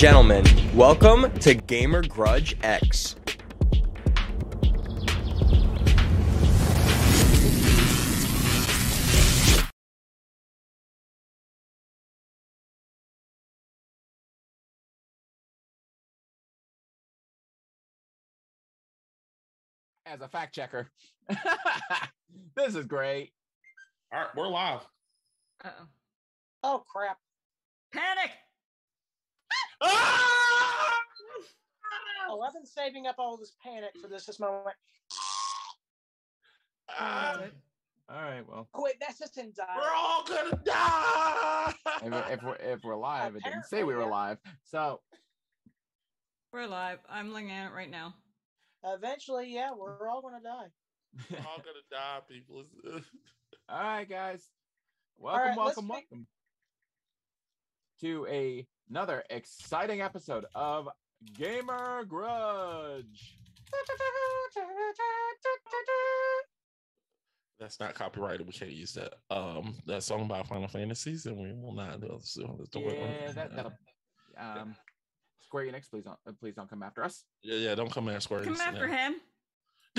Ladies and gentlemen, welcome to Gamer Grudge X. as a fact checker. this is great. All right, we're live. Uh-oh. Oh crap! Panic! Ah! Oh, I've been saving up all this panic for this this moment. Ah, All right, well, wait, that's just in die. we're all gonna die. if, if we're if we're live, it didn't say we were Apparently, live. So We're live. I'm looking at it right now. Eventually, yeah, we're all gonna die. we're all gonna die, people. all right, guys, welcome, right, let's welcome, make- welcome to a, another exciting episode of Gamer Grudge. That's not copyrighted. We can't use that. Um, that song by Final Fantasies, and we will not do this. Yeah, that that'll. Um, Square Enix, please don't uh, please don't come after us. Yeah, yeah. Don't come at Square. Come Enix, after yeah. him.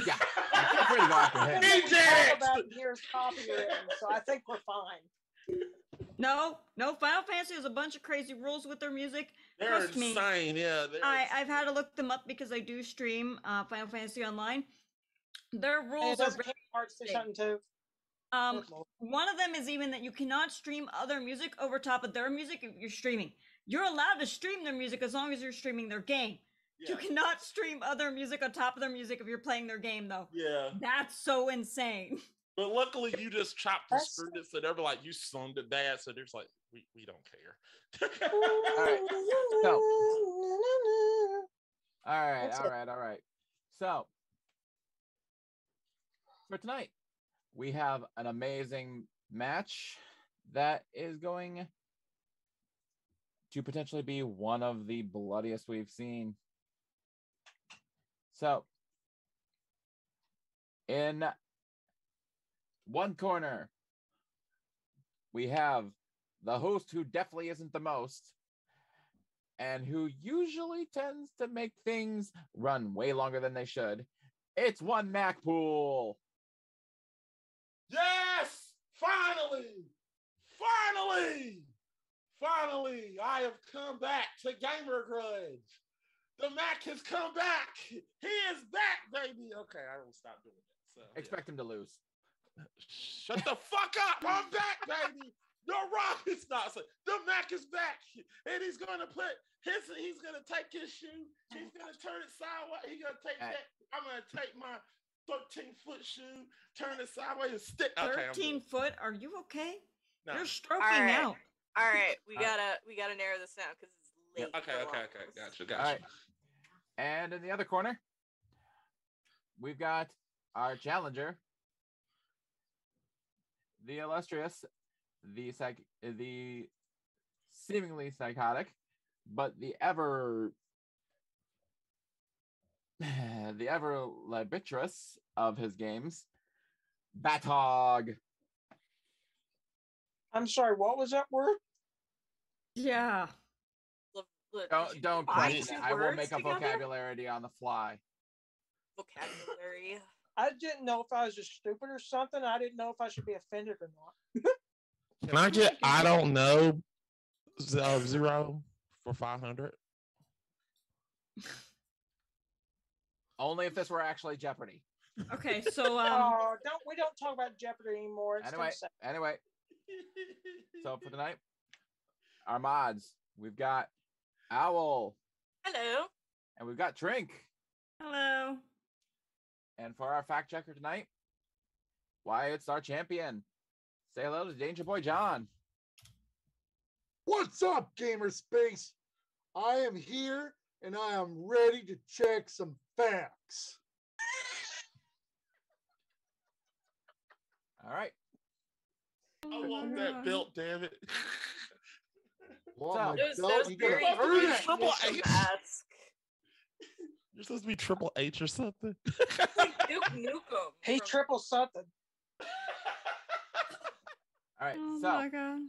Yeah, feel free to go after him. Everything we talk Ajax! about here is copywritten, so I think we're fine. No, no. Final Fantasy has a bunch of crazy rules with their music. They're Trust me. Yeah, they're I, I've had to look them up because I do stream uh, Final Fantasy Online. Their Hey, rules are does very, Kingdom Hearts do big. something too? um, one of them is even that you cannot stream other music over top of their music if you're streaming. You're allowed to stream their music as long as you're streaming their game. You cannot stream other music on top of their music if you're playing their game, though. Yeah, That's so insane. but luckily you just chopped and That's- screwed it, so they're like you sung it bad, so there's like we, we don't care. All right, so All right, That's all it. right, all right. So for tonight, we have an amazing match that is going to potentially be one of the bloodiest we've seen. So, in one corner, we have the host who definitely isn't the most, and who usually tends to make things run way longer than they should. It's one Macpool. Yes! Finally! Finally! Finally, I have come back to Gamer Grudge. The Mac has come back. He is back, baby. Okay, I will stop doing that. So, yeah. Expect him to lose. Shut the fuck up. I'm back, baby. The Rock is not. So the Mac is back, and he's gonna put his. He's gonna take his shoe. He's gonna turn it sideways. He's gonna take Hey. that. I'm gonna take my 13 foot shoe, turn it sideways, and stick. Okay, I'm 13 good. foot? Are you okay? No. You're stroking Alright. out. All right, we Alright. gotta we gotta narrow this down because it's late. Yeah, Okay, okay, okay. Gotcha, gotcha. right. And in the other corner, we've got our challenger, the illustrious, the psych, the seemingly psychotic, but the ever, the ever libitrous of his games, Batog. I'm sorry. What was that word? Yeah. Look, look, did Don't don't question it. I will make a together? vocabulary on the fly. Vocabulary. I didn't know if I was just stupid or something. I didn't know if I should be offended or not. Can I get? I don't know. uh, Zero for 500. Only if this were actually Jeopardy. Okay, so um oh, don't we don't talk about Jeopardy anymore. It's Anyway, anyway, so for tonight, our mods, we've got Owl Hello. and we've got Trink. hello. And for our fact checker tonight, Wyatt's our champion. Say hello to Danger Boy John. What's up, Gamer Space? I am here and I am ready to check some facts. All right. I want that mm-hmm. belt, damn it. Want So- my It was, belt? You gotta very earn. Triple Triple H. Ask. You're supposed to be Triple H or something. Like Duke Nukem. He from- triple something. All right. Oh so my god.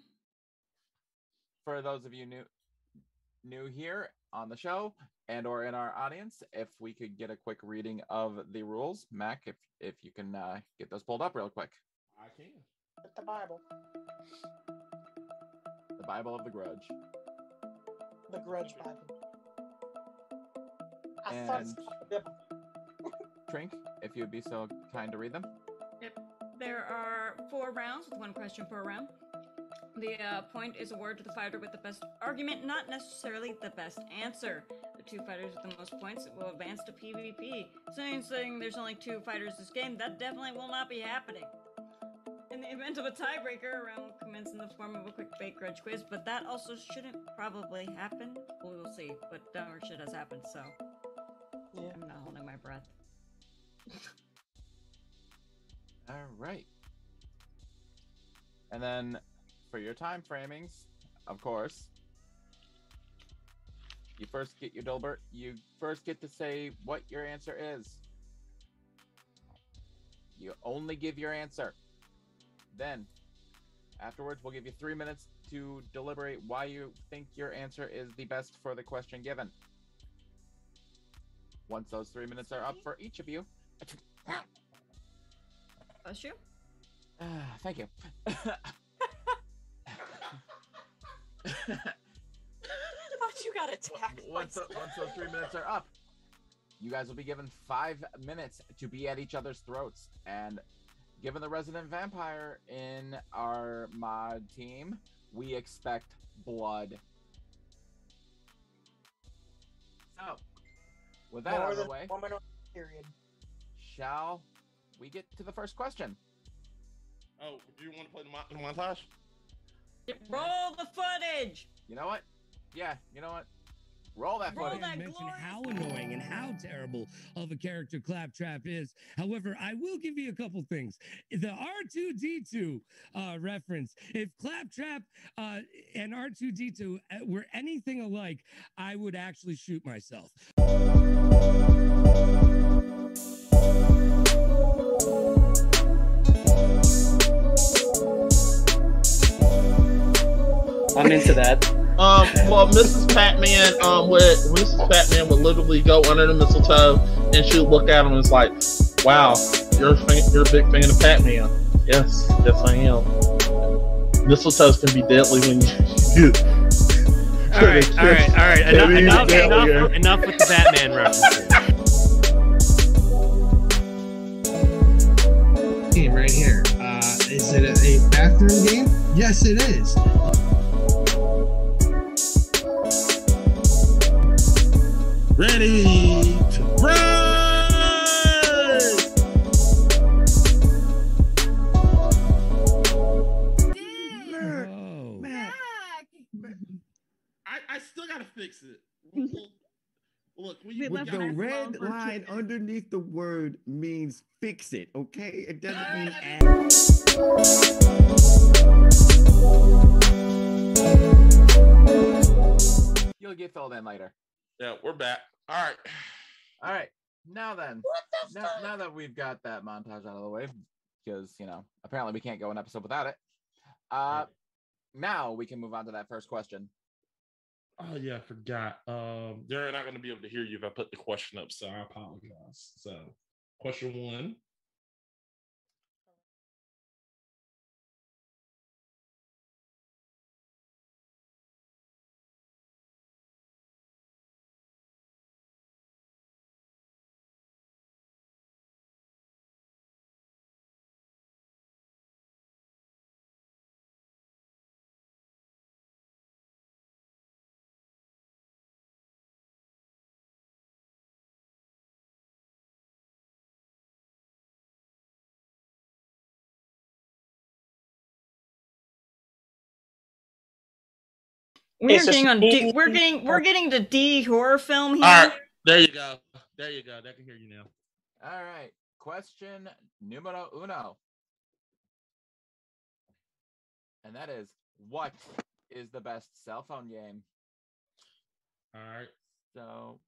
for those of you new new here on the show and or in our audience, if we could get a quick reading of the rules, Mac, if if you can uh, get those pulled up real quick. I can. With the Bible, The Bible of the Grudge. the Grudge Bible. I thought it's And- Trink, if you'd be so kind to read them. Yep. There are four rounds with one question per round. The uh, point is awarded to the fighter with the best argument, not necessarily the best answer. The two fighters with the most points will advance to PvP. Saying, saying there's only two fighters this game, that definitely will not be happening. In the event of a tiebreaker, a round will commence in the form of a quick fake grudge quiz, but that also shouldn't probably happen. We will see, but dumber shit has happened, so Yeah. I'm not holding my breath. All right. And then for your time framings, of course, you first get your Dilbert. You first get to say what your answer is. You only give your answer. Then, afterwards, we'll give you three minutes to deliberate why you think your answer is the best for the question given. Once those three minutes are up for each of you, Bless you. Ah, thank you. thought you got attacked. once, the- once those three minutes are up, you guys will be given five minutes to be at each other's throats. And given the resident vampire in our mod team, we expect blood. So, with that More out of the way, woman on period. shall we get to the first question? Oh, do you want to play the mon- the montage? Roll the footage! You know what? Yeah, you know what? Roll that Roll footage. that mention how annoying and how terrible of a character Claptrap is. However, I will give you a couple things. The R2D2 uh, reference. If Claptrap uh, and R2D2 uh, were anything alike, I would actually shoot myself. I'm into that. Um, well, Mrs. Patman, um, would Mrs. Patman would literally go under the mistletoe and she'd look at him and it's like, "Wow, you're a fan, you're a big fan of Patman." Yes, yes, I am. Mistletoes can be deadly when you. All right, all right, all right. Enough, Maybe enough, enough, enough with the Batman references. game right here. Uh, is it a, a bathroom game? Yes, it is. Ready to run! Red line underneath the word means fix it, okay? It doesn't mean Ah. add. You'll get filled in later. Yeah, we're back. All right. All right. Now then, the now, now that we've got that montage out of the way, because you know apparently we can't go an episode without it. Uh, now we can move on to that first question. Oh yeah, I forgot. Um, they're not going to be able to hear you if I put the question up, so I apologize. So, question one: We're It's getting on D, we're getting we're getting to D horror film here. All right, there you go. There you go. They can hear you now. All right. Question numero uno. And that is what is the best cell phone game? All right. So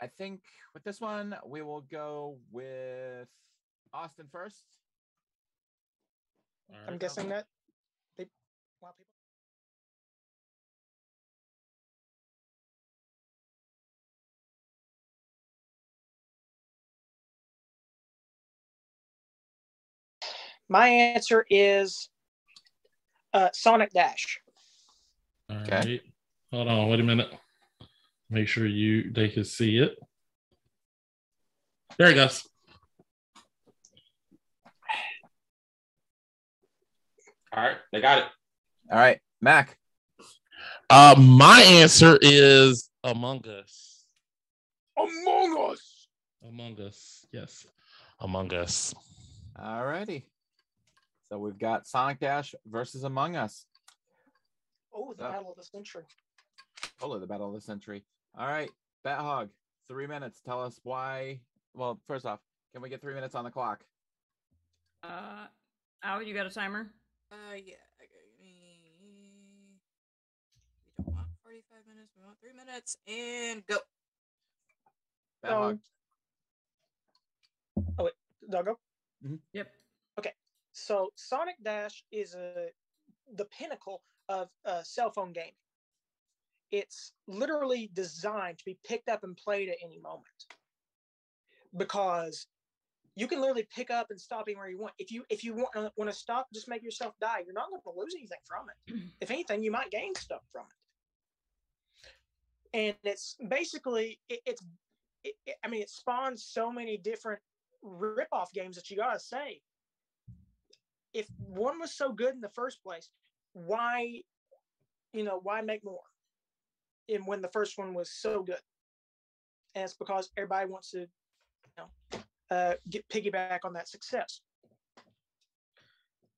I think with this one, we will go with Austin first. All I'm guessing that they. Wow, people. My answer is uh, Sonic Dash. All right. Hold on. Wait a minute. Make sure you they can see it. There it goes. All right, they got it. All right, Mac. Uh, my answer is Among Us. Among Us. Among Us. Yes. Among Us. All righty. So we've got Sonic Dash versus Among Us. Oh, the Uh, battle of the century. Totally the battle of the century. All right, Bat Hog, three minutes. Tell us why. Well, first off, can we get three minutes on the clock? Uh, Al, you got a timer? Uh, yeah. Okay, give me. We don't want 45 minutes. We want three minutes. And go. Bat So- Hog. Oh wait, Doggo. Yep. So Sonic Dash is a the pinnacle of uh, cell phone gaming. It's literally designed to be picked up and played at any moment because you can literally pick up and stop anywhere you want. If you if you want want to stop, just make yourself die. You're not going to lose anything from it. if anything, you might gain stuff from it. And it's basically it, it's it, it- I mean it spawns so many different rip-off games that you gotta say if one was so good in the first place why you know why make more? And when the first one was so good. And it's because everybody wants to you know uh, get piggyback on that success.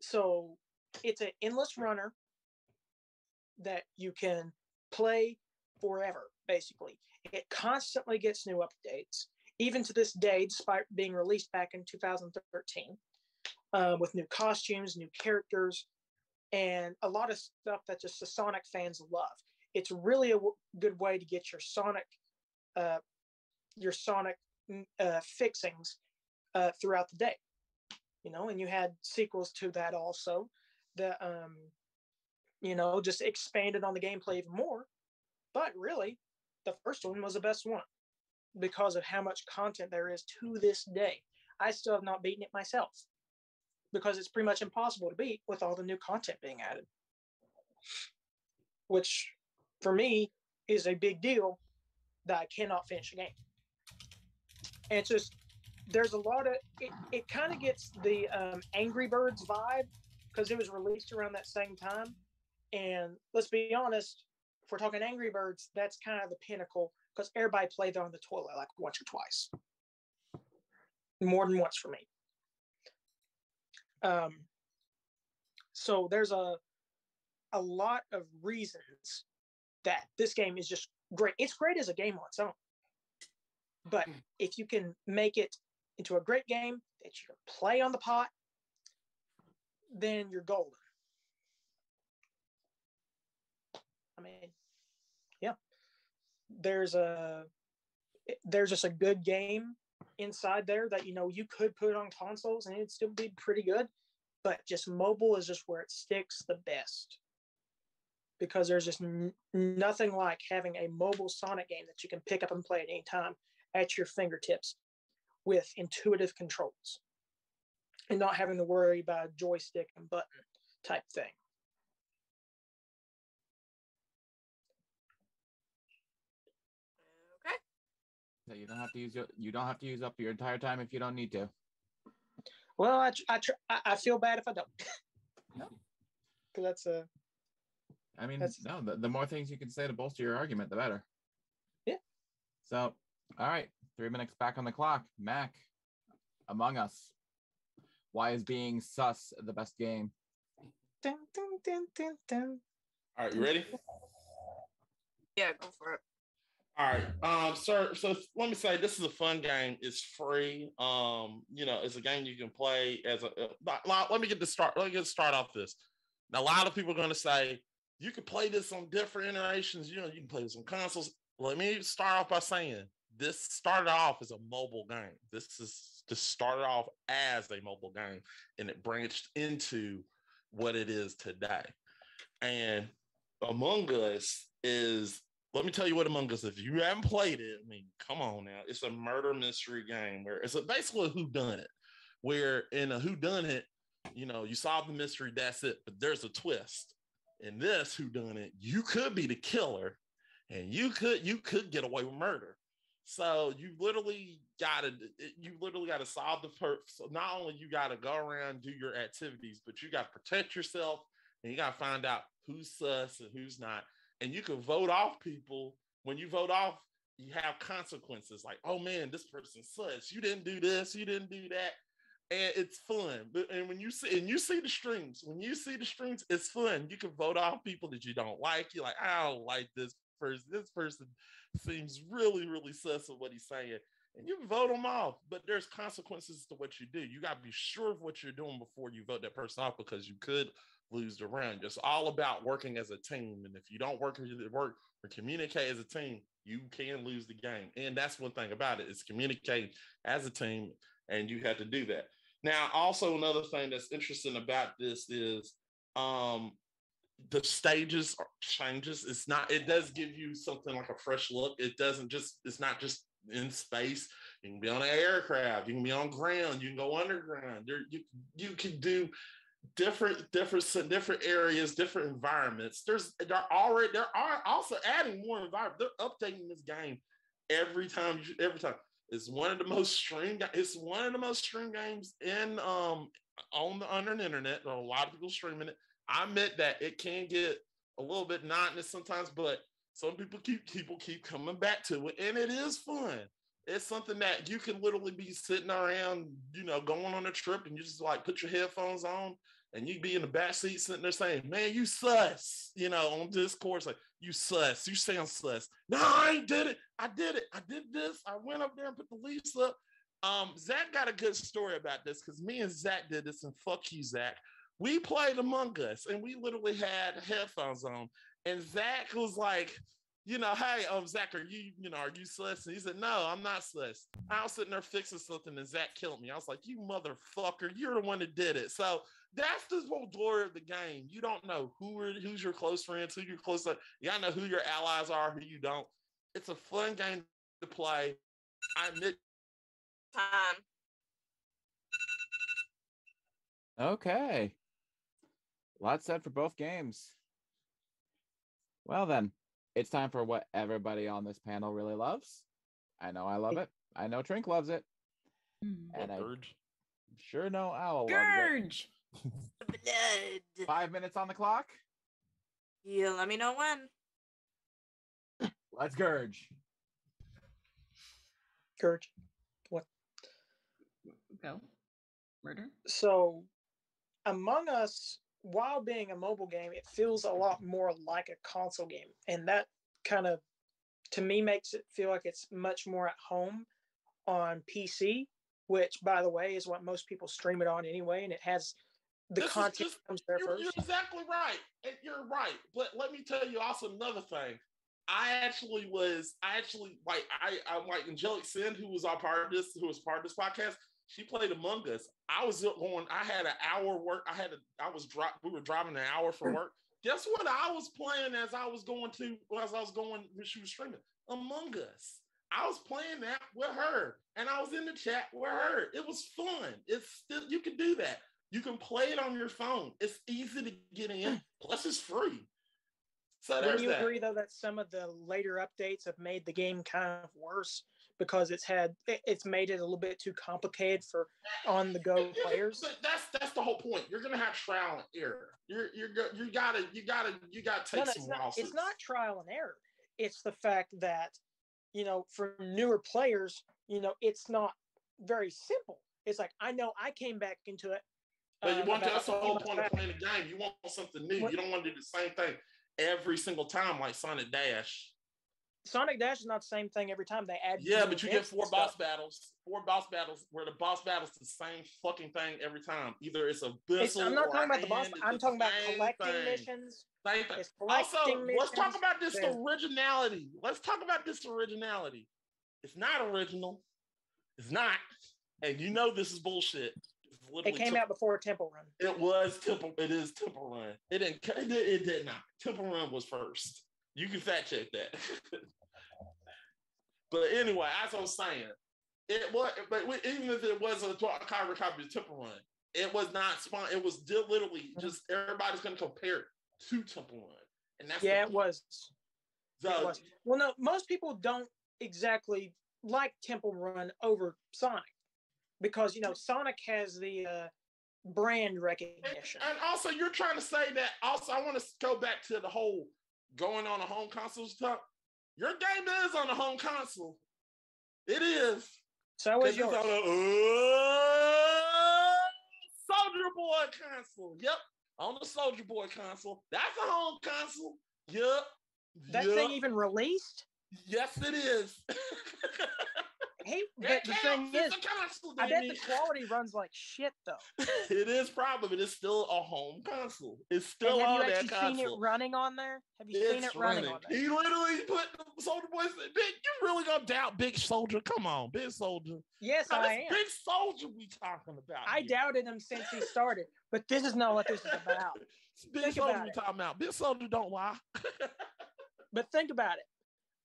So it's an endless runner that you can play forever basically. It constantly gets new updates. Even to this day despite being released back in 2013 uh, with new costumes new characters and a lot of stuff that just the sonic fans love. It's really a w- good way to get your sonic uh, your sonic mm, uh, fixings uh, throughout the day you know and you had sequels to that also that um you know just expanded on the gameplay even more. But really the first one was the best one because of how much content there is to this day. I still have not beaten it myself because it's pretty much impossible to beat with all the new content being added. Which for me is a big deal that i cannot finish a game. And it's just there's a lot of it, it kind of gets the um, angry birds vibe because it was released around that same time. And let's be honest if we're talking angry birds that's kind of the pinnacle because everybody played there on the toilet like once or twice. More than once for me um so there's a a lot of reasons that this game is just great. It's great as a game on its own. But if you can make it into a great game that you can play on the pot then you're golden. I mean yeah. There's a there's just a good game inside there that you know you could put on consoles and it'd still be pretty good but just mobile is just where it sticks the best. Because there's just n- nothing like having a mobile sonic game that you can pick up and play at any time at your fingertips with intuitive controls and not having to worry about joystick and button type thing So you don't have to use your, you don't have to use up your entire time if you don't need to. well i I, tr- I I feel bad if i don't because that's a I mean, That's- no, the, the more things you can say to bolster your argument, the better. Yeah. So, all right, three minutes back on the clock. Mac, Among Us. Why is being sus the best game? dun, dun, dun, dun, dun. All right, you ready? Yeah, go for it. All right, um, sir. So let me say, this is a fun game. It's free. Um, you know, it's a game you can play as a. Uh, let- me get the start. Let me get start off this. Now, a lot of people are going to say you can play this on different iterations. You know, you can play this on consoles. Let me start off by saying this started off as a mobile game. This is just started off as a mobile game, and it branched into what it is today. And Among Us is let me tell you what Among Us. If you haven't played it, I mean, come on now. It's a murder mystery game where it's a, basically a who done it. Where in a who done it, You know, you solve the mystery, that's it. But there's a twist. In this who done it, you could be the killer and you could you could get away with murder. So you literally gotta you literally gotta solve the per so not only you gotta go around do your activities, but you gotta protect yourself and you gotta find out who's sus and who's not. And you can vote off people. When you vote off, you have consequences like, oh man, this person sucks You didn't do this, you didn't do that. And it's fun. And when you see and you see the streams, when you see the streams, it's fun. You can vote off people that you don't like. You're like, I don't like this person. This person seems really, really sus of what he's saying. And you vote them off, but there's consequences to what you do. You got to be sure of what you're doing before you vote that person off because you could lose the round. It's all about working as a team. And if you don't work work or communicate as a team, you can lose the game. And that's one thing about it is communicate as a team, and you have to do that. Now, also another thing that's interesting about this is um the stages changes. It's not, it does give you something like a fresh look. It doesn't just, it's not just in space. You can be on an aircraft, you can be on ground, you can go underground. There, you you can do different different different areas, different environments. There's they're already there are also adding more environment. They're updating this game every time. Every time it's one of the most streamed. It's one of the most streamed games in um on the on the internet. A lot of people streaming it. I admit that it can get a little bit monotonous sometimes, but some people keep people keep coming back to it, and it is fun. It's something that you can literally be sitting around, you know, going on a trip, and you just like put your headphones on, and you be in the back seat sitting there saying, "Man, you sus," you know, on Discord, like you sus, you sound sus. No, I did it. I did it. I did this. I went up there and put the leaves up. Um, Zach got a good story about this because me and Zach did this, and fuck you, Zach we played Among Us and we literally had headphones on. And Zach was like, you know, hey, um, Zach, are you, you know, are you sus? And he said, no, I'm not sus. I was sitting there fixing something and Zach killed me. I was like, you motherfucker, you're the one that did it. So that's the whole glory of the game. You don't know who are, who's your close friends, who you're close to. You gotta know who your allies are, who you don't. It's a fun game to play. I admit. Time. Okay. Lot said for both games. Well, then, it's time for what everybody on this panel really loves. I know I love it. I know Trink loves it. Mm. And I sure know Owl loves Gurge! it. Five minutes on the clock. You let me know when. Let's Gurge. Gurge. What? Go. Murder. So, Among Us, while being a mobile game, it feels a lot more like a console game, and that kind of, to me, makes it feel like it's much more at home on PC. Which, by the way, is what most people stream it on anyway, and it has the This content just- comes there You're, first. you're exactly right. And You're right. But let me tell you also another thing. I actually was, I actually like, I, I'm like Angelic Sin, who was our part of this, who was part of this podcast. She played Among Us. I was going, I had an hour work. I had a, I was drop, we were driving an hour from work. Guess what? I was playing as I was going to, as I was going, when she was streaming Among Us. I was playing that with her, and I was in the chat with her. It was fun. It's still you can do that. You can play it on your phone. It's easy to get in. Plus, it's free. So Wouldn't you that. agree though that some of the later updates have made the game kind of worse because it's had it's made it a little bit too complicated for on the go players? But that's that's the whole point. You're gonna have trial and error. You're you're go- you gotta you gotta you gotta take No, no, some it's not, losses. it's not trial and error. It's the fact that you know for newer players, you know, it's not very simple. It's like I know I came back into it. But you um, want about that's the whole point of playing the game. You want something new. What- You don't want to do the same thing every single time like Sonic Dash. Sonic Dash is not the same thing every time they add. Yeah, but you get four stuff. boss battles. Four boss battles where the boss battle's the same fucking thing every time. Either it's a it's, I'm not talking about the boss. I'm talking about collecting thing. missions. Same thing. It's Also, collecting let's talk about this originality. Let's talk about this originality. It's not original. It's not. And you know this is bullshit. It came Tem- out before Temple Run. It was Temple. It is Temple Run. It didn't. It did, it did not. Temple Run was first. You can fact check that. but anyway, as I was saying, it was. But we- even if it was a Kyra copy of Temple Run, It was not spawn. It was literally just everybody's going to compare it to Temple Run, and that's yeah, it was. It was. Well, no, most people don't exactly like Temple Run over Sonic because you know Sonic has the uh, brand recognition. And also, you're trying to say that. Also, I want to go back to the whole going on a home console stuff. Your game is on the home console. It is. So is 'Cause it's yours. on a uh, Soulja Boy console. Yep, on the Soulja Boy console. That's a home console. Yep. That yep. thing even released? Yes, it is. Hey, the thing is, console. I bet the quality runs like shit though. it is probably, but it's still a home console. It's still And have on you actually console. seen it running on there? Have you seen it running running. on there? He literally put the Soulja Boy. said, you really gonna doubt Big Soulja? Come on, Big Soulja. Yes, Now, I am. Big Soulja we talking about. I here. doubted him since he started, but this is not what this is about. It's Big Think Soldier we talking about. Big Soulja don't lie. But think about it.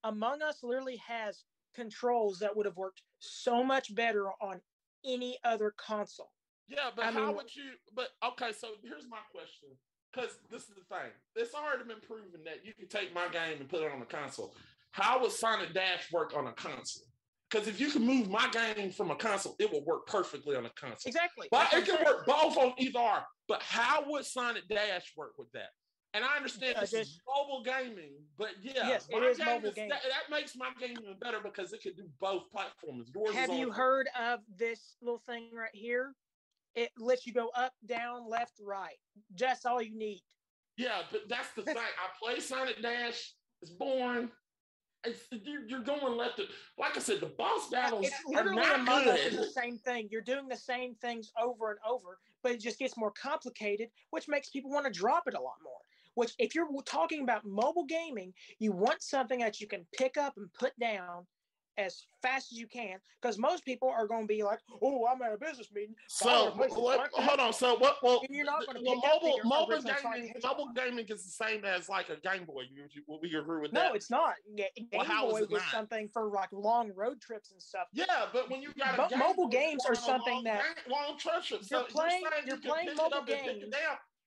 Among Us literally has controls that would have worked so much better on any other console. Yeah, but I how mean- would you? But okay, so here's my question. Because this is the thing. It's already been proven that you can take my game and put it on a console. How would Sonic Dash work on a console? Because if you can move my game from a console, it will work perfectly on a console. Exactly. But it can work both on either. But how would Sonic Dash work with that? And I understand Yeah, this is mobile gaming, but yeah, Yes, it is mobile is- gaming. That, that makes my game even better because it could do both platforms. Yours Have you heard of this little thing right here? It lets you go up, down, left, right. Just all you need. Yeah, but that's the thing. I play Sonic Dash. It's boring. It's, you're, going left. To, like I said, the boss battles It's are not Among Us is good. the same thing. You're doing the same things over and over, but it just gets more complicated, which makes people want to drop it a lot more. Which, if you're talking about mobile gaming, you want something that you can pick up and put down as fast as you can, because most people are going to be like, "Oh, I'm at a business meeting." so I So wanna play some what, hold on. So what? Well, And you're not gonna well, mobile mobile gaming. Mobile gaming is the same as like a Game Boy. You, you, we agree with No, that? No, it's not. Ga- Game Well, Boy was not? something for like long road trips and stuff. Yeah, but when you got But Game mobile games are something long, that- game- long trip trip. You're playing- you're you can playing mobile up and pick it games.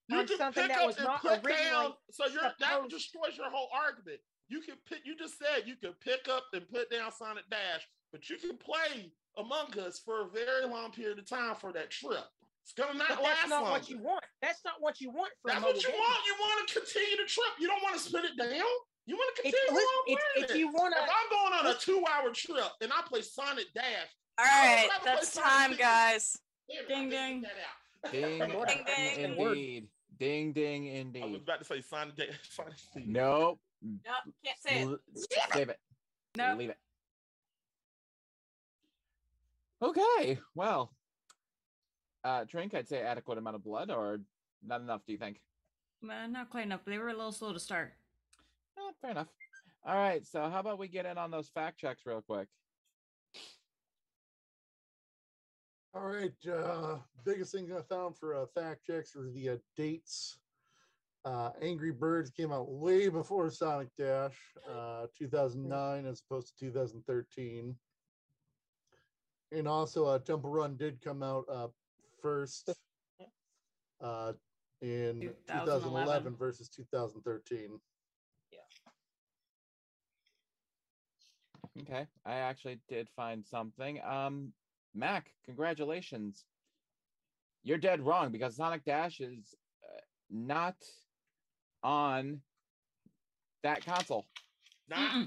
You on can something pick that up was and not put down. originally So you're that destroys your whole argument. You can pick. You just said you can pick up and put down Sonic Dash, but you can play Among Us for a very long period of time for that trip. It's gonna not But last that's not long. what you want. That's not what you want for That's what you game. want. You want to continue the trip. You don't want to spin it down. You want to continue listen, on if, if you want If I'm going on a two-hour trip and I play Sonic Dash, All I would right, rather play that's time, 60. guys. Damn it, Ding, ding. get that out. Ding, Ding, ding. indeed. Ding, ding, I was about to say Sonic Dash. Sonic CD. Nope. No, can't say it. L- Save it. No. Leave it. Okay. Well, uh, drink, I'd say adequate amount of blood or not enough, do you think? Uh, not quite enough. They were a little slow to start. Eh, fair enough. All right. So, how about we get in on those fact checks real quick? All right. Uh, biggest thing I found for uh, fact checks were the uh, dates. Uh, Angry Birds came out way before Sonic Dash, uh, 2009 as opposed to 2013. And also, uh, Temple Run did come out uh, first uh, in 2011. 2011 versus 2013. Yeah. Okay. I actually did find something. Um, Mac, congratulations. You're dead wrong because Sonic Dash is uh, not on that console. Nah.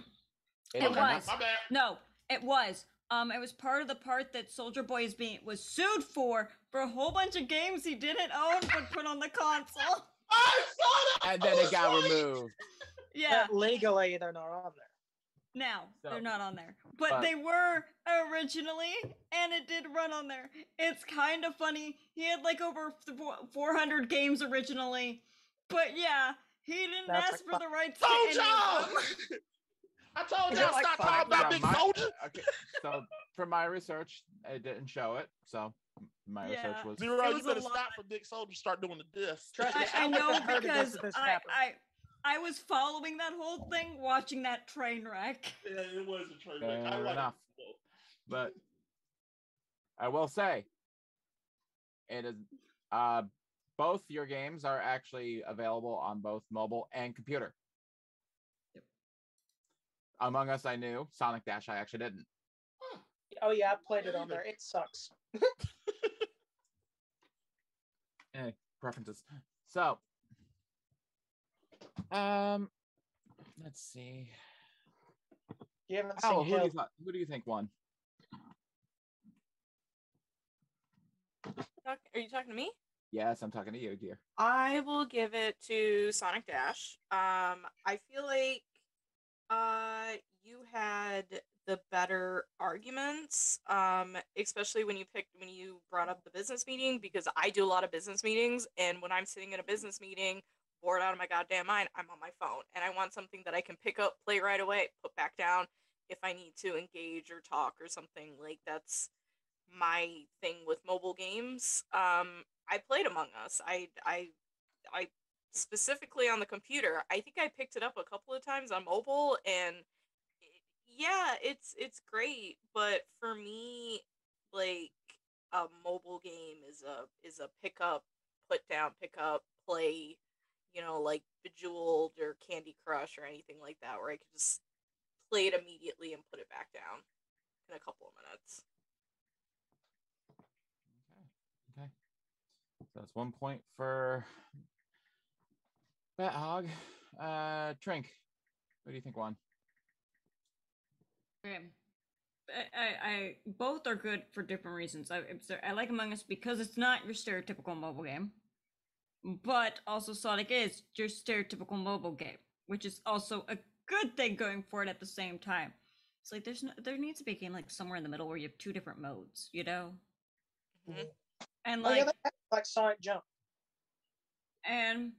It It is not. was. Bad. No, it was. Um, it was part of the part that Soulja Boy is being was sued for for a whole bunch of games he didn't own but put on the console. I saw that. And then it got like- removed. Yeah. but legally they're not on there. Now So- they're not on there, but, but- they were originally, and it did run on there. It's kind of funny. He had like over 400 games originally, but yeah, he didn't ask like for the rights Told to any y'all. I told y'all like stop five? talking about Yeah, Big my- Soldier. Okay. So, from my research, it didn't show it. So, my research was. Zero, It you better stop for Big Soulja. Start doing the disc. Trust me, I, I I'd like to know heard this because this I. I I was following that whole thing, watching that train wreck. Yeah, it was a train wreck. I Fair like enough. it. But I will say, it is Uh, both your games are actually available on both mobile and computer. Among Us, I knew. Sonic Dash, I actually didn't. Oh yeah, I played it on there. It sucks. Eh, preferences. So, um, let's see. You haven't Oh, who do, you Halo. th- who do you think won? Talk- Are you talking to me? Yes, I'm talking to you, dear. I will give it to Sonic Dash. Um, I feel like uh you had the better arguments, um, especially when you picked when you brought up the business meeting because I do a lot of business meetings, and when I'm sitting in a business meeting, bored out of my goddamn mind, I'm on my phone, and I want something that I can pick up, play right away, put back down if I need to engage or talk or something like that's my thing with mobile games. Um, I played Among Us. I I I specifically on the computer. I think I picked it up a couple of times on mobile and it- yeah, it's it's great, but for me like a mobile game is a is a pick up, put down, pick up, play, you know, like Bejeweled or Candy Crush or anything like that where I could just play it immediately and put it back down in a couple of minutes. Okay. Okay. So that's one point for Bat Hog. Uh, Trink, what do you think won? Okay. I, I, I both are good for different reasons. I, I like Among Us because it's not your stereotypical mobile game, but also Sonic is your stereotypical mobile game, which is also a good thing going for it at the same time. It's like there's no, there needs to be a game like somewhere in the middle where you have two different modes, you know, mm-hmm. and Oh, like yeah, like Sonic Jump. and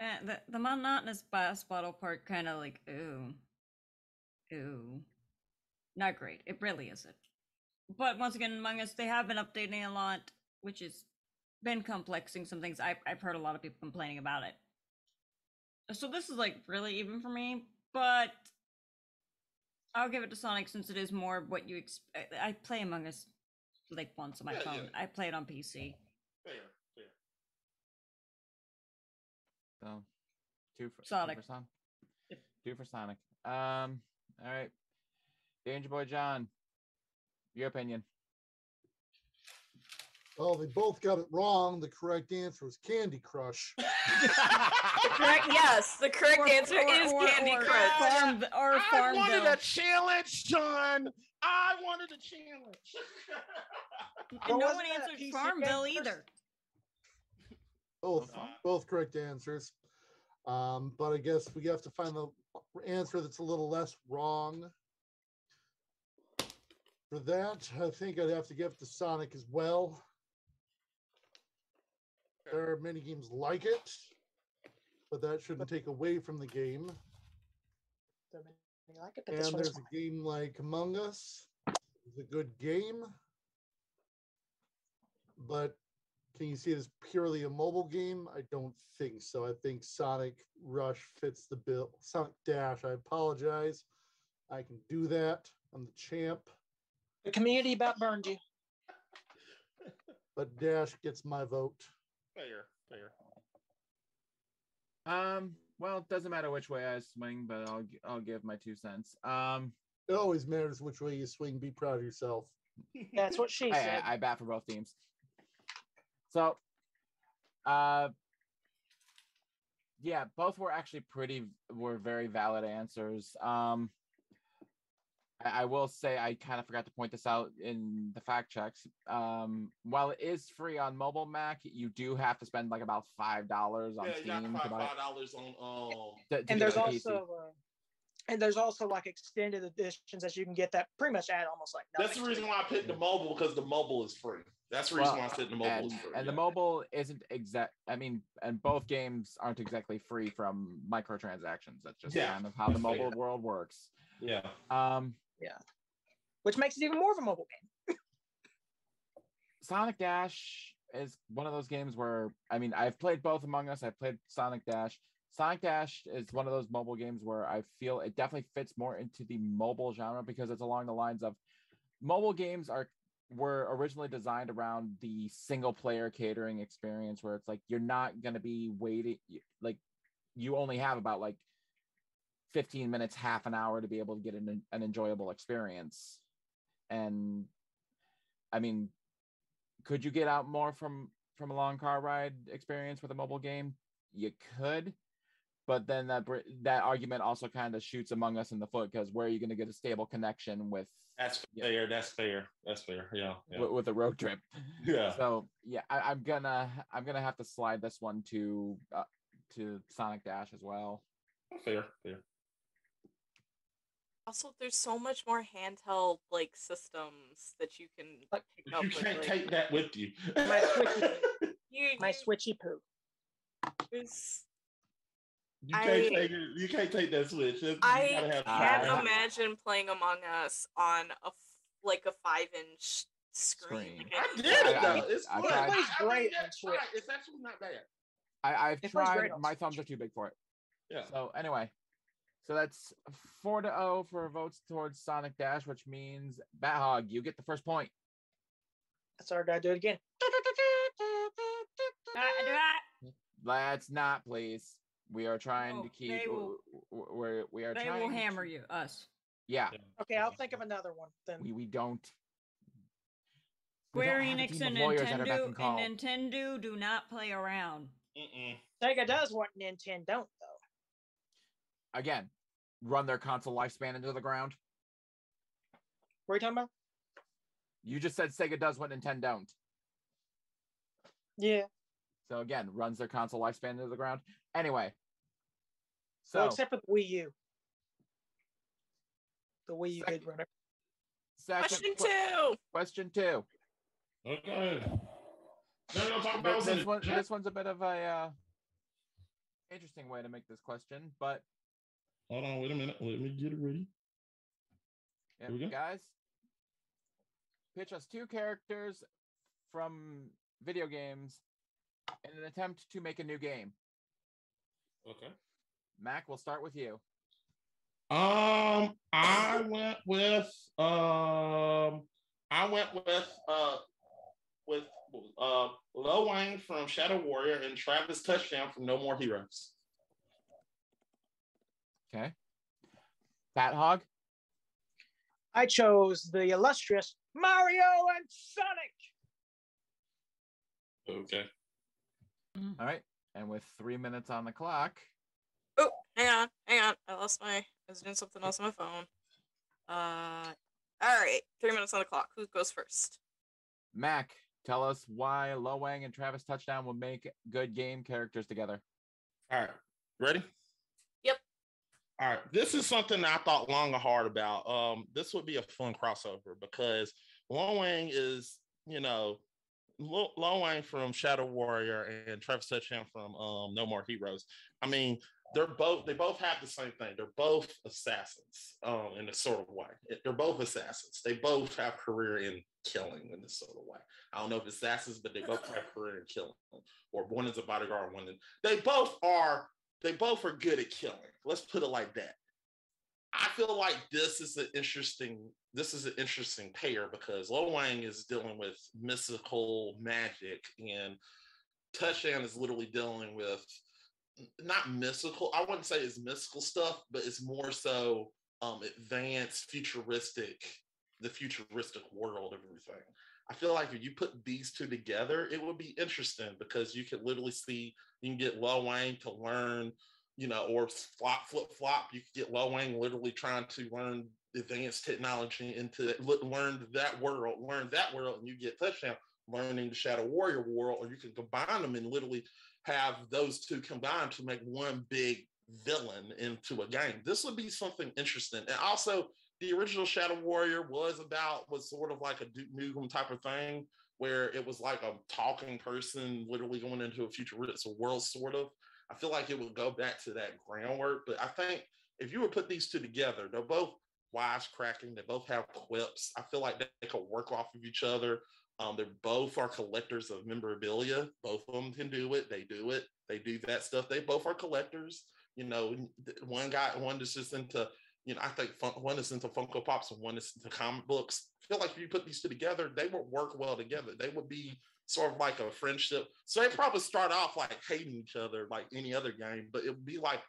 and the the monotonous boss battle part kind of like ooh, ooh, not great. It really isn't. But once again, Among Us, they have been updating a lot, which has been complexing some things. I've I've heard a lot of people complaining about it. So this is like really even for me, but I'll give it to Sonic since it is more what you expect. I play Among Us like once on my Yeah, yeah. phone. I play it on PC. Fair, fair. So two for Sonic. Two for, Son- two for Sonic. Um. All right. Danger Boy John, your opinion. Well, they both got it wrong. The correct answer was Candy Crush. The correct yes, the correct Or- answer or- is or- Candy or Crush. Farm, or I Farmville. wanted a challenge, John. I wanted a challenge. And But no one answered PC Farmville game first? either. Both, both correct answers. Um, but I guess we have to find the answer that's a little less wrong. For that, I think I'd have to give it to Sonic as well. There are many games like it, but that shouldn't take away from the game. Don't make me like it, but And there's a game like Among Us. It's a good game. But can you see it as purely a mobile game? I don't think so. I think Sonic Rush fits the bill. Sonic Dash, I apologize. I can do that. I'm the champ. the community about burned you. But Dash gets my vote. Fair, fair. Um. Well, it doesn't matter which way I swing, but I'll I'll give my two cents. Um. It always matters which way you swing. Be proud of yourself. That's what she I, said. I, I bat for both teams. So, uh, yeah, both were actually pretty were very valid answers. Um, I, I will say I kind of forgot to point this out in the fact checks. Um, while it is free on mobile Mac, you do have to spend like about five dollars on Yeah, you got Steam five five dollars on um. to, to and there's the also uh, and there's also like extended editions that you can get that pretty much add almost like That's the reason why I picked the mobile because the mobile is free. That's the reason Well, why I said the mobile and, is free. and the mobile isn't exact. I mean, and both games aren't exactly free from microtransactions. That's just Yeah, kind of how the that's fair. mobile world works. Yeah. Um, Yeah. Which makes it even more of a mobile game. Sonic Dash is one of those games where I mean I've played both Among Us. I've played Sonic Dash. Sonic Dash is one of those mobile games where I feel it definitely fits more into the mobile genre because it's along the lines of mobile games are were originally designed around the single player catering experience where it's like you're not going to be waiting like you only have about like 15 minutes half an hour to be able to get an, an enjoyable experience and i mean could you get out more from from a long car ride experience with a mobile game you could but then that that argument also kind of shoots among us in the foot because where are you going to get a stable connection with That's fair. That's fair. That's fair. Yeah. yeah. with, with a road trip Yeah. so yeah I, i'm gonna i'm gonna have to slide this one to uh, to sonic dash as well Fair. Fair. Also, there's so much more handheld like systems that you can pick up You can't like, take that with you. My switchy, you, my you- switchy poo. there's- You can't I- take it. You can't take that switch. That's- I gotta have can't five. imagine playing Among Us on a like a five inch screen. Screen. I I did it though. It's I fun. tried- I, It's I mean, great yeah, it's fine. Switch. It's actually not bad. I, I've It tried. My thumbs are too big for it. Yeah. So anyway, so that's four to zero for votes towards Sonic Dash, which means Bat Hog, you get the first point. That's our guy. Do it again. Let's not, please. We are trying Oh, to keep. will- w- w- We're we are They trying. will to- hammer you, us. Yeah, Okay, I'll think of another one then. we we don't. Square don't have a Enix and of lawyers at our beck Nintendo and and Nintendo do not play around. Mm-mm. Sega does what Nintendo don't though. Again, run their console lifespan into the ground. What are you talking about? You just said Sega does what Nintendo don't. Yeah. So again, runs their console lifespan into the ground. Anyway. So well, except for the Wii U. The Wii U Second- did run it. second Question que- two. question two. Okay. No, no, talk This, about this one, this one's a bit of a uh, interesting way to make this question, but Hold on, wait a minute. Let me get it ready. yeah, Here we go. guys, pitch us two characters from video games in an attempt to make a new game. Okay. Mac, we'll start with you. Um, I went with um, I went with uh, with uh, Lo Wang from Shadow Warrior and Travis Touchdown from No More Heroes. Okay. Bat Hog. I chose the illustrious Mario and Sonic. Okay. All right. And with three minutes on the clock, Oh, hang on, hang on. I lost my. I was doing something else on my phone. Uh, all right. Three minutes on the clock. Who goes first? Mac, tell us why Lo Wang and Travis Touchdown will make good game characters together. All right. Ready? All right. This is something I thought long and hard about. Um, this would be a fun crossover because Lo Wang is, you know, Lo Wang from Shadow Warrior and Travis Touchdown from um, No More Heroes. I mean, they're both they both have the same thing. They're both assassins, um, in a sort of way. They're both assassins. They both have career in killing in this sort of way. I don't know if assassins, but they both have career in killing. Or one is a bodyguard, one is they both are they both are good at killing. Let's put it like that. I feel like this is an interesting this is an interesting pair because Lo Wang is dealing with mystical magic and Touchdown is literally dealing with not mystical. I wouldn't say it's mystical stuff, but it's more so um advanced, futuristic, the futuristic world of everything. I feel like if you put these two together, it would be interesting because you could literally see you can get Lo Wang to learn, you know, or flop, flip, flop. You could get Lo Wang literally trying to learn advanced technology into that, le- learn that world, learn that world, and you get touchdown learning the Shadow Warrior world, or you can combine them and literally have those two combined to make one big villain into a game. This would be something interesting. And also, the original Shadow Warrior was about was sort of like a Duke Nukem type of thing, where it was like a talking person literally going into a futuristic world, sort of. I feel like it would go back to that groundwork. But I think if you would put these two together, they're both wisecracking. They both have quips. I feel like they, could work off of each other. Um, they both are collectors of memorabilia. Both of them can do it. They do it. They do that stuff. They both are collectors. You know, one guy, one is just into you know, I think fun, one is into Funko Pops and one is into comic books. I feel like if you put these two together, they would work well together. They would be sort of like a friendship. So they probably start off like hating each other, like any other game, but it would be like,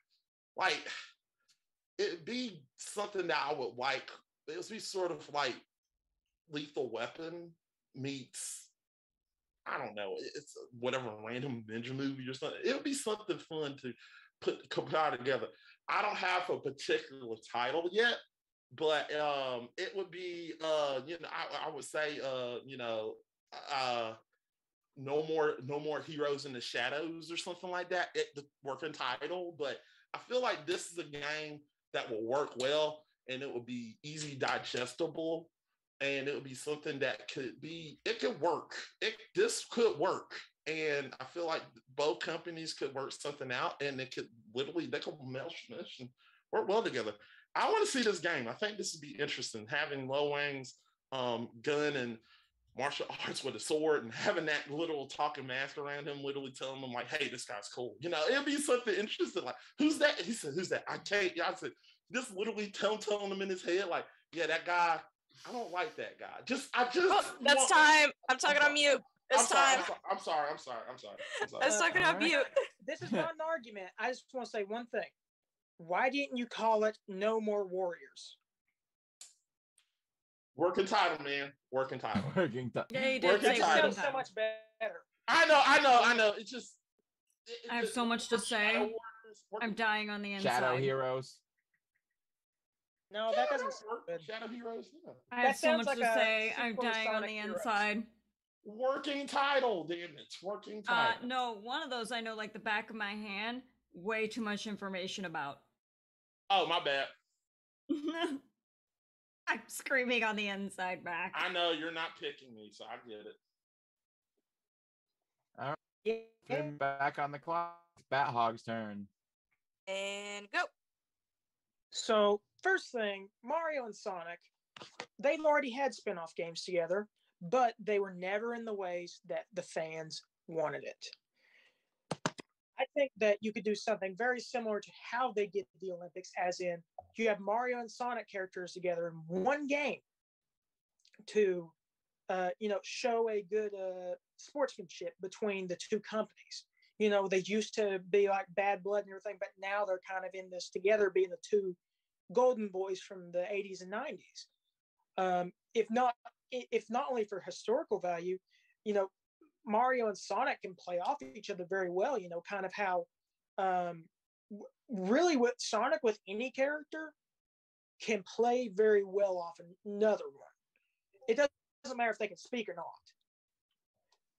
like it'd be something that I would like. It would be sort of like Lethal Weapon meets, I don't know, it's whatever random ninja movie or something. It would be something fun to put compile together. I don't have a particular title yet, but um, it would be, uh, you know, I, I would say, uh, you know, uh, no more, no more heroes in the shadows or something like that. It the working title, but I feel like this is a game that will work well and it will be easy digestible and it would be something that could be it could work it this could work and i feel like both companies could work something out and it could literally they could mesh, mesh and work well together i want to see this game i think this would be interesting having Lo Wang's um, gun and martial arts with a sword and having that little talking mask around him, literally telling him like, "Hey, this guy's cool." You know, it'd be something interesting. Like, who's that? He said, "Who's that?" I can't. I said, just literally tell, telling him in his head, like, "Yeah, that guy. I don't like that guy. Just, I just. Oh, that's want- time. I'm talking on mute. I'm It's sorry, time. I'm sorry. I'm sorry. I'm sorry. I'm sorry. I was talking on mute. This is not an argument. I just want to say one thing. Why didn't you call it No More Warriors? Working title, man. Working title. Working title. Yeah, you did Working say title. working Sounds so much better. I know. I know. I know. It's just. it- it I have just- so much to say. Warriors, I'm dying on the inside. Shadow Heroes. No, that doesn't sound work- good. Shadow Heroes. Yeah. I have That so much like to say. I'm sequel to dying on the Heroes. inside. Working title. Damn it. Working Uh, title. no, one of those I know like the back of my hand. Way too much information about. Oh, my bad. I'm screaming on the inside back. I know you're not picking me, so I get it. Yeah. Putting back on the clock. Bat Hog's turn. And go. So, first thing, Mario and Sonic, they've already had spin off games together, but they were never in the ways that the fans wanted it. I think that you could do something very similar to how they did the Olympics, as in you have Mario and Sonic characters together in one game to, uh, you know, show a good uh, sportsmanship between the two companies. You know, they used to be like bad blood and everything, but now they're kind of in this together, being the two golden boys from the 80s and 90s. Um, if not, if not only for historical value, you know, Mario and Sonic can play off each other very well. You know, kind of how, um, really, with Sonic with any character can play very well off another one. It doesn't matter if they can speak or not,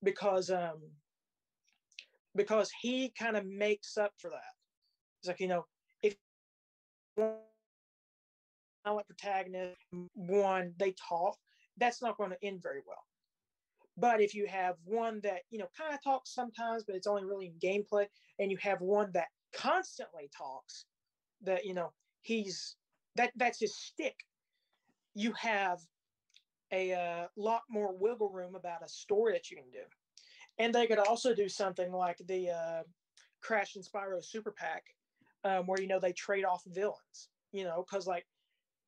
because um, because he kind of makes up for that. It's like you know, if silent protagonist one they talk, that's not going to end very well. But if you have one that you know kind of talks sometimes, but it's only really in gameplay, and you have one that constantly talks, that you know he's that that's his stick. You have a uh, lot more wiggle room about a story that you can do, and they could also do something like the uh, Crash and Spyro Super Pack, um, where you know they trade off villains. You know, because like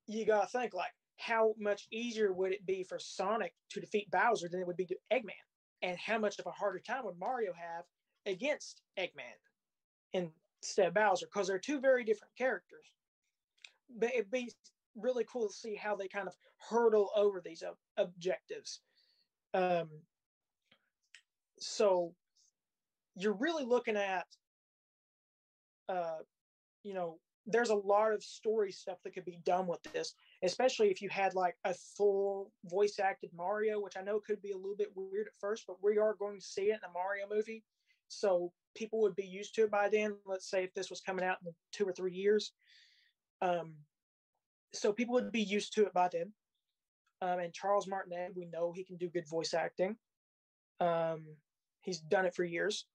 you gotta think like how much easier would it be for Sonic to defeat Bowser than it would be to Eggman, and how much of a harder time would Mario have against Eggman instead of Bowser? Because they're two very different characters. But it'd be really cool to see how they kind of hurdle over these ob- objectives. Um, so you're really looking at, uh, you know, there's a lot of story stuff that could be done with this, especially if you had like a full voice acted Mario, which I know could be a little bit weird at first, but we are going to see it in a Mario movie. So people would be used to it by then. Let's say if this was coming out in two or three years. Um, so people would be used to it by then. Um, and Charles Martinet, we know he can do good voice acting. Um, he's done it for years.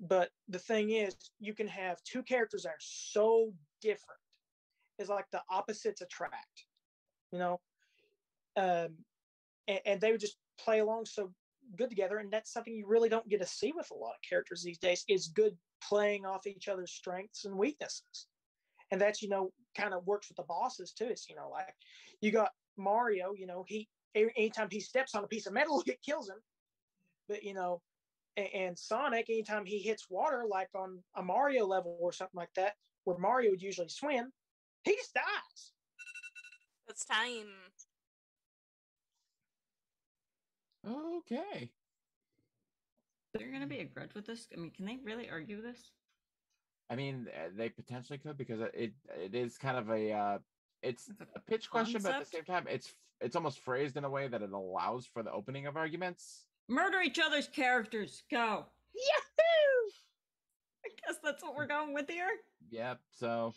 But the thing is, you can have two characters that are so different. It's like the opposites attract, you know? Um, and, and they would just play along so good together. And that's something you really don't get to see with a lot of characters these days is good playing off each other's strengths and weaknesses. and that's you know kind of works with the bosses too. It's you know like you got Mario, you know he anytime he steps on a piece of metal, it kills him. But you know, and, and Sonic, anytime he hits water, like on a Mario level or something like that, where Mario would usually swim, he just dies. It's time. Okay. Is there gonna be a grudge with this? I mean, can they really argue this? I mean, uh, they potentially could because it it, it is kind of a uh, it's It's a a pitch question, but at the same concept? time, it's it's almost phrased in a way that it allows for the opening of arguments. Murder each other's characters. Go. Yahoo! I guess that's what we're going with here. Yep. So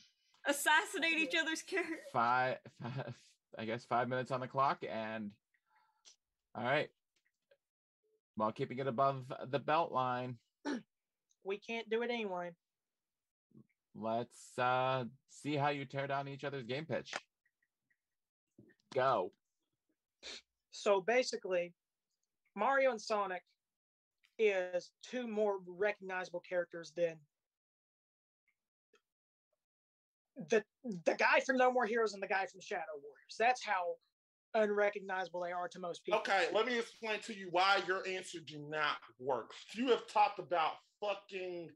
Assassinate each other's characters. five, five, I guess five minutes on the clock, and all right. While keeping it above the belt line, We can't do it anyway. let's uh see how you tear down each other's game pitch. Go. So basically, Mario and Sonic is two more recognizable characters than the the guy from No More Heroes and the guy from Shadow Warriors. That's how unrecognizable they are to most people. Okay, let me explain to you why your answer do not work. You have talked about fucking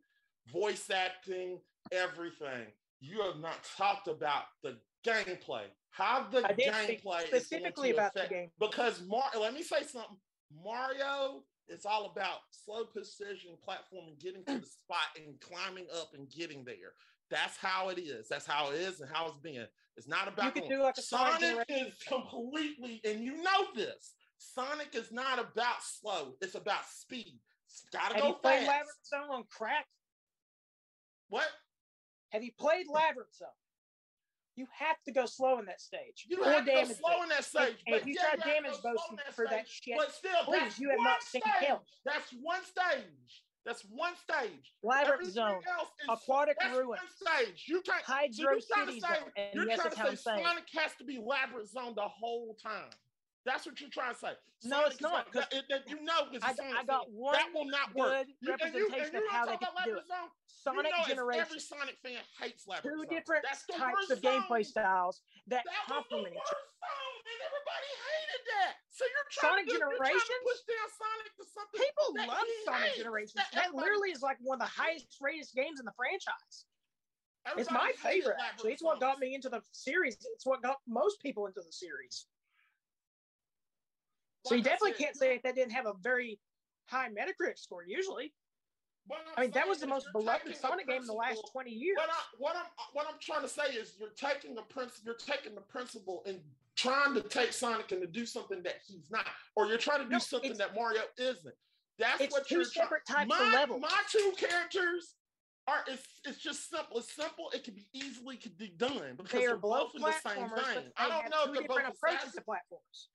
voice acting, everything. You have not talked about the gameplay. How the I did speak gameplay is specifically about the game. because Mar. Let me say something. Mario is all about slow precision platforming, getting to the spot and climbing up and getting there. That's how it is. That's how it is and how it's been. It's not about do like a Sonic is completely, and you know this. Sonic is not about slow. It's about speed. It's gotta Have go you played. Labyrinth Zone on crack? What? Have you played Labyrinth Zone? You have to go slow in that stage. You have to go slow it. in that stage. and if you yeah, try to damage boosting for that shit, But still, please, you have not seen. That's one stage. That's one stage. Everything Zone, Aquatic that's Ruins, one stage. You can't. so you're trying to say- Zone, You're trying to say. Sonic has to be Labyrinth Zone the whole time. That's what you're trying to say. No, it's Sonic is not, like- that- you know, it's I I got one That will not work. You- and you- and representation of how they can do it. Sonic you know, if Generations. Every Sonic fan hates Labyrinth Two different That's types of gameplay styles that That complement each other. and everybody hated that. So you're trying Sonic to you're trying to Generations? push down Sonic to something. People love Sonic hates, Generations. that That literally is like one of the highest rated games in the franchise. It's my favorite, actually. It's what got me into the series. It's what got most people into the series. So you definitely can't say that didn't have a very high Metacritic score. Usually, I'm mean, that was the most beloved Sonic game in the last twenty years. What, I, what I'm what I'm trying to say is you're taking the principle you're taking the principle and trying to take Sonic and to do something that he's not, or you're trying to do No, something that Mario isn't. That's it's what two you're separate types my, of levels. My two characters are it's it's just simple. It's simple. It can be easily could be done because They they're both both in the same thing. I don't know if they're both approaches to platforms.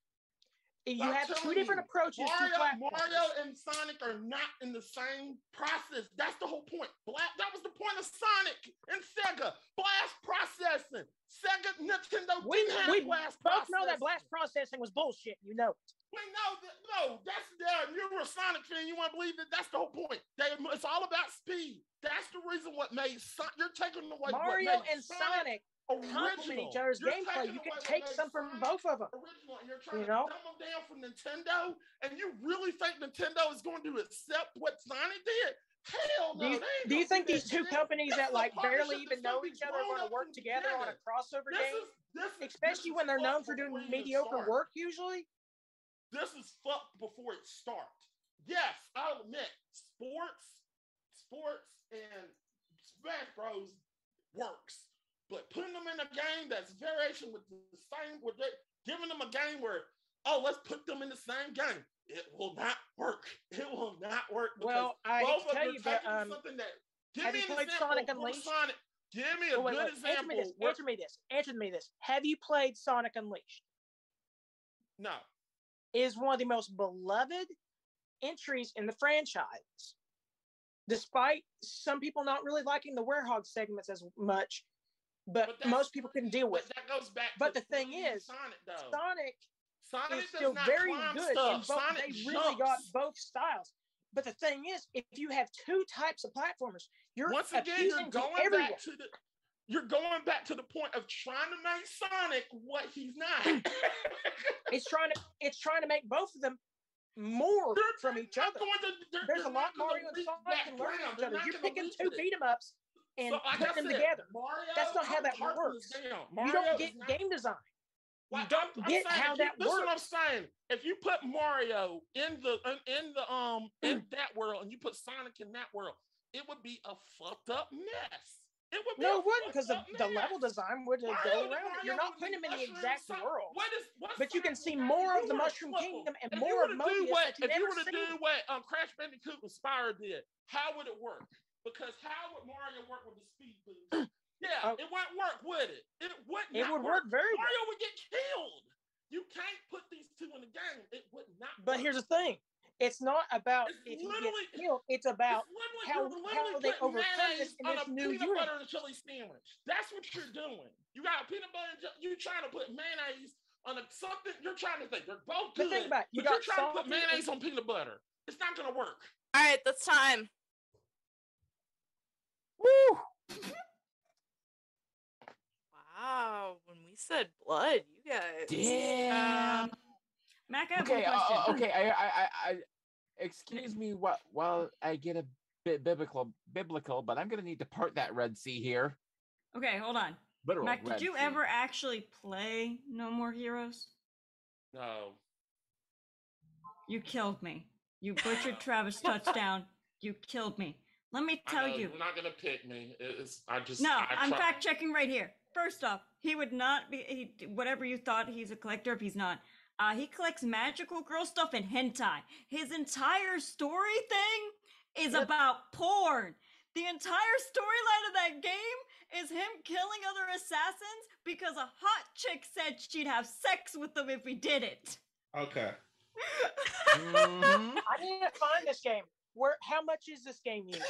You I'm have two different you, approaches Mario. Mario and Sonic are not in the same process. That's the whole point. Black, that was the point of Sonic and Sega. Blast processing. Sega, Nintendo we didn't have we blast both know that blast processing was bullshit. You know. it. We know that. No, that's there. You're a Sonic fan. You want to believe that? That's the whole point. They, it's all about speed. That's the reason what made Son- you're taking away Mario and Sonic complement original. You're gameplay. You can take some from both of them. original and you're trying You know? to dumb them down from Nintendo, and you really think Nintendo is going to accept what Sonic did? Hell no. Do you, do you think these two shit. companies This that like barely even that's know each other are going to work together on a crossover This game? is this is Especially this when they're known for doing before it even mediocre work usually. This is fucked before it starts. Yes, I'll admit, sports, sports, and Smash Bros works, but putting them in a game that's variation with the same, with it, giving them a game where oh, let's put them in the same game, it will not work. It will not work. because Well, I both tell them you, but um, something that. Give me an example Sonic Unleashed? Sonic. Give me a Oh, wait, good wait, example. Answer me this. Answer me this. Answer me this. Have you played Sonic Unleashed? no, It is one of the most beloved entries in the franchise. Despite some people not really liking the Werehog segments as much, but, But most people can deal with. but that goes back. But to the thing is, Sonic though. Sonic Sonic is does still not very good, stuff. and both, Sonic they really got both styles. But the thing is, if you have two types of platformers, you're Once again, you're going back to the. you're going back to the point of trying to make Sonic what he's not. It's trying to it's trying to make both of them more They're from each other. to- they're- There's a they're lot not gonna Mario and Sonic can learn from each other. You're picking two beat 'em ups and So, like I them said, together. Mario, That's not how I'm that works. this you don't get not- game design. You don't I'm- I'm get saying how you- that this is what I'm saying. If you put Mario in the in, in the um in that world and you put Sonic in that world, it would be a fucked up mess. It would be No, it wouldn't because the, the level design would go around it. You're not putting them in the exact world. What is But you can see more of the Mushroom Kingdom and if more of Mobius what if you were to do what um Crash Bandicoot and Spyro did, how would it work? Because how would Mario work with the speed boost? Yeah, Oh. it wouldn't work, would it? It wouldn't. It not would work very well. Mario would get killed. You can't put these two in the game. It would not. But work. here's the thing. It's not about It's if he literally- gets killed. It's about It's how- you're how they overcome this in on this a new peanut universe. butter and chili sandwich. That's what you're doing. You got a peanut butter and chili- you trying to put mayonnaise on a something. You're trying to think they're both But good. think about it, you but you're trying to put salty and- mayonnaise on peanut butter. It's not gonna work. All right, that's time. Woo! Wow, when we said blood, you guys. Damn. Um, Mac, I have Okay, one uh, question. uh, okay. I, I, I, I, excuse me. What? Well, I get a bit biblical, biblical, but I'm gonna need to part that Red Sea here. Okay, hold on. Literal Mac, did you Sea. ever actually play No More Heroes? No. You killed me. You butchered Travis touchdown. You killed me. Let me tell you. You're not gonna pick me. It's I just No, I I'm fact checking right here. First off, he would not be he, whatever you thought he's a collector if he's not. Uh, he collects magical girl stuff and hentai. His entire story thing is about porn. The entire storyline of that game is him killing other assassins because a hot chick said she'd have sex with them if he did it. Okay. Mhm. I didn't find this game. Where? How much is this game? You?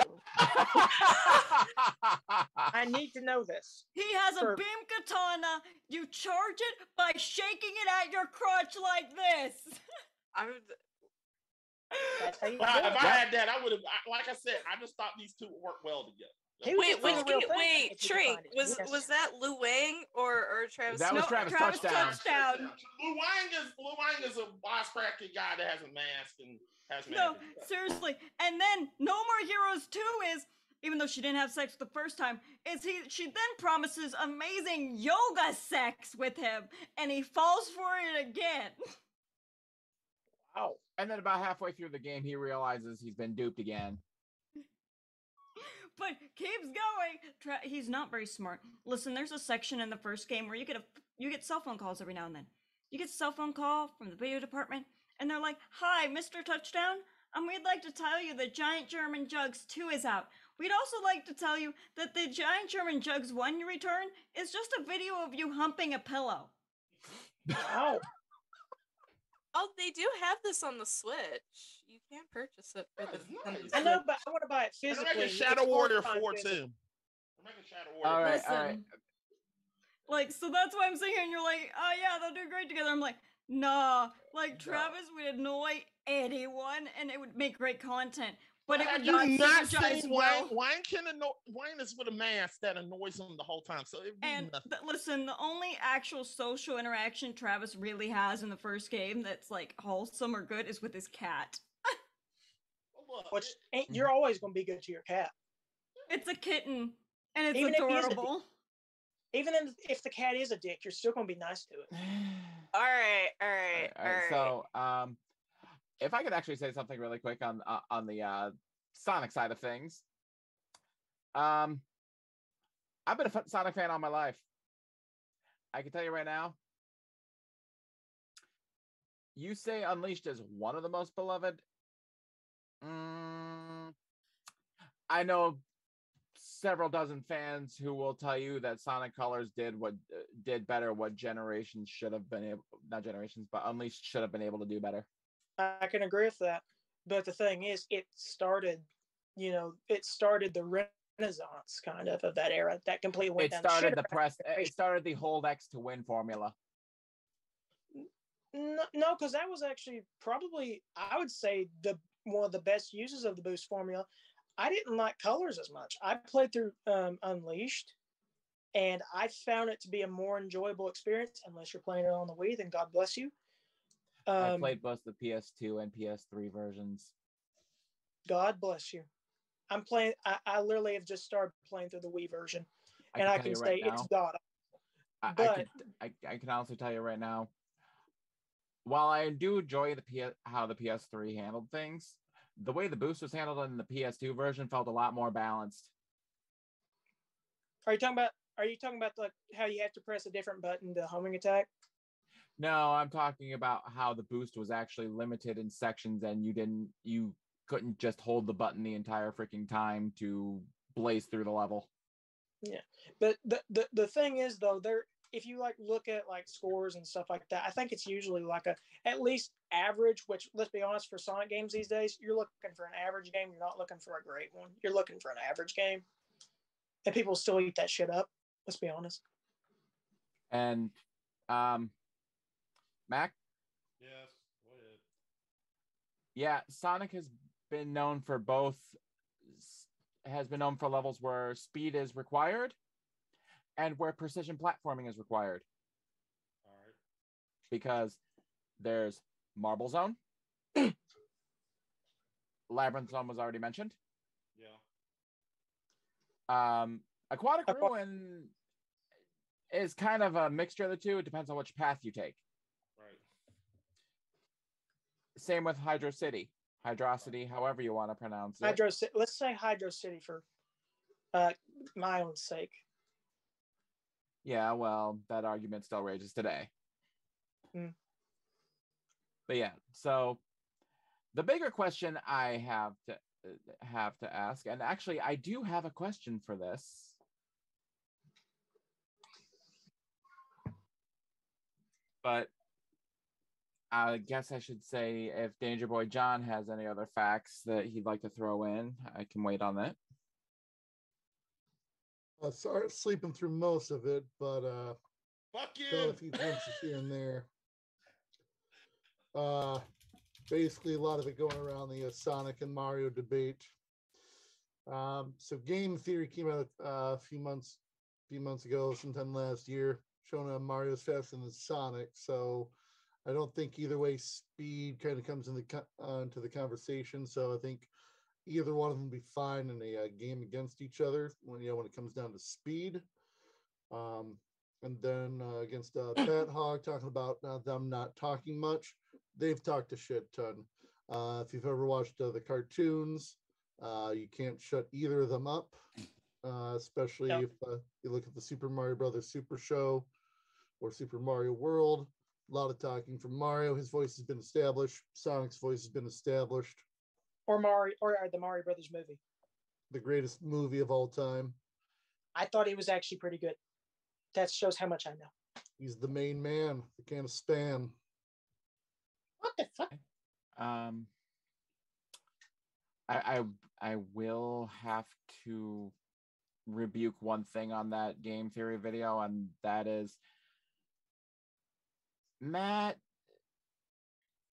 I need to know this. He has a beam katana. You charge it by shaking it at your crotch like this. I would. That's how you But do if. I had that, I would have. Like I said, I just thought these two would work well together. He was Wait, which game? thing Wait, if you could Trink, was Yes. was that Lo Wang or or Travis? That was No, Travis, Travis touchdown. touchdown. Lo Wang is Lo Wang is a wisecracking guy that has a mask and has No, magic. seriously. And then No More Heroes 2 is even though she didn't have sex the first time, is he she then promises amazing yoga sex with him and he falls for it again. Wow. and then about halfway through the game, he realizes he's been duped again. But keeps going. Tra- he's not very smart. Listen, there's a section in the first game where you get a you get cell phone calls every now and then. You get a cell phone call from the video department, and they're like, "Hi, Mr. Touchdown. Um, we'd like to tell you that Giant German Jugs 2 is out. We'd also like to tell you that the Giant German Jugs 1 you return is just a video of you humping a pillow. Wow. Oh, they do have this on the Switch. You can purchase it for the. Nice. I know, but I want to buy it They're physically. making It's Shadow hard to Warrior find 4 physically. too. They're Shadow Warrior. All right, Listen. all right. Like, so that's why I'm sitting here and you're like, oh yeah, they'll do great together. I'm like, nah. Like, Travis would annoy anyone and it would make great content. But it would you not not synergize seen well. Wayne? Wayne can anno- Wayne is with a mask that annoys him the whole time. So it And th- listen, the only actual social interaction Travis really has in the first game that's like wholesome or good is with his cat. Look, Which ain't, you're always going to be good to your cat. It's a kitten and it's Even if he is a dick. adorable. Even if, if the cat is a dick, you're still going to be nice to it. All right, all right, All right, so um, if I could actually say something really quick on uh, on the uh, Sonic side of things, um, I've been a Sonic fan all my life. I can tell you right now. You say Unleashed is one of the most beloved. Mm, I know several dozen fans who will tell you that Sonic Colors did what uh, did better what generations should have been able not generations but Unleashed should have been able to do better. I can agree with that. But the thing is, it started, you know, it started the renaissance kind of of that era that completely went It down started shitter the press it started the hold X to win formula. No, no, because that was actually probably I would say the one of the best uses of the boost formula. I didn't like colors as much. I played through um, Unleashed, and I found it to be a more enjoyable experience. Unless you're playing it on the Wii, then God bless you. I Um, played both the PS2 and PS3 versions. God bless you. I'm playing. I, I literally have just started playing through the Wii version, I and can I can say right it's God. I, I, But- I, I can also tell you right now, while I do enjoy the PS, how the PS3 handled things, the way the boost was handled in the PS2 version felt a lot more balanced. Are you talking about? Are you talking about like how you have to press a different button to homing attack? No, I'm talking about how the boost was actually limited in sections and you didn't you couldn't just hold the button the entire freaking time to blaze through the level. Yeah, but the the the thing is though, there if you like look at like scores and stuff like that, I think it's usually like a at least average. Which let's be honest, for Sonic games these days, you're looking for an average game. You're not looking for a great one. You're looking for an average game, and people still eat that shit up. Let's be honest. And um Mac, Yes. Go yeah, Sonic has been known for both has been known for levels where speed is required and where precision platforming is required. All right. because there's Marble Zone. Labyrinth Zone was already mentioned. Yeah. Um, Aquatic Ruin is kind of a mixture of the two. It depends on which path you take. Right. Same with Hydro City, Hydrocity, however you want to pronounce it. Hydrocity. Let's say Hydro City for uh, my own sake. Yeah, well, that argument still rages today. Mm. But yeah, so the bigger question I have to uh, have to ask, and actually, I do have a question for this. But I guess I should say if Danger Boy John has any other facts that he'd like to throw in, I can wait on that. I started sleeping through most of it, but uh, Fuck got a few glimpses here and there. Uh, basically, a lot of it going around the uh, Sonic and Mario debate. Um, so, Game Theory came out uh, a few months, few months ago, sometime last year, showing uh, Mario's faster than Sonic. So, I don't think either way speed kind of comes in the co- uh, into the conversation. So, I think either one of them be fine in a uh, game against each other when you know when it comes down to speed. Um, and then uh, against uh, Bat Hog, talking about uh, them not talking much. They've talked a shit ton. Uh, if you've ever watched uh, the cartoons, uh, you can't shut either of them up, uh, especially Yep. if uh, you look at the Super Mario Brothers Super Show or Super Mario World. A lot of talking from Mario. His voice has been established. Sonic's voice has been established. Or Mario, or the Mario Brothers movie. The greatest movie of all time. I thought he was actually pretty good. That shows how much I know. He's the main man, the can of spam. What the fuck? Um, I, I I will have to rebuke one thing on that game theory video, and that is Matt.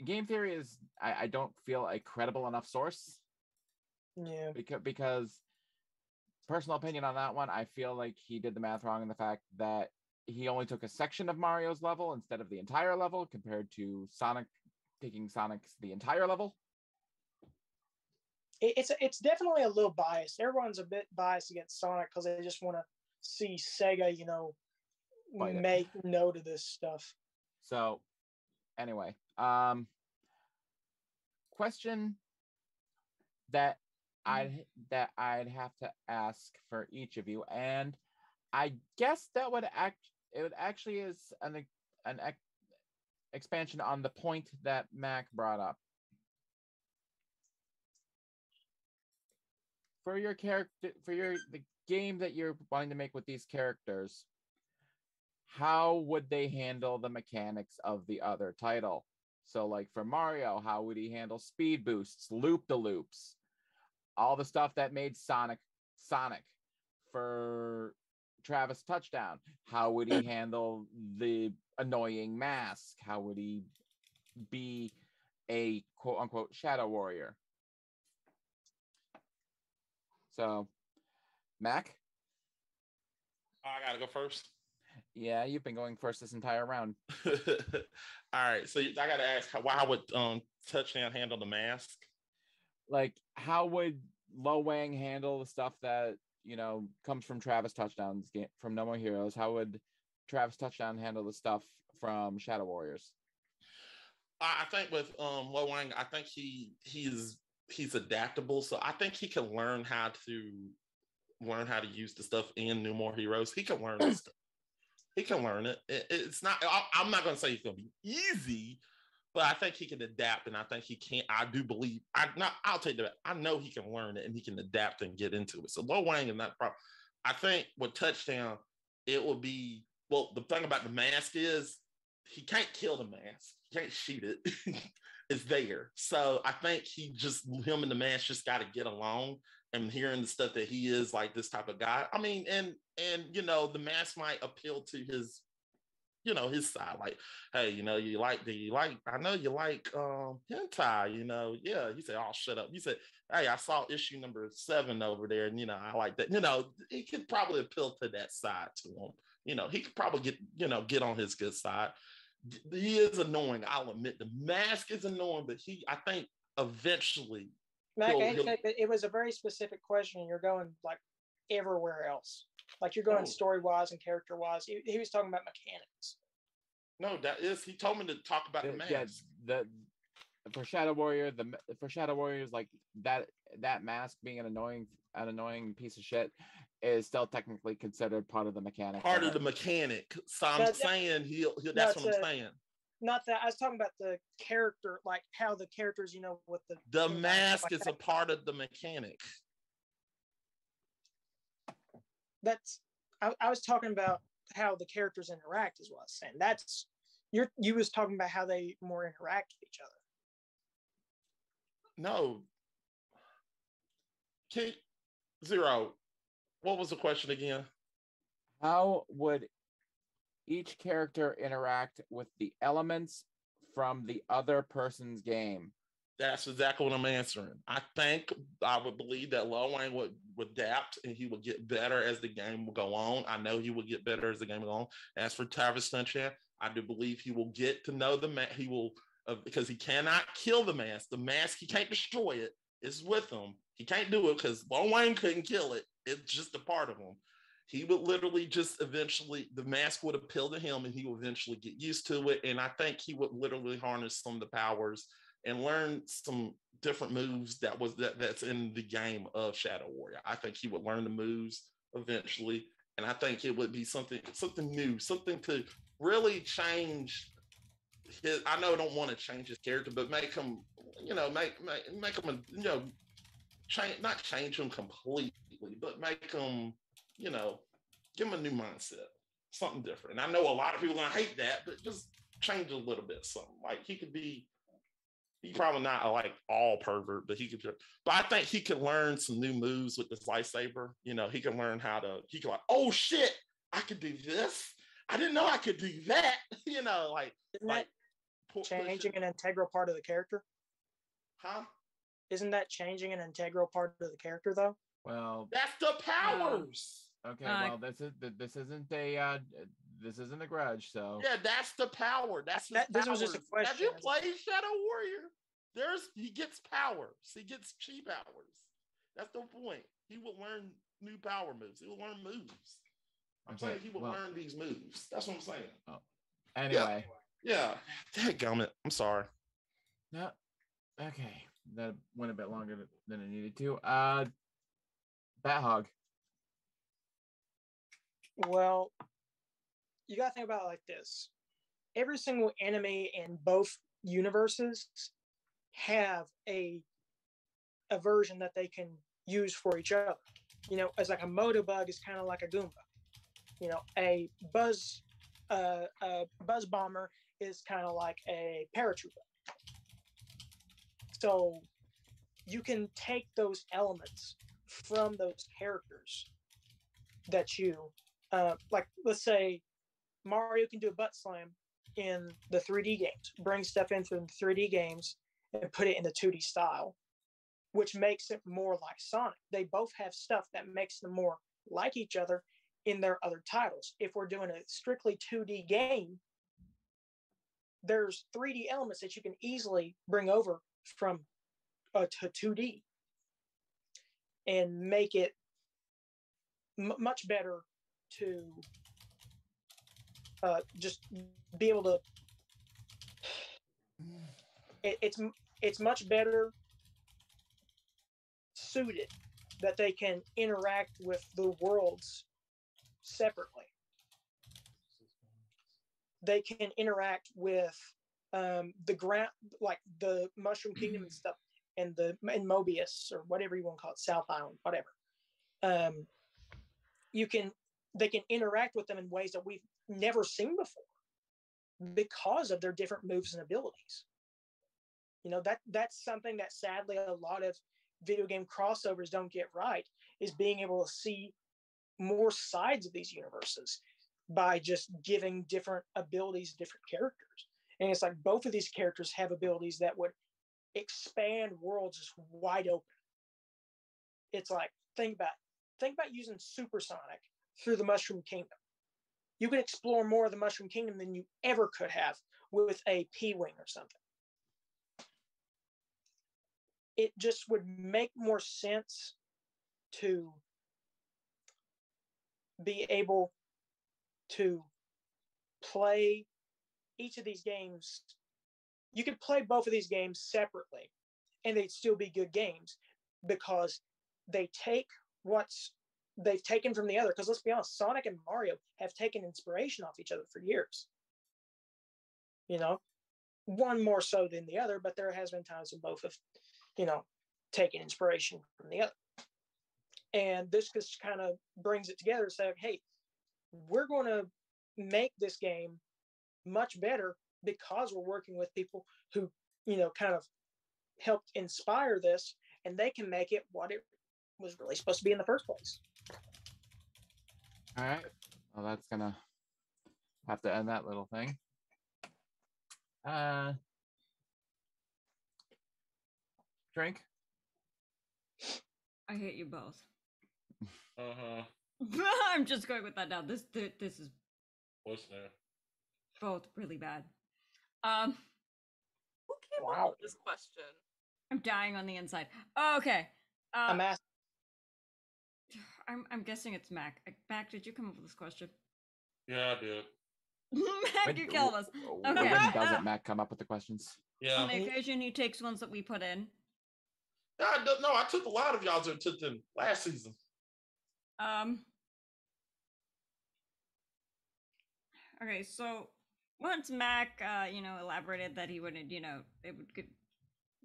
Game theory is I, I don't feel a credible enough source Yeah. because because personal opinion on that one, I feel like he did the math wrong in the fact that he only took a section of Mario's level instead of the entire level, compared to Sonic taking Sonic's the entire level. It's it's definitely a little biased. Everyone's a bit biased against Sonic because they just want to see Sega, you know, Fight it. make note of this stuff. So, anyway, um, question that mm-hmm. I'd that I'd have to ask for each of you, and I guess that would act it would actually is an an ex- expansion on the point that Mac brought up. For your character, for your the game that you're wanting to make with these characters, how would they handle the mechanics of the other title? So, like for Mario, how would he handle speed boosts, loop the loops, all the stuff that made Sonic Sonic? For Travis Touchdown, how would he handle the annoying mask? How would he be a quote unquote shadow warrior? So, Mac, I gotta go first. Yeah, you've been going first this entire round. All right, so I gotta ask, how, why would um touchdown handle the mask? Like, how would Lo Wang handle the stuff that you know comes from Travis Touchdowns game from No More Heroes? How would Travis Touchdown handle the stuff from Shadow Warriors? I think with um Lo Wang, I think he he's he's adaptable, so I think he can learn how to learn how to use the stuff in No More Heroes. He can learn this stuff. He can learn it. It- It's not. I- I'm not going to say it's going to be easy, but I think he can adapt, and I think he can. I do believe. I not. I'll take that. I know he can learn it, and he can adapt and get into it. So Lo Wang is not problem. I think with touchdown, it will be. Well, the thing about the mask is he can't kill the mask. He can't shoot it. it's there. So I think he just him and the mask just got to get along. And hearing the stuff that he is like this type of guy. I mean, and and you know, the mask might appeal to his, you know, his side. Like, hey, you know, you like do you like? I know you like um hentai. You know, yeah. He said, "Oh, shut up." He said, "Hey, I saw issue number seven over there, and you know, I like that." You know, he could probably appeal to that side to him. You know, he could probably get you know get on his good side he is annoying. I'll admit the mask is annoying, but he, I think, eventually, Mac, he'll- I hate to he'll- but it was a very specific question, and you're going like everywhere else. Like you're going Oh. story wise and character wise. He, he was talking about mechanics. no, that is. He told me to talk about the The- mask. yeah, the for Shadow Warrior, the for Shadow Warriors, like that that mask being an annoying an annoying piece of shit is still technically considered part of the mechanic. Part of the mechanic. So I'm No, that- saying he'll. he'll no, that's what it's I'm a- saying. Not that I was talking about the character, like how the characters, you know, with the The mask like is a part of the mechanic. that's I, I was talking about how the characters interact is what I was saying. That's you're you was talking about how they more interact with each other. No. Kate zero. What was the question again? How would each character interact with the elements from the other person's game? That's exactly what I'm answering. I think I would believe that Lo Wang would, would adapt and he would get better as the game will go on. I know he will get better as the game will go on. As for Travis Sunshine, I do believe he will get to know the man. He will uh, because he cannot kill the mask. The mask he can't destroy it. It's with him. He can't do it because Lo Wang couldn't kill it. It's just a part of him. He would literally just eventually the mask would appeal to him and he would eventually get used to it. And I think he would literally harness some of the powers and learn some different moves that was that that's in the game of Shadow Warrior. I think he would learn the moves eventually, and I think it would be something something new, something to really change his. I know I don't want to change his character, but make him, you know, make make make him, a, you know, change not change him completely, but make him, you know, give him a new mindset, something different. And I know a lot of people gonna hate that, but just change a little bit, something like he could be he probably not a, like all pervert, but he could. But I think he could learn some new moves with this lightsaber. You know, he can learn how to. He can like, oh shit, I could do this. I didn't know I could do that. You know, like Isn't like that changing an integral part of the character? Huh? Isn't that changing an integral part of the character though? Well, That's the powers. Okay. Uh, well, this is this isn't a uh, this isn't a grudge. So Yeah, that's the power. That's his That- this was just a question. Have you played Shadow Warrior? There's he gets powers. He gets chi powers. That's the point. He will learn new power moves. He will learn moves. I'm Okay, saying he will well- learn these moves. That's what I'm saying. Oh. anyway, Yeah. Dadgummit. I'm sorry. no, okay, that went a bit longer than it needed to. Uh, Bat Hog. Well, you got to think about it like this. Every single enemy in both universes have a a version that they can use for each other. You know, as like a Motobug is kind of like a Goomba. You know, a buzz uh, a buzz bomber is kind of like a paratrooper. So you can take those elements from those characters that you uh, like let's say Mario can do a butt slam in the 3D games, bring stuff into the 3D games and put it in the 2D style, which makes it more like Sonic. They both have stuff that makes them more like each other in their other titles. If we're doing a strictly 2D game, there's 3D elements that you can easily bring over from uh, to 2D and make it m- much better to uh, just be able to. It, it's it's much better suited that they can interact with the worlds separately. They can interact with um, the ground, like the Mushroom Kingdom and stuff, and the and Mobius or whatever you want to call it, South Island, whatever. Um, you can they can interact with them in ways that we've never seen before because of their different moves and abilities. You know that that's something that sadly a lot of video game crossovers don't get right is being able to see more sides of these universes by just giving different abilities different characters and it's like both of these characters have abilities that would expand worlds just wide open it's like think about think about using supersonic through the mushroom kingdom you can explore more of the mushroom kingdom than you ever could have with a p-wing or something it just would make more sense to be able to play each of these games. You could play both of these games separately and they'd still be good games because they take what's they've taken from the other. Because let's be honest, Sonic and Mario have taken inspiration off each other for years. You know, one more so than the other, but there has been times when both have, you know, taken inspiration from the other. And this just kind of brings it together. Say, hey, we're going to make this game much better because we're working with people who, you know, kind of helped inspire this, and they can make it what it was really supposed to be in the first place. All right. Well, that's gonna have to end that little thing. Uh, drink. I hate you both. Uh huh. I'm just going with that now. This th- this is What's there? both really bad. Um, Who came Wow. up with this question? I'm dying on the inside. Okay. Uh, I'm asking. I'm I'm guessing it's Mac. Mac, did you come up with this question? Yeah, I did. Mac, When- you killed us. When Okay. doesn't Mac come up with the questions? Yeah. On the occasion, he takes ones that we put in. I don't know. I took a lot of y'all's and took them last season. Um. Okay, so once Mac, uh, you know, elaborated that he wouldn't, you know, it would get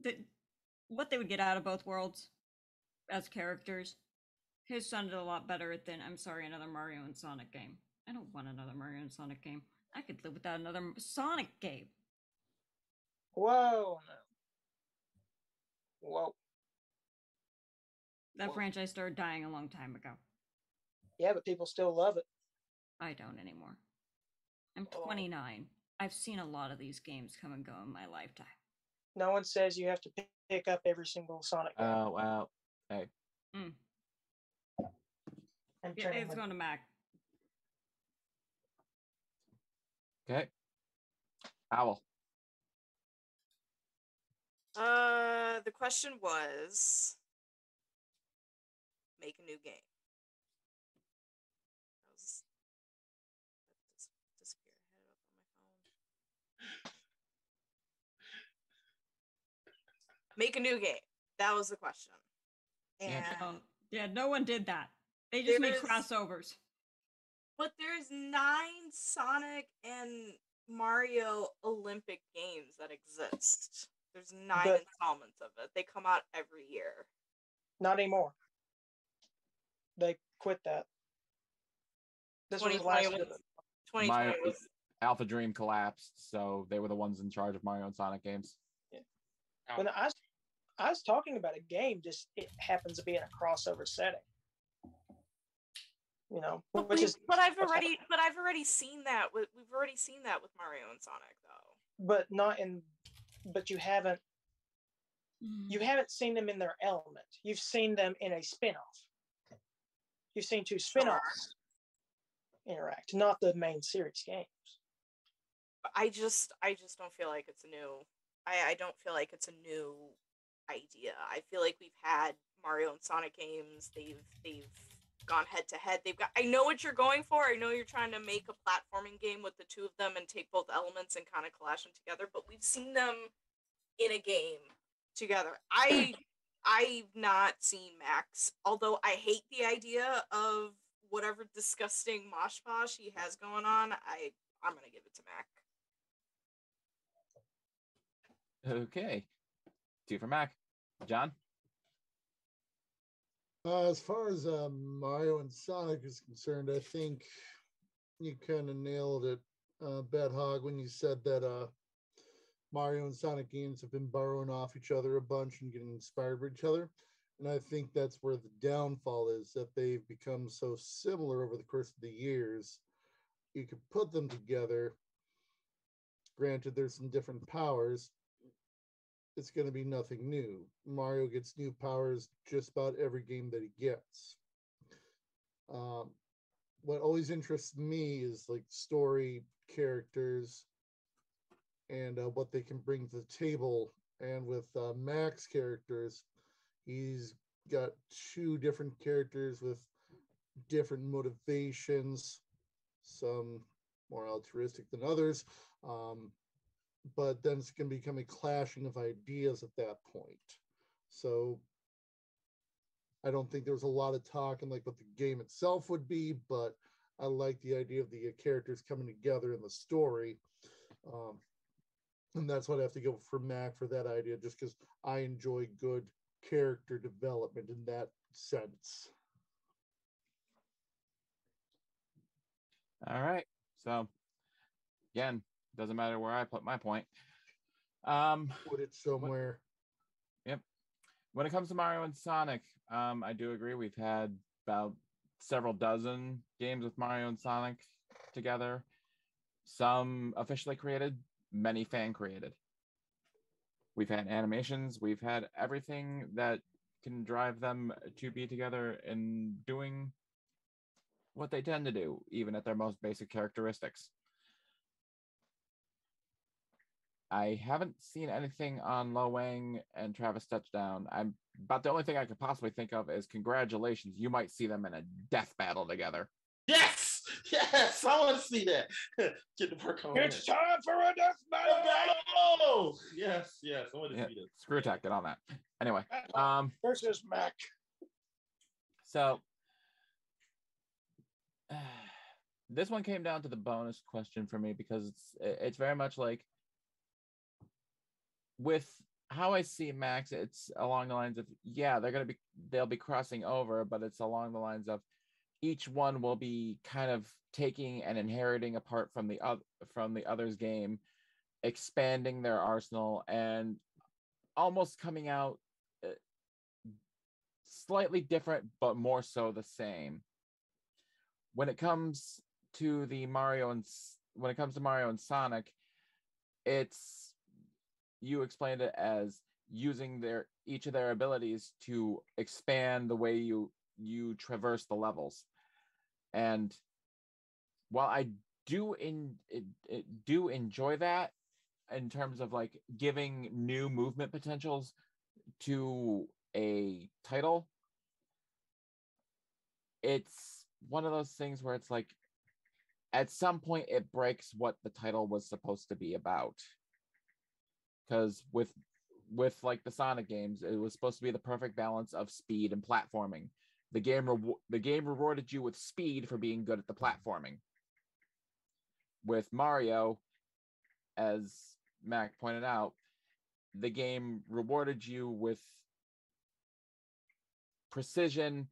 that what they would get out of both worlds as characters. His sounded a lot better than I'm sorry, another Mario and Sonic game. I don't want another Mario and Sonic game. I could live without another M- Sonic game. Whoa, no. Whoa. That franchise started dying a long time ago. Yeah, but people still love it. I don't anymore. I'm Oh. 29. I've seen a lot of these games come and go in my lifetime. No one says you have to pick- pick up every single Sonic game. Oh well. Hey. Mm. I'm Yeah, it's my- going to Mac. Okay. Owl. Uh, the question was make a new game. That was that dis- disappeared. I had it up on my phone. Make a new game. That was the question. And Yeah. Oh, yeah, no one did that. They just made There's- crossovers. but there's nine Sonic and Mario Olympic games that exist. There's nine But- installments of it. They come out every year. Not anymore. They quit that. This was the last 2020 year. 2020 Mario, was AlphaDream collapsed, so they were the ones in charge of Mario and Sonic games. Yeah. When I was, I was talking about a game, just it happens to be in a crossover setting. You know, But, which we- is but I've what's already but I've already seen that with we've already seen that with Mario and Sonic though. but not in but you haven't mm-hmm. you haven't seen them in their element you've seen them in a spin-off you've seen two spin-offs interact, not the main series games. I just I just don't feel like it's a new I, I don't feel like it's a new idea. I feel like we've had Mario and Sonic games. They've they've gone head to head. They've got I know what you're going for. I know you're trying to make a platforming game with the two of them and take both elements and kind of clash them together, but we've seen them in a game together. I I've not seen Max, although I hate the idea of whatever disgusting mosh posh he has going on. I I'm gonna give it to Mac. Okay. Two for Mac. John? Uh, as far as uh, Mario and Sonic is concerned, I think you kind of nailed it, uh, Bat Hog, when you said that uh, Mario and Sonic games have been borrowing off each other a bunch and getting inspired by each other. And I think that's where the downfall is that they've become so similar over the course of the years. You could put them together. Granted, there's some different powers, it's going to be nothing new. Mario gets new powers just about every game that he gets. Um, what always interests me is like story, characters, and uh, what they can bring to the table. And with uh, Max characters, he's got two different characters with different motivations, some more altruistic than others. Um, but then it's going to become a clashing of ideas at that point. So I don't think there was a lot of talk and like what the game itself would be, but I like the idea of the characters coming together in the story. Um, and that's what I have to go for Mac for that idea, just because I enjoy good character development in that sense. All right. So again, doesn't matter where I put my point. Um, Put it somewhere. Yep. When it comes to Mario and Sonic, um, I do agree. We've had about several dozen games with Mario and Sonic together. Some officially created, many fan created. We've had animations, we've had everything that can drive them to be together and doing what they tend to do, even at their most basic characteristics. I haven't seen anything on Lo Wang and Travis Touchdown. I'm about the only thing I could possibly think of is congratulations. You might see them in a death battle together. Yes, yes, I want to see that. Get the perk on. It. It's time for a death battle. Yes, yes, I want to Yeah, see this. ScrewAttack, get on that. Anyway, um, versus Mac. so this one came down to the bonus question for me because it's it's very much like with how I see Max, it's along the lines of yeah, they're gonna be they'll be crossing over, but it's along the lines of each one will be kind of taking and inheriting apart from the other from the other's game, expanding their arsenal and almost coming out uh, slightly different, but more so the same. When it comes to the Mario and when it comes to Mario and Sonic, it's you explained it as using their each of their abilities to expand the way you you traverse the levels. And while i do in it, it do enjoy that in terms of like giving new movement potentials to a title it's one of those things where it's like at some point it breaks what the title was supposed to be about because with with like the Sonic games, it was supposed to be the perfect balance of speed and platforming. The game rewa- the game rewarded you with speed for being good at the platforming. With Mario, as Mac pointed out, the game rewarded you with precision.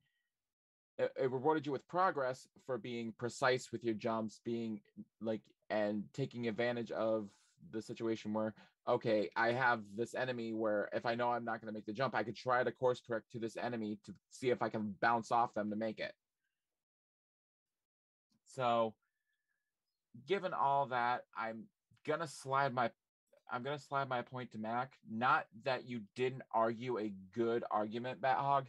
It, it rewarded you with progress for being precise with your jumps, being like and taking advantage of the situation where okay, I have this enemy where if I know I'm not going to make the jump, I could try to course correct to this enemy to see if I can bounce off them to make it. So, given all that, I'm gonna slide my I'm gonna slide my point to Mac. Not that you didn't argue a good argument, Bat Hog.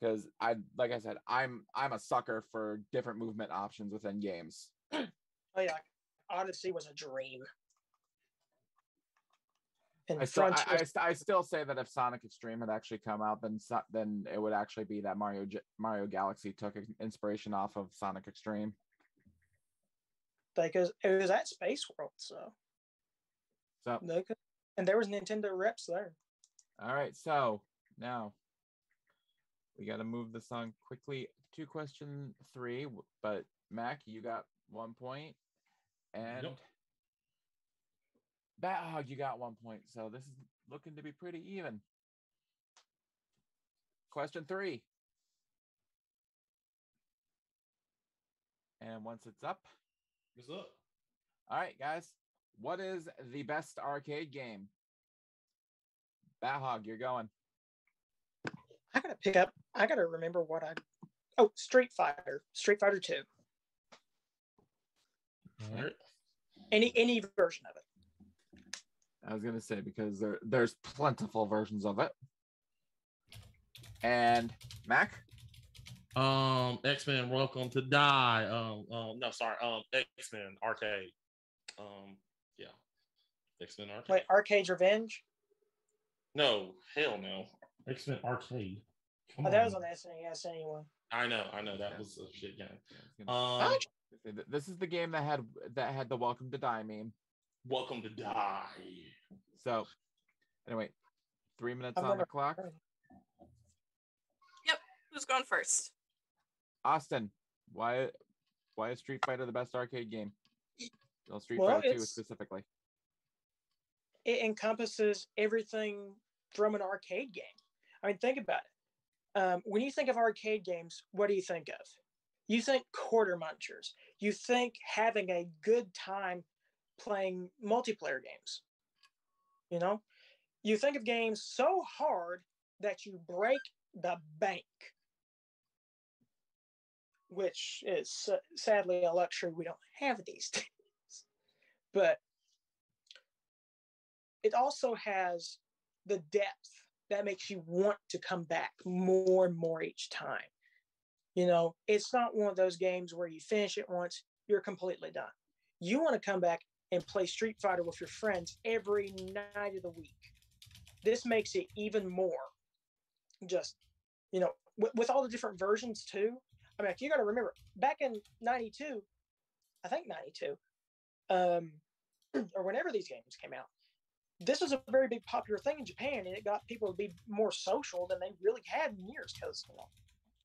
because I like I said, I'm I'm a sucker for different movement options within games. Oh yeah, Odyssey was a dream. And I still, I, I, Frontier- st- I still say that if Sonic X-treme had actually come out, then then it would actually be that Mario Mario Galaxy took inspiration off of Sonic X-treme. because it was at Space World, so So and there was Nintendo reps there. all right, so now we got to move this on quickly to question three. But Mac, you got one point, and Yep. Bat Hog, you got one point. So this is looking to be pretty even. Question three. And once it's up, What's up? all right, guys. What is the best arcade game? Bat Hog, you're going. I gotta pick up. I gotta remember what I. Oh, Street Fighter, Street Fighter Two, All right. any any version of it. I was gonna say because there there's plentiful versions of it. And Mac, Um, X Men, Welcome to Die. Um, um, no, sorry. Um, X Men Arcade. Um, yeah, X Men Arcade. Wait, Arcade's Revenge. No, hell no. X Men Arcade. Come Oh, that was on. on SNES anyway. I know, I know. That was a shit game. gonna- Um, this is the game that had that had the Welcome to Die meme. Welcome to Die. So, anyway, three minutes on the clock. Yep. Who's going first? Austin, why why is Street Fighter the best arcade game? Well, Street Well, Fighter Two specifically. It encompasses everything from an arcade game. I mean, think about it. Um, when you think of arcade games, what do you think of? You think quarter munchers. You think having a good time playing multiplayer games. You know, you think of games so hard that you break the bank, which is sa- sadly a luxury we don't have these days. But it also has the depth that makes you want to come back more and more each time. You know, it's not one of those games where you finish it once, you're completely done. You want to come back and play Street Fighter with your friends every night of the week. This makes it even more just, you know, with, with all the different versions too. I mean, you got to remember back in 92, I think 92, um, or whenever these games came out, this was a very big popular thing in Japan, and it got people to be more social than they really had in years because you know,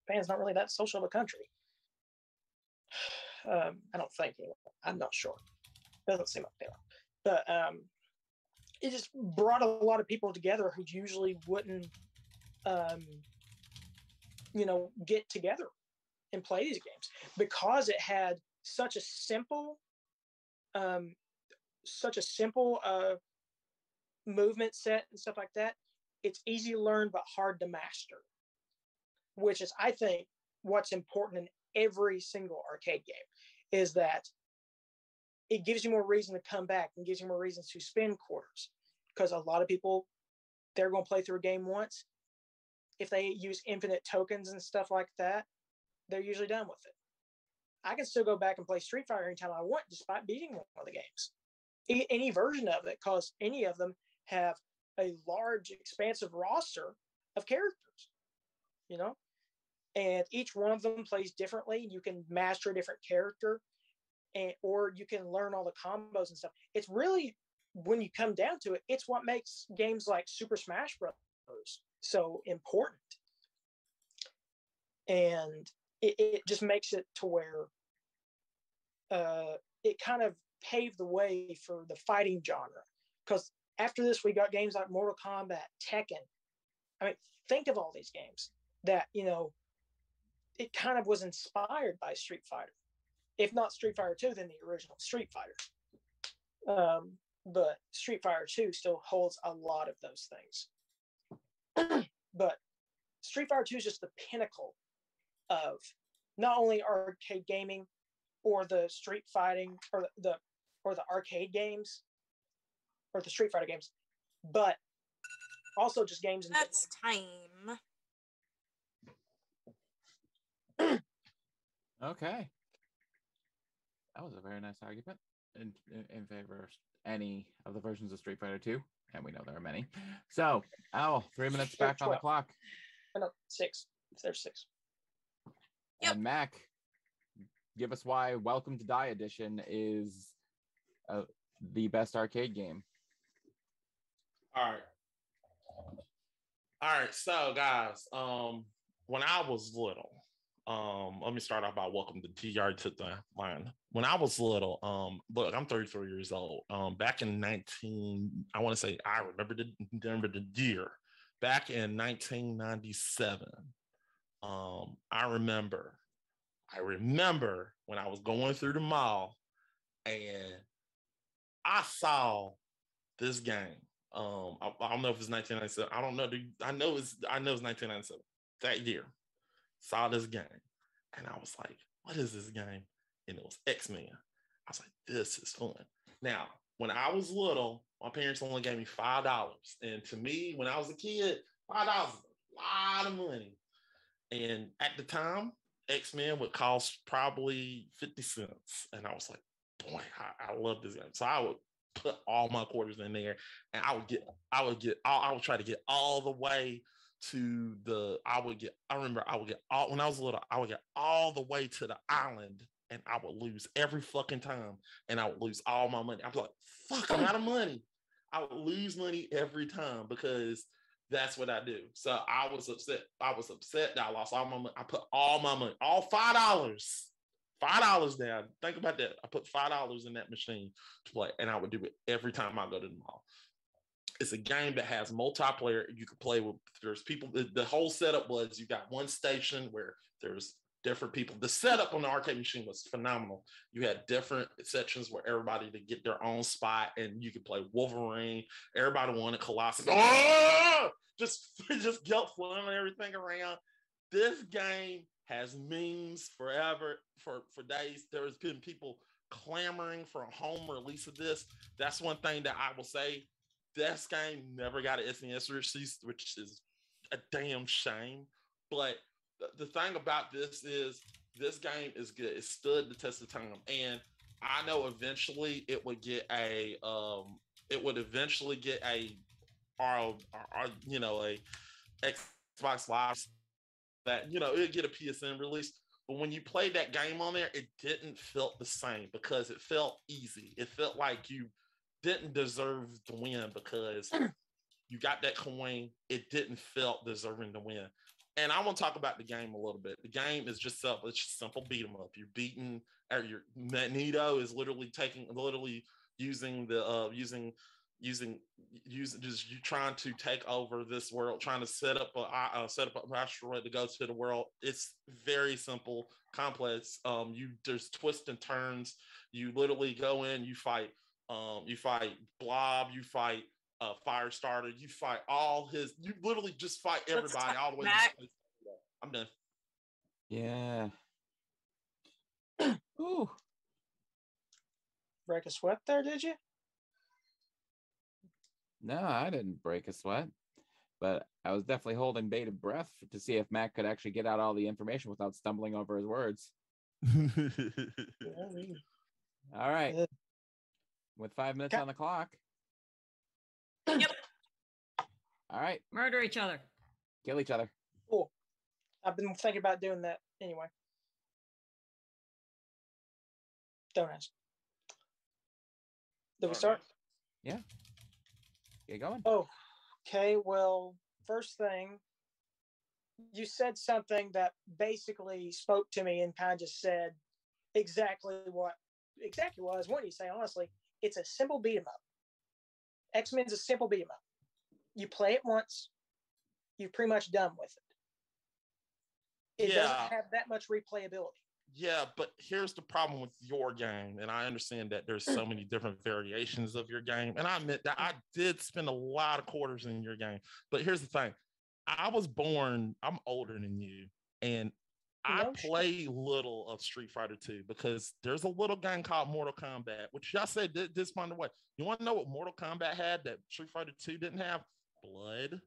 Japan's not really that social of a country. Um, I don't think. I'm not sure. Doesn't seem like they are, but um, it just brought a lot of people together who usually wouldn't, um, you know, get together and play these games because it had such a simple, um, such a simple uh, movement set and stuff like that. It's easy to learn but hard to master, which is, I think, what's important in every single arcade game is that it gives you more reason to come back and gives you more reasons to spend quarters. Because a lot of people they're going to play through a game once. If they use infinite tokens and stuff like that they're usually done with it. I can still go back and play street fighter anytime i want despite beating one of the games. Any version of it because any of them have a large expansive roster of characters you know? And each one of them plays differently you can master a different character and or you can learn all the combos and stuff. It's really when you come down to it it's what makes games like super smash bros. so important. And it, it just makes it to where uh, it kind of paved the way for the fighting genre. Because after this we got games like mortal kombat tekken. I mean think of all these games that you know it kind of was inspired by street fighter if not street fighter 2 then the original street fighter um, but street fighter 2 still holds a lot of those things but street fighter 2 is just the pinnacle of not only arcade gaming or the street fighting or the or the arcade games or the street fighter games but also just games in That's time. Okay. That was a very nice argument in, in, in favor of any of the versions of Street Fighter 2. And we know there are many. So, Al, three minutes back on the clock. Oh, no, six. There's six. And Mac, give us why Welcome to Die Edition is uh, the best arcade game. All right. All right. So, guys, um, when I was little, um, let me start off by welcome to TR to the line. When I was little, um, look, I'm 33 years old. Um, back in 19, I want to say I remember the remember the year. Back in 1997, um, I remember, I remember when I was going through the mall and I saw this game. Um, I, I don't know if it's 1997. I don't know. I know it's I know it's 1997. That year, saw this game, and I was like, "What is this game?" And it was X Men. I was like, "This is fun." Now, when I was little, my parents only gave me five dollars, and to me, when I was a kid, five dollars a lot of money. And at the time, X Men would cost probably 50 cents. And I was like, boy, I, I love this game. So I would put all my quarters in there and I would get, I would get, I, I would try to get all the way to the, I would get, I remember I would get all, when I was little, I would get all the way to the island and I would lose every fucking time and I would lose all my money. I'm like, fuck, I'm out of money. I would lose money every time because that's what I do. So I was upset. I was upset that I lost all my money. I put all my money, all five dollars, five dollars down. Think about that. I put five dollars in that machine to play, and I would do it every time I go to the mall. It's a game that has multiplayer. You can play with. There's people. The, the whole setup was you got one station where there's different people. The setup on the arcade machine was phenomenal. You had different sections where everybody to get their own spot, and you could play Wolverine. Everybody wanted Colossus. Oh! Just, just guilt flung everything around. This game has memes forever for for days. There's been people clamoring for a home release of this. That's one thing that I will say. This game never got an SNES release, which is a damn shame. But the, thing about this is this game is good. It stood the test of time, and I know eventually it would get a um, it would eventually get a or, or you know a Xbox Live that you know it'd get a PSN release. But when you played that game on there, it didn't felt the same because it felt easy. It felt like you didn't deserve to win because you got that coin. It didn't felt deserving to win. And I want to talk about the game a little bit. The game is just simple. It's just simple beat 'em up. You're beating, or your Magneto is literally taking, literally using the uh using using using just you trying to take over this world, trying to set up a uh, set up an asteroid to go to the world. It's very simple, complex. Um, you there's twists and turns. You literally go in, you fight, um, you fight Blob, you fight uh, Firestarter, you fight all his. You literally just fight everybody all the way. Mac. to- I'm done. Yeah. Ooh. Break a sweat there, did you? No, I didn't break a sweat, but I was definitely holding bated breath to see if Mac could actually get out all the information without stumbling over his words. All right. Good. With five minutes Okay. on the clock. Yep. All right. Murder each other. Kill each other. Cool. I've been thinking about doing that anyway. Don't ask. Did we start? Yeah. Get going. Oh, okay. Well, first thing, you said something that basically spoke to me and kind of just said exactly what exactly was what I was wanting to say. Honestly, it's a simple beat 'em up. X Men's a simple beat 'em up. You play it once, you're pretty much done with it. It Yeah. doesn't have that much replayability. Yeah, but here's the problem with your game, and I understand that there's so many different variations of your game, and I admit that I did spend a lot of quarters in your game. But here's the thing: I was born. I'm older than you, and I play little of Street Fighter 2 because there's a little game called Mortal Kombat, which y'all said did this find a way. You want to know what Mortal Kombat had that Street Fighter 2 didn't have? Blood.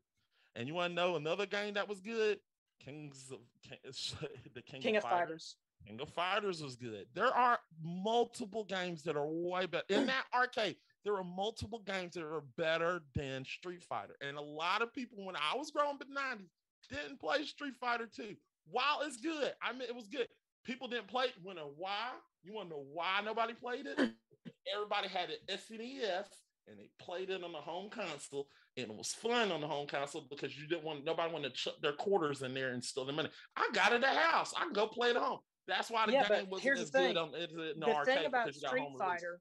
And you want to know another game that was good? Kings of King, the King, King of Fighters. King of Fighters was good. There are multiple games that are way better in that arcade. There are multiple games that are better than Street Fighter, and a lot of people when I was growing up in the '90s didn't play Street Fighter 2. While it's good, I mean it was good. People didn't play it. When a why? You want to know why nobody played it? Everybody had an SNES and they played it on the home console, and it was fun on the home console because you didn't want nobody wanted to chuck their quarters in there and steal their money. I got it at the house. I can go play it at home. That's why the Yeah, game here's as the good on in the, in the the thing about because you got Street home release. Fighter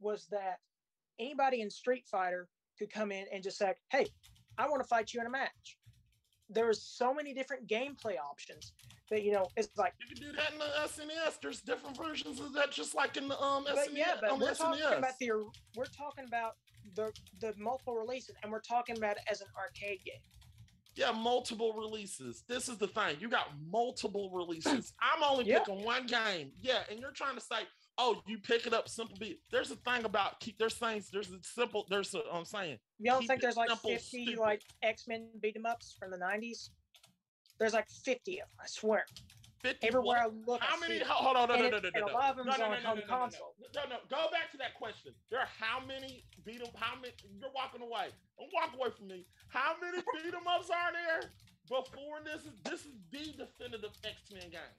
was that anybody in Street Fighter could come in and just say, "Hey, I want to fight you in a match." There's so many different gameplay options that you know it's like. You can do that in the SNES. There's different versions of that, just like in the um But SNES. yeah, but the we're talking about the we're talking about the the multiple releases, and we're talking about it as an arcade game. Yeah, multiple releases. This is the thing. You got multiple releases. I'm only Yeah. picking one game. Yeah, and you're trying to say, oh, you pick it up simple beat. There's a thing about keep there's things, there's a simple, there's a I'm saying. You don't think there's like simple, 50 stupid. like X Men beat 'em ups from the 90s? There's like 50 of them, I swear. 50 Everywhere what? I look, How I many? see it. ho- Hold on, no, and, no, no, no, and no, a lot of them no, no, on no, no, no, no, no, console. No, no, go back to that question. There are how many beat 'em? How many? You're walking away. Don't walk away from me. How many beat 'em ups are there before this? Is this is the definitive X Men game?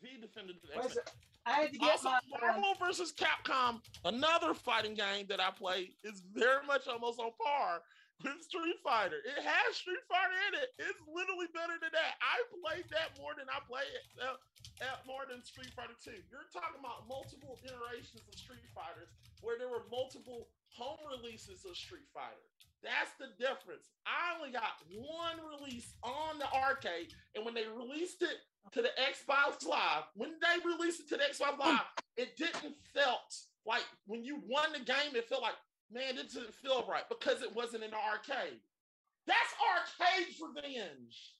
The definitive X Men. I had to get Also, my um, Marvel versus Capcom, another fighting game that I play, is very much almost on par with Street Fighter. It has Street Fighter in it. It's literally better than that. I played that more than I play it uh, uh, more than Street Fighter 2. You're talking about multiple iterations of Street Fighters where there were multiple home releases of Street Fighter. That's the difference. I only got one release on the arcade, and when they released it to the Xbox Live, when they released it to the Xbox hmm. Live, it didn't felt like when you won the game, it felt like, man, it didn't feel right because it wasn't in the arcade. That's arcade revenge.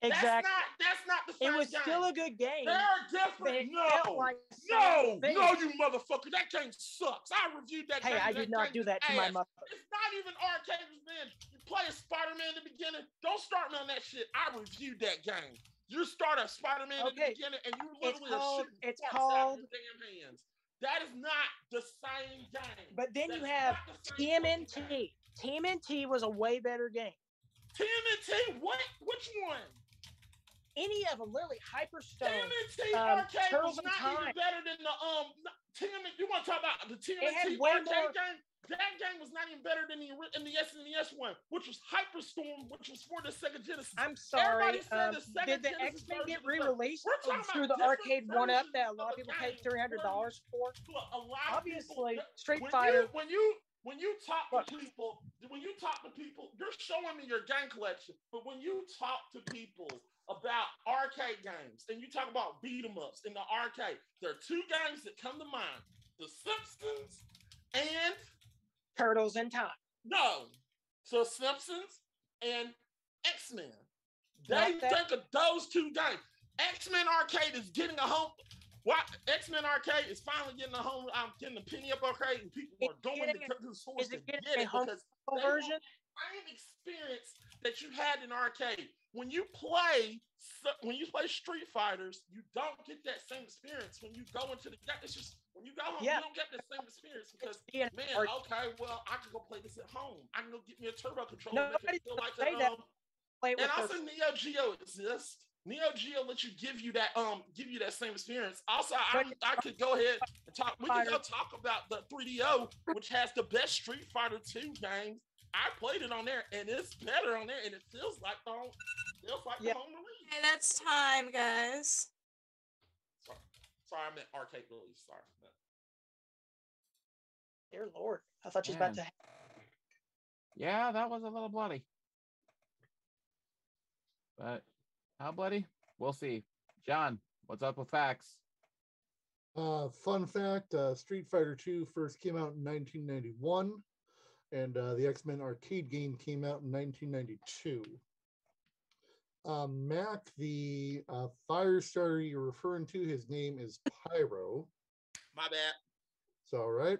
exactly. That's not that's not the It was game. still a good game. They're different. No, like no, no, you motherfucker. That game sucks. I reviewed that Hey, game. I That did not do that to my ass. mother. It's not even arcade revenge. You play a Spider-Man in the beginning. Don't start me on that shit. I reviewed that game. You start a Spider-Man in the beginning and you It's literally are called- shooting it's sparks out of called- your damn hands. That is not the same game. But then you have not the same fucking game. TMNT. TMNT was a way better game. TMNT, what? Which one? Any of them, literally Hyperstone. TMNT um, arcade Turtles was not Time. even better than the um TMNT. You want to talk about the TMNT arcade more- game? That game was not even better than the in the SNES one, which was Hyperstone, which was for the Sega Genesis. I'm sorry. Um, the did the X Men get re-released through the arcade one up that a lot of people paid three hundred dollars for? A lot Obviously, people, Street when Fighter. You, when you when you talk to people, when you talk to people, you're showing me your game collection. But when you talk to people about arcade games and you talk about beat 'em ups in the arcade, there are two games that come to mind: The Simpsons and Turtles in Time. no, so Simpsons and X Men. They think of those two games. X Men Arcade is getting a home. What X Men Arcade is finally getting a home. I'm getting the penny up arcade, and people Is are going to, to the is to getting get a it home because they want version? the same experience that you had in arcade. When you play, when you play Street Fighters, you don't get that same experience when you go into the. game. It's just when you go home, Yeah. you don't get the same experience because being man, okay, well, I can go play this at home. I can go get me a turbo controller. make Nobody's it feel like that. um, and also Neo Geo exists. Neo Geo lets you give you that um give you that same experience. Also, I I could go ahead and talk. We can go talk about the 3DO, which has the best Street Fighter 2 games. I played it on there, and it's better on there, and it feels like the home, feels like Yeah. the home release. Okay, that's time, guys. Sorry, sorry, I meant arcade release. Sorry. Dear Lord, I thought you was about to. Yeah, that was a little bloody. But how bloody? We'll see. John, what's up with facts? Uh, fun fact: uh, Street Fighter II first came out in 1991, and uh, the X Men arcade game came out in 1992. Um, Mac, the uh, fire starter you're referring to, his name is Pyro. My bad. It's all right.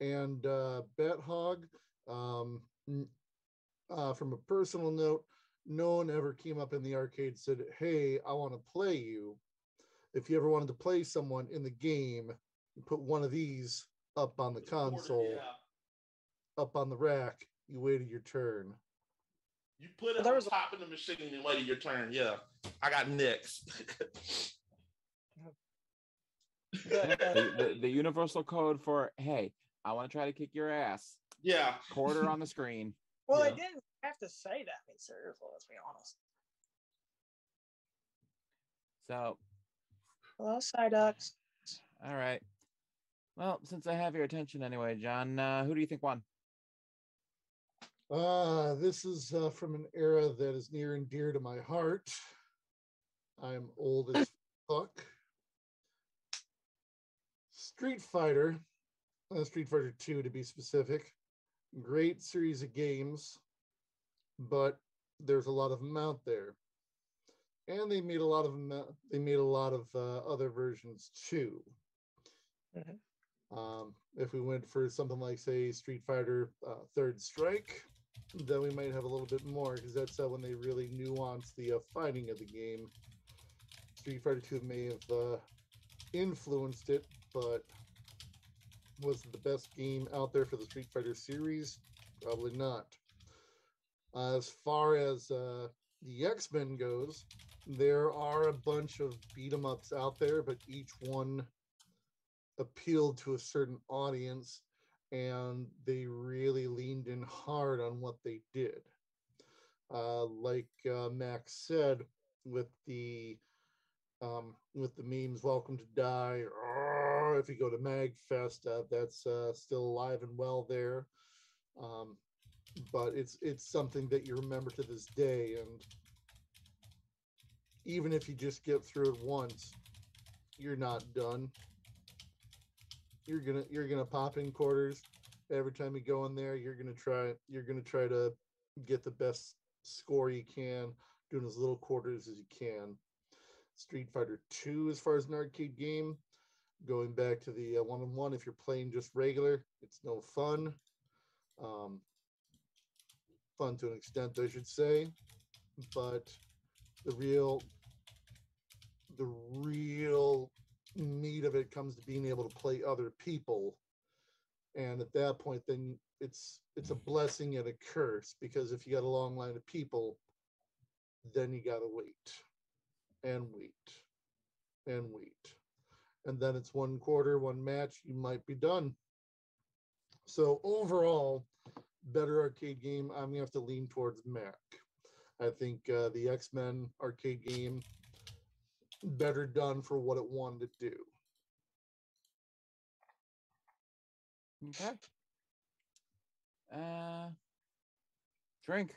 And uh, Bat Hog, um, uh, from a personal note, no one ever came up in the arcade said, Hey, I want to play you. If you ever wanted to play someone in the game, you put one of these up on the console, up on the rack, you waited your turn. You put it on top of the machine and waited your turn. Yeah, I got next. the, the, the universal code for hey, I want to try to kick your ass. Yeah. Quarter on the screen. Well, I didn't have to say that. I mean, seriously, let's be honest. So, Hello, Psyducks. all right. Well, since I have your attention anyway, John, uh, who do you think won? Uh, this is uh, from an era that is near and dear to my heart. I'm old as fuck. Street Fighter, uh, Street Fighter 2 to be specific. Great series of games, but there's a lot of them out there. And they made a lot of them, they made a lot of uh, other versions too. Um, if we went for something like, say, Street Fighter uh, Third Strike, then we might have a little bit more because that's uh, when they really nuance the uh, fighting of the game. Street Fighter 2 may have uh, influenced it, but was the best game out there for the Street Fighter series? Probably not. As far as uh, the X Men goes, there are a bunch of beat 'em ups out there, but each one appealed to a certain audience and they really leaned in hard on what they did. Uh, like uh, Max said, with the um, with the memes, "Welcome to Die," or if you go to Magfest, uh, that's uh, still alive and well there. Um, but it's it's something that you remember to this day, and even if you just get through it once, you're not done you're gonna you're gonna pop in quarters. Every time you go in there you're gonna try you're gonna try to get the best score you can doing as little quarters as you can. Street fighter 2 as far as an arcade game going back to the uh, one-on-one if you're playing just regular it's no fun. Um, fun to an extent i should say but the real the real meat of it comes to being able to play other people. And at that point then it's it's a blessing and a curse because if you got a long line of people then you got to wait and wait and wait. And then it's one quarter one match you might be done. So overall better arcade game i'm gonna have to lean towards mac. I think uh, the x-men arcade game better done for what it wanted to do. Okay. Uh, drink.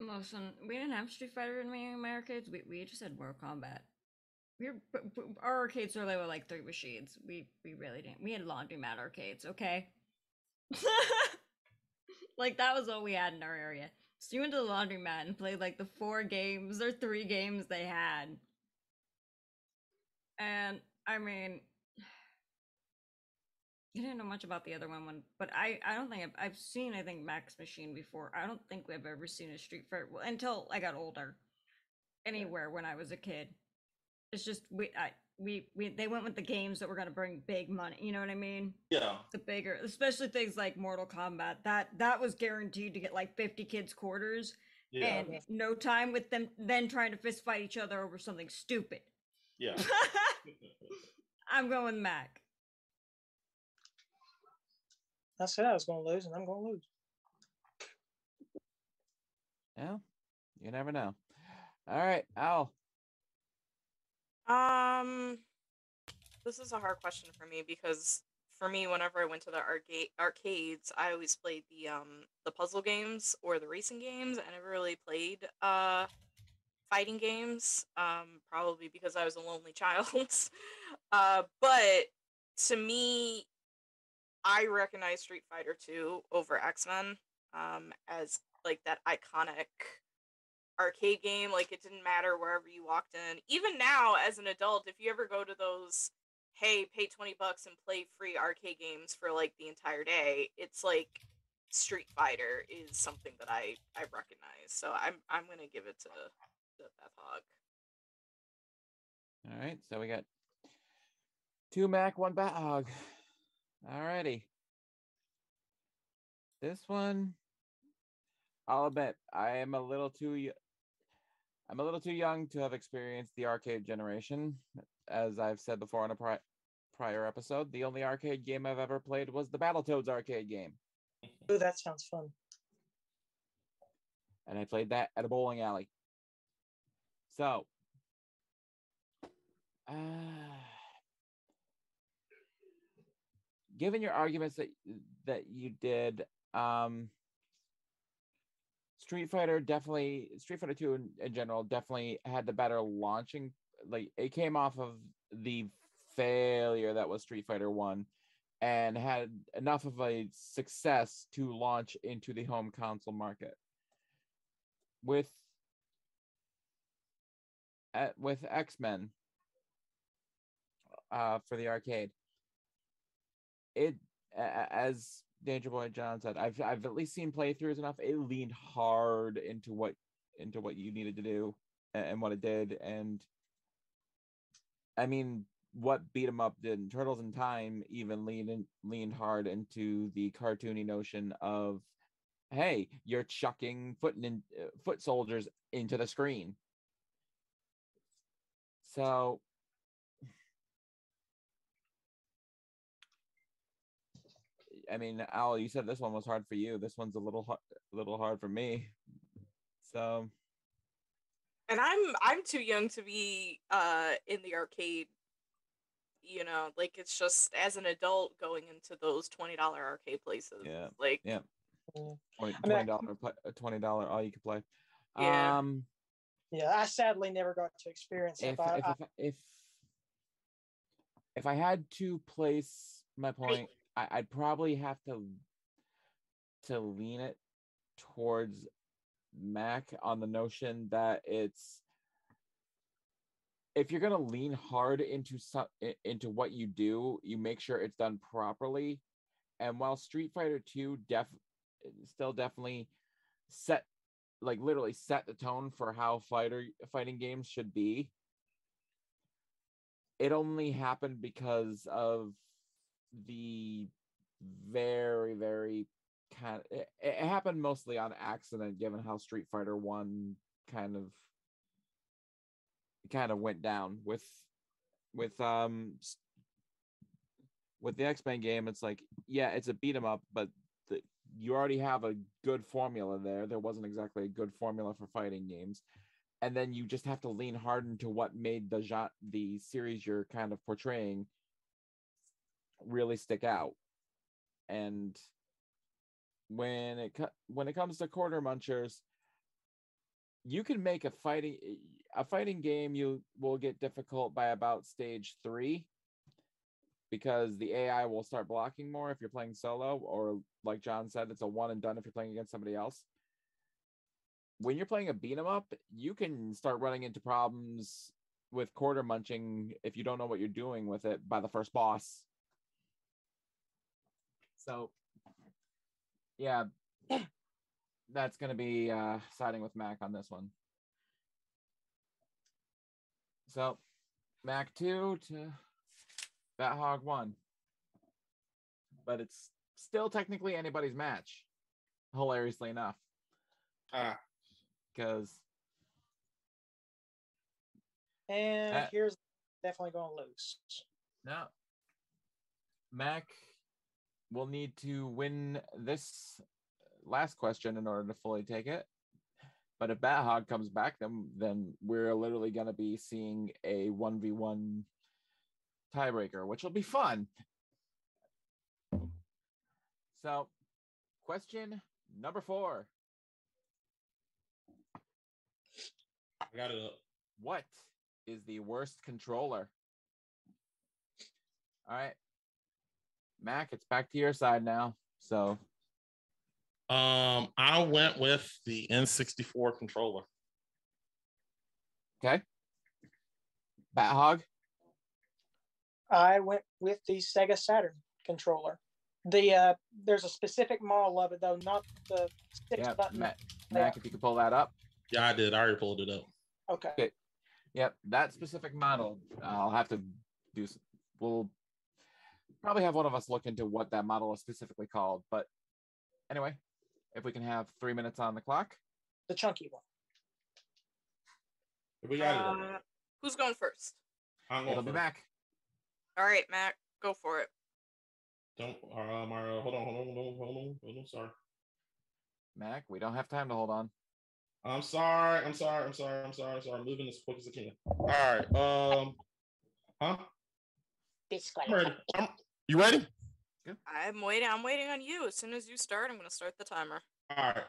Listen, we didn't have Street Fighter in my, my arcades. We, we just had Mortal Kombat. We were, b- b- our arcades are like, were like three machines. We we really didn't. We had laundromat arcades, okay? like that was all we had in our area. So you went to the laundromat and played like the four games or three games they had. And I mean, you didn't know much about the other one, one but I, I don't think I've, I've seen, I think, Max Machine before. I don't think we've ever seen a Street Fighter well, until I got older. Anywhere when I was a kid. It's just, we, I, we, we, they went with the games that were going to bring big money. You know what I mean? Yeah. the bigger especially things like mortal kombat that that was guaranteed to get like 50 kids quarters Yeah. and no time with them then trying to fist fight each other over something stupid Yeah. i'm going mac I said I was going to lose, and I'm going to lose. Yeah, you never know. All right, Al. Um, this is a hard question for me because for me, whenever I went to the arcade arcades, I always played the um the puzzle games or the racing games. I never really played uh fighting games. Um, probably because I was a lonely child. uh, but to me, I recognize Street Fighter 2 over X Men um as like that iconic arcade game like it didn't matter wherever you walked in even now as an adult if you ever go to those hey pay 20 bucks and play free arcade games for like the entire day it's like Street Fighter is something that I I recognize. So I'm I'm gonna give it to the Bat Hog. All right, so we got two Mac, one Bat Hog. All righty. This one, I'll admit, I am a little too. I'm a little too young to have experienced the arcade generation. As I've said before on a pri- prior episode, the only arcade game I've ever played was the Battletoads arcade game, Ooh, that sounds fun. and I played that at a bowling alley. So, uh, given your arguments that that you did, um, Street Fighter definitely Street Fighter 2 in, in general definitely had the better launching like it came off of the failure that was Street Fighter 1 and had enough of a success to launch into the home console market. With at, with X-Men uh for the arcade it as Danger Boy John said, I've I've at least seen playthroughs enough. It leaned hard into what into what you needed to do a- and, what it did, and I mean what beat 'em up did. Turtles in Time even leaned in, leaned hard into the cartoony notion of, hey, you're chucking foot uh, foot soldiers into the screen. So I mean, Al, you said this one was hard for you. This one's a little hard, a little hard for me. So And I'm I'm too young to be uh in the arcade. You know, like it's just as an adult going into those twenty dollar arcade places. yeah, Like yeah, twenty I mean, I- dollar twenty dollar all you can play. Yeah. Um, Yeah, I sadly never got to experience it. if I, if, I, if if if I had to place my point, I, I'd probably have to to lean it towards Mac on the notion that it's if you're gonna lean hard into some into what you do, you make sure it's done properly. And while Street Fighter 2 def still definitely set like literally set the tone for how fighter fighting games should be, it only happened because of the very very kind of it, it happened mostly on accident given how street fighter 1 kind of kind of went down with with um with the x-men game it's like yeah it's a beat 'em up but the, you already have a good formula there. There wasn't exactly a good formula for fighting games. And then you just have to lean hard into what made the the series you're kind of portraying really stick out and when it when it comes to quarter munchers you can make a fighting a fighting game you will get difficult by about stage 3 because the AI will start blocking more if you're playing solo or like John said it's a one and done if you're playing against somebody else when you're playing a beat 'em up, you can start running into problems with quarter munching if you don't know what you're doing with it by the first boss. So, yeah, that's going to be uh, siding with Mac on this one. So, Mac 2 to Bat Hog 1. But it's still technically anybody's match, hilariously enough Ah, because and Uh, here's definitely going to lose. no, Mac will need to win this last question in order to fully take it. But if Bat Hog comes back, then then we're literally going to be seeing a one v one tiebreaker, which will be fun. So, question number four. I got it up. What is the worst controller? All right. Mac, it's back to your side now. So, Um, I went with the N64 controller. okay. Bat Hog. I went with the Sega Saturn controller. The uh, there's a specific model of it though, not the six Yeah, button. Mac, Mac, if you could pull that up. Yeah, I did. I already pulled it up. Okay. Okay. Yep, that specific model. I'll have to do. s- We'll probably have one of us look into what that model is specifically called. But anyway, if we can have three minutes on the clock. The chunky one. We got it. Uh, who's going first? I'm It'll going be first. Mac. All right, Mac, go for it. Don't, uh, Mario. Hold on, hold on, hold on, hold on, hold on. Sorry. Mac, we don't have time to hold on. I'm sorry. I'm sorry. I'm sorry. I'm sorry. I'm sorry. I'm moving as quick as I can. All right. Um. Huh? I'm ready. I'm, you ready? I'm waiting. I'm waiting on you. As soon as you start, I'm going to start the timer. All right.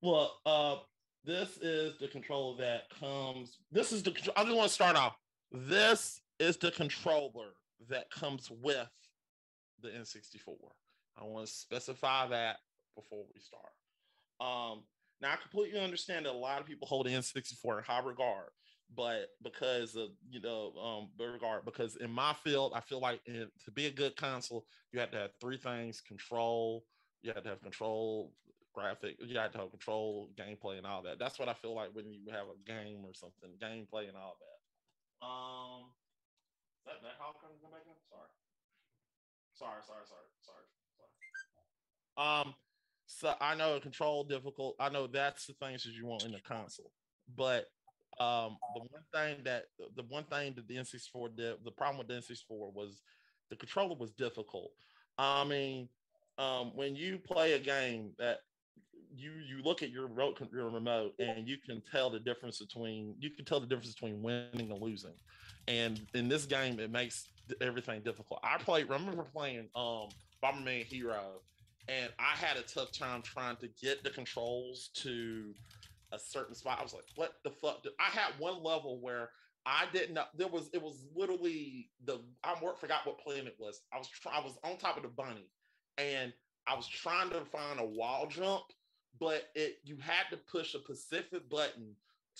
Well, uh, this is the controller that comes. This is the. I just want to start off. This is the controller that comes with the N64. I want to specify that before we start. Um, now I completely understand that a lot of people hold the N64 in high regard, but because of you know um the regard, because in my field, I feel like in, to be a good console, you have to have three things: control, you have to have control, graphic, you have to have control, gameplay, and all that. That's what I feel like when you have a game or something, gameplay and all that. Um, is that that how come come back in? Sorry. Sorry, sorry, sorry, sorry, sorry. Um, so I know control difficult. I know that's the things that you want in the console, but um, the one thing that the one thing that the N64 did, the problem with the N64 was the controller was difficult. I mean, um, when you play a game that you you look at your remote, your remote and you can tell the difference between you can tell the difference between winning and losing. And in this game, it makes everything difficult. I played. Remember playing um Bomberman Hero, and I had a tough time trying to get the controls to a certain spot. I was like, "What the fuck?" I had one level where I didn't know there was. It was literally the I forgot what planet it was. I was try, I was on top of the bunny, and I was trying to find a wall jump, but it you had to push a specific button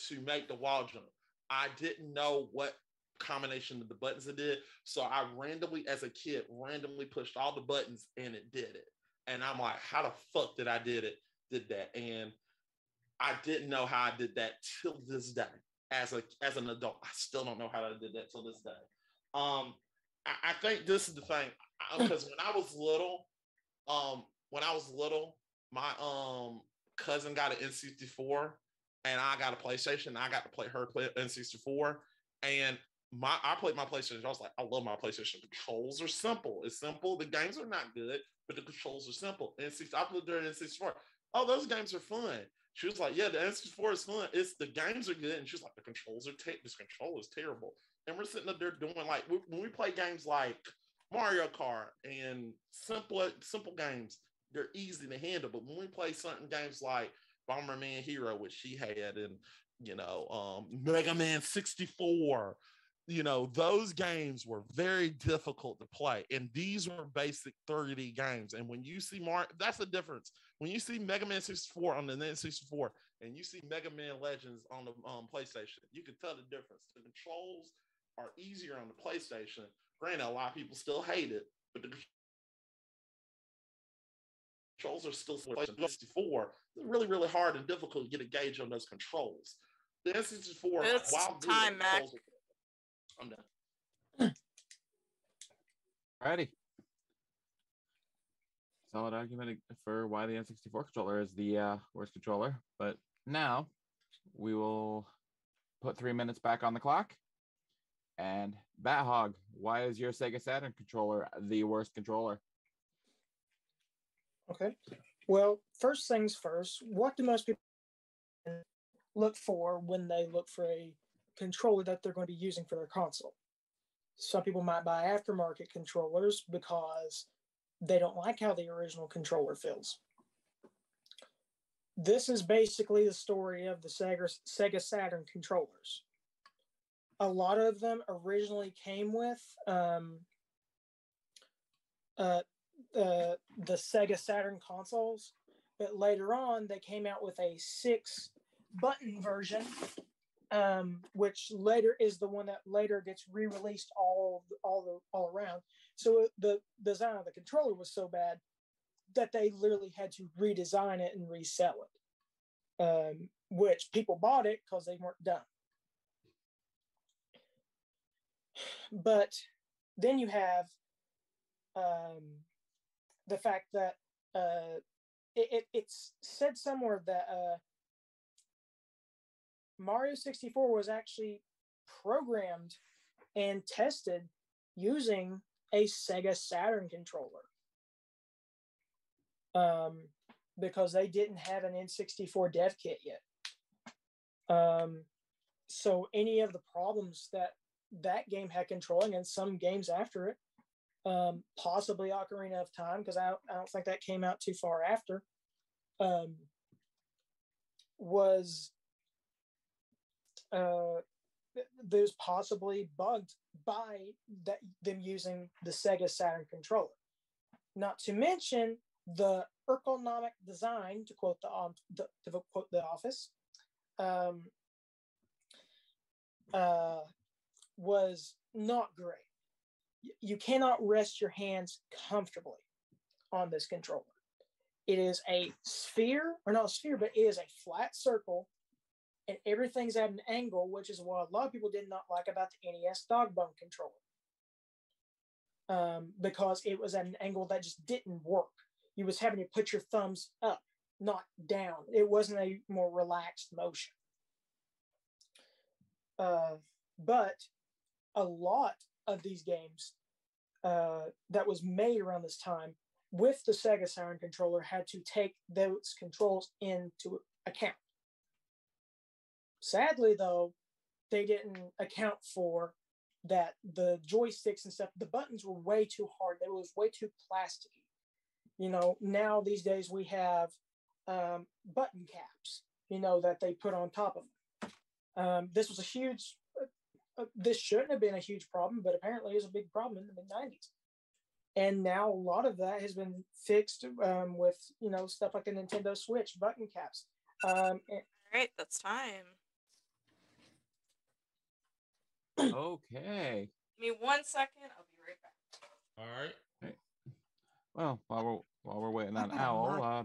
to make the wall jump. I didn't know what combination of the buttons it did. So I randomly, as a kid, randomly pushed all the buttons and it did it. And I'm like, how the fuck did I did it? Did that? And I didn't know how I did that till this day. As a as an adult, I still don't know how I did that till this day. Um, I, I think this is the thing because when I was little, um, when I was little, my um cousin got an N64 and I got a PlayStation. I got to play her play N64, and my I played my PlayStation. I was like, I love my PlayStation. The controls are simple. It's simple. The games are not good, but the controls are simple. N64, I played during N64. Oh, those games are fun. She was like, Yeah, the N64 is fun. It's the games are good, and she's like, The controls are ta- this control is terrible. And we're sitting up there doing like we, when we play games like Mario Kart and simple simple games, they're easy to handle. But when we play certain games like Bomberman Hero, which she had, and you know, um, Mega Man 64, you know, those games were very difficult to play. And these were basic 3D games. And when you see Mark, that's the difference. When you see Mega Man 64 on the N64 and you see Mega Man Legends on the um, PlayStation, you can tell the difference. The controls are easier on the PlayStation. Granted, a lot of people still hate it, but the controls are still 64. It's really, really hard and difficult to get a gauge on those controls. The N64, It's while time, the Mac. I'm done. Alrighty. Solid argument for why the N64 controller is the uh, worst controller. But now we will put three minutes back on the clock. And Bat Hog, why is your Sega Saturn controller the worst controller? Okay. Well, first things first, what do most people look for when they look for a controller that they're going to be using for their console? Some people might buy aftermarket controllers because they don't like how the original controller feels. This is basically the story of the Sega, Saturn controllers. A lot of them originally came with um, uh, the the Sega Saturn consoles, but later on they came out with a six button version, um, which later is the one that later gets re-released all all the all around. So the design of the controller was so bad that they literally had to redesign it and resell it, um, which people bought it because they weren't done. But then you have um, the fact that uh, it, it, it's said somewhere that uh, Mario 64 was actually programmed and tested using a Sega Saturn controller. Um, because they didn't have an N64 dev kit yet. Um, so any of the problems that that game had controlling and some games after it, um, possibly Ocarina of Time, because I, I don't think that came out too far after, um, was uh, those possibly bugged by that them using the Sega Saturn controller. Not to mention the ergonomic design, to quote the, um, the to quote the office, um, uh, was not great. You cannot rest your hands comfortably on this controller. It is a sphere, or not a sphere, but it is a flat circle, and everything's at an angle, which is what a lot of people did not like about the NES dog bone controller. Um, because it was at an angle that just didn't work. You was having to put your thumbs up, not down. It wasn't a more relaxed motion. Uh, but a lot of these games uh, that was made around this time with the Sega Saturn controller had to take those controls into account. Sadly, though, they didn't account for that the joysticks and stuff, the buttons were way too hard. They was way too plasticky. You know, now these days we have um, button caps, you know, that they put on top of them. Um, this was a huge, uh, uh, this shouldn't have been a huge problem, but apparently it was a big problem in the mid 90s. And now a lot of that has been fixed um, with, you know, stuff like the Nintendo Switch button caps. Um, and, All right, that's time. Okay. Give me one second. I'll be right back. All right. Well, while we're while we're waiting on Owl, uh,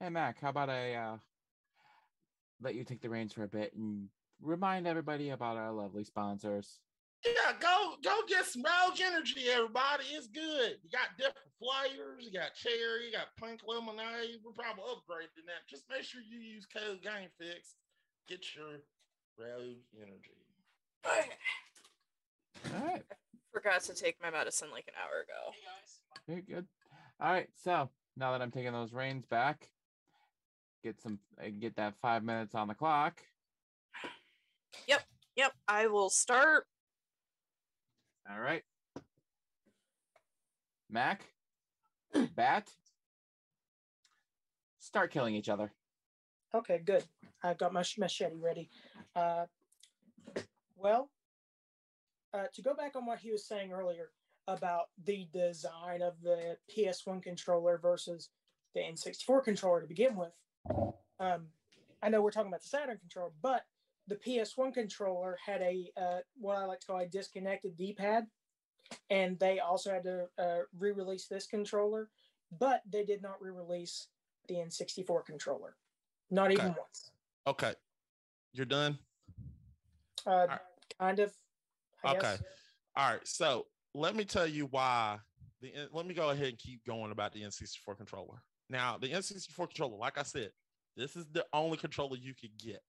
hey Mac, how about I uh, let you take the reins for a bit and remind everybody about our lovely sponsors. Yeah, go go get some Rogue Energy, everybody. It's good. You got different flavors. You got cherry. You got pink lemonade. We're probably upgrading that. Just make sure you use code GameFix. Get your Rogue Energy. All right, Forgot to take my medicine like an hour ago. very good. All right, so now that I'm taking those reins back, get some uh, get that five minutes on the clock. Yep, yep. I will start. All right, Mac, Bat, start killing each other. Okay, good. I've got my machete ready. Uh, well, uh, to go back on what he was saying earlier about the design of the PS1 controller versus the N64 controller to begin with, um, I know we're talking about the Saturn controller, but the PS1 controller had a uh, what I like to call a disconnected D-pad, and they also had to uh, re-release this controller, but they did not re-release the N64 controller, not even once. Okay. You're done? Uh, kind of. I okay. guess. All right. So let me tell you why. The let me go ahead and keep going about the N64 controller. Now, the N64 controller, like I said, this is the only controller you could get.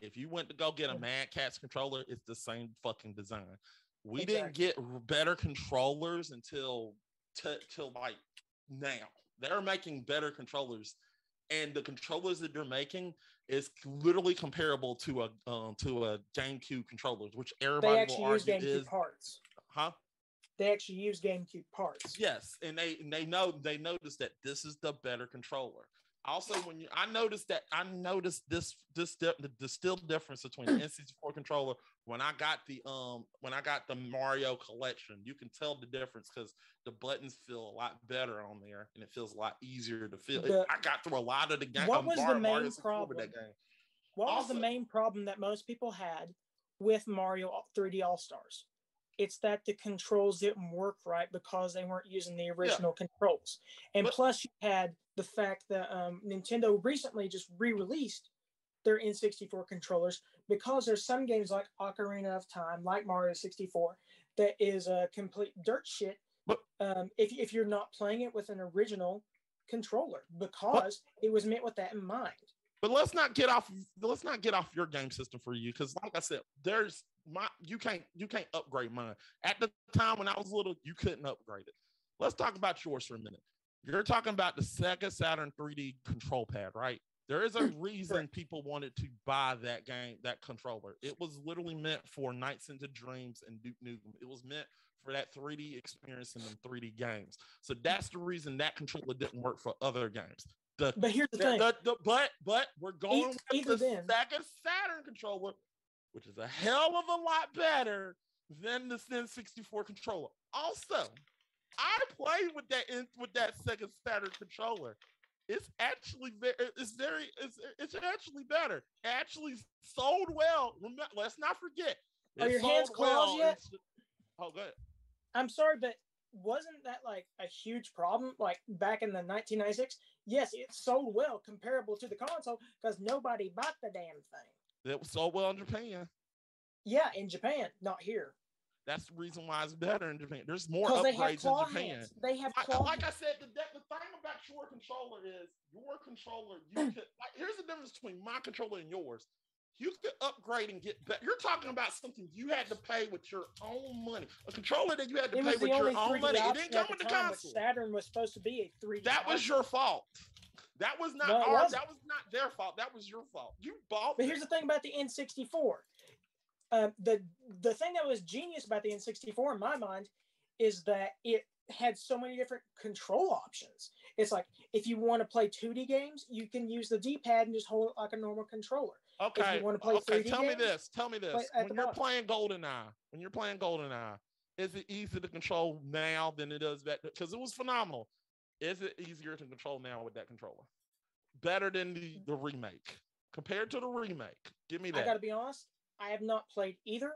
If you went to go get a Mad Catz controller, it's the same fucking design. We didn't get better controllers until t- till like now. They're making better controllers, and the controllers that they're making is literally comparable to a um, to a GameCube controllers, which everybody They will actually use argue GameCube is parts. huh. They actually use GameCube parts. Yes, and they and they know they noticed that this is the better controller. Also, when you I noticed that I noticed this this the distilled difference between the N64 controller when I got the um when I got the Mario collection. You can tell the difference because the buttons feel a lot better on there, and it feels a lot easier to feel. The- I got through a lot of the game. What was the main Mario 64 with problem? that game. What was the main problem that most people had with Mario 3D All Stars? It's that the controls didn't work right because they weren't using the original controls. And But- plus, you had the fact that um, Nintendo recently just re-released their N64 controllers because there's some games like Ocarina of Time, like Mario 64, that is a complete dirt shit. um, if if you're not playing it with an original controller because it was meant with that in mind. But let's not get off. Let's not get off your game system for you, because like I said, there's my you can't you can't upgrade mine. At the time when I was little, you couldn't upgrade it. Let's talk about yours for a minute. You're talking about the Sega Saturn 3D control pad, right? There is a mm, reason people wanted to buy that game, that controller. It was literally meant for Nights into Dreams and Duke Nukem. It was meant for that 3D experience in them 3D games. So that's the reason that controller didn't work for other games. The, But here's the thing. the- the- but but we're going E- with the then- Sega Saturn controller, which is a hell of a lot better than the N64 controller. Also, I played with that in, with that Sega Saturn controller. It's actually very, it's very, it's it's actually better. It actually sold well. Remember, let's not forget. Are your hands sold closed yet? It's- Oh, good. I'm sorry, but wasn't that like a huge problem like back in the 1996? Yes, it sold well comparable to the console because nobody bought the damn thing. It was sold well in Japan. Yeah, in Japan, not here. That's the reason why it's better in Japan. There's more Because they have upgrades in Japan. hands. They have like, like I said, the, the thing about your controller is your controller. You could like here's the difference between my controller and yours. You could upgrade and get better. You're talking about something you had to pay with your own money. A controller that you had to It pay with your own money. It didn't come with the console. Saturn was supposed to be a 3D. That was your fault. That was not No, our. That was not their fault. That was your fault. You bought. But here's the thing about the N64. Um, the the thing that was genius about the N64 in my mind is that it had so many different control options. It's like if you want to play 2D games, you can use the D-pad and just hold it like a normal controller. Okay. If you want to play okay. 3D games. Okay. Tell me this. Tell me this. When you're bottom. playing GoldenEye, when you're playing GoldenEye, is it easier to control now than it is back? Because it was phenomenal. Is it easier to control now with that controller? Better than the, the remake compared to the remake. Give me that. I got to be honest, I have not played either.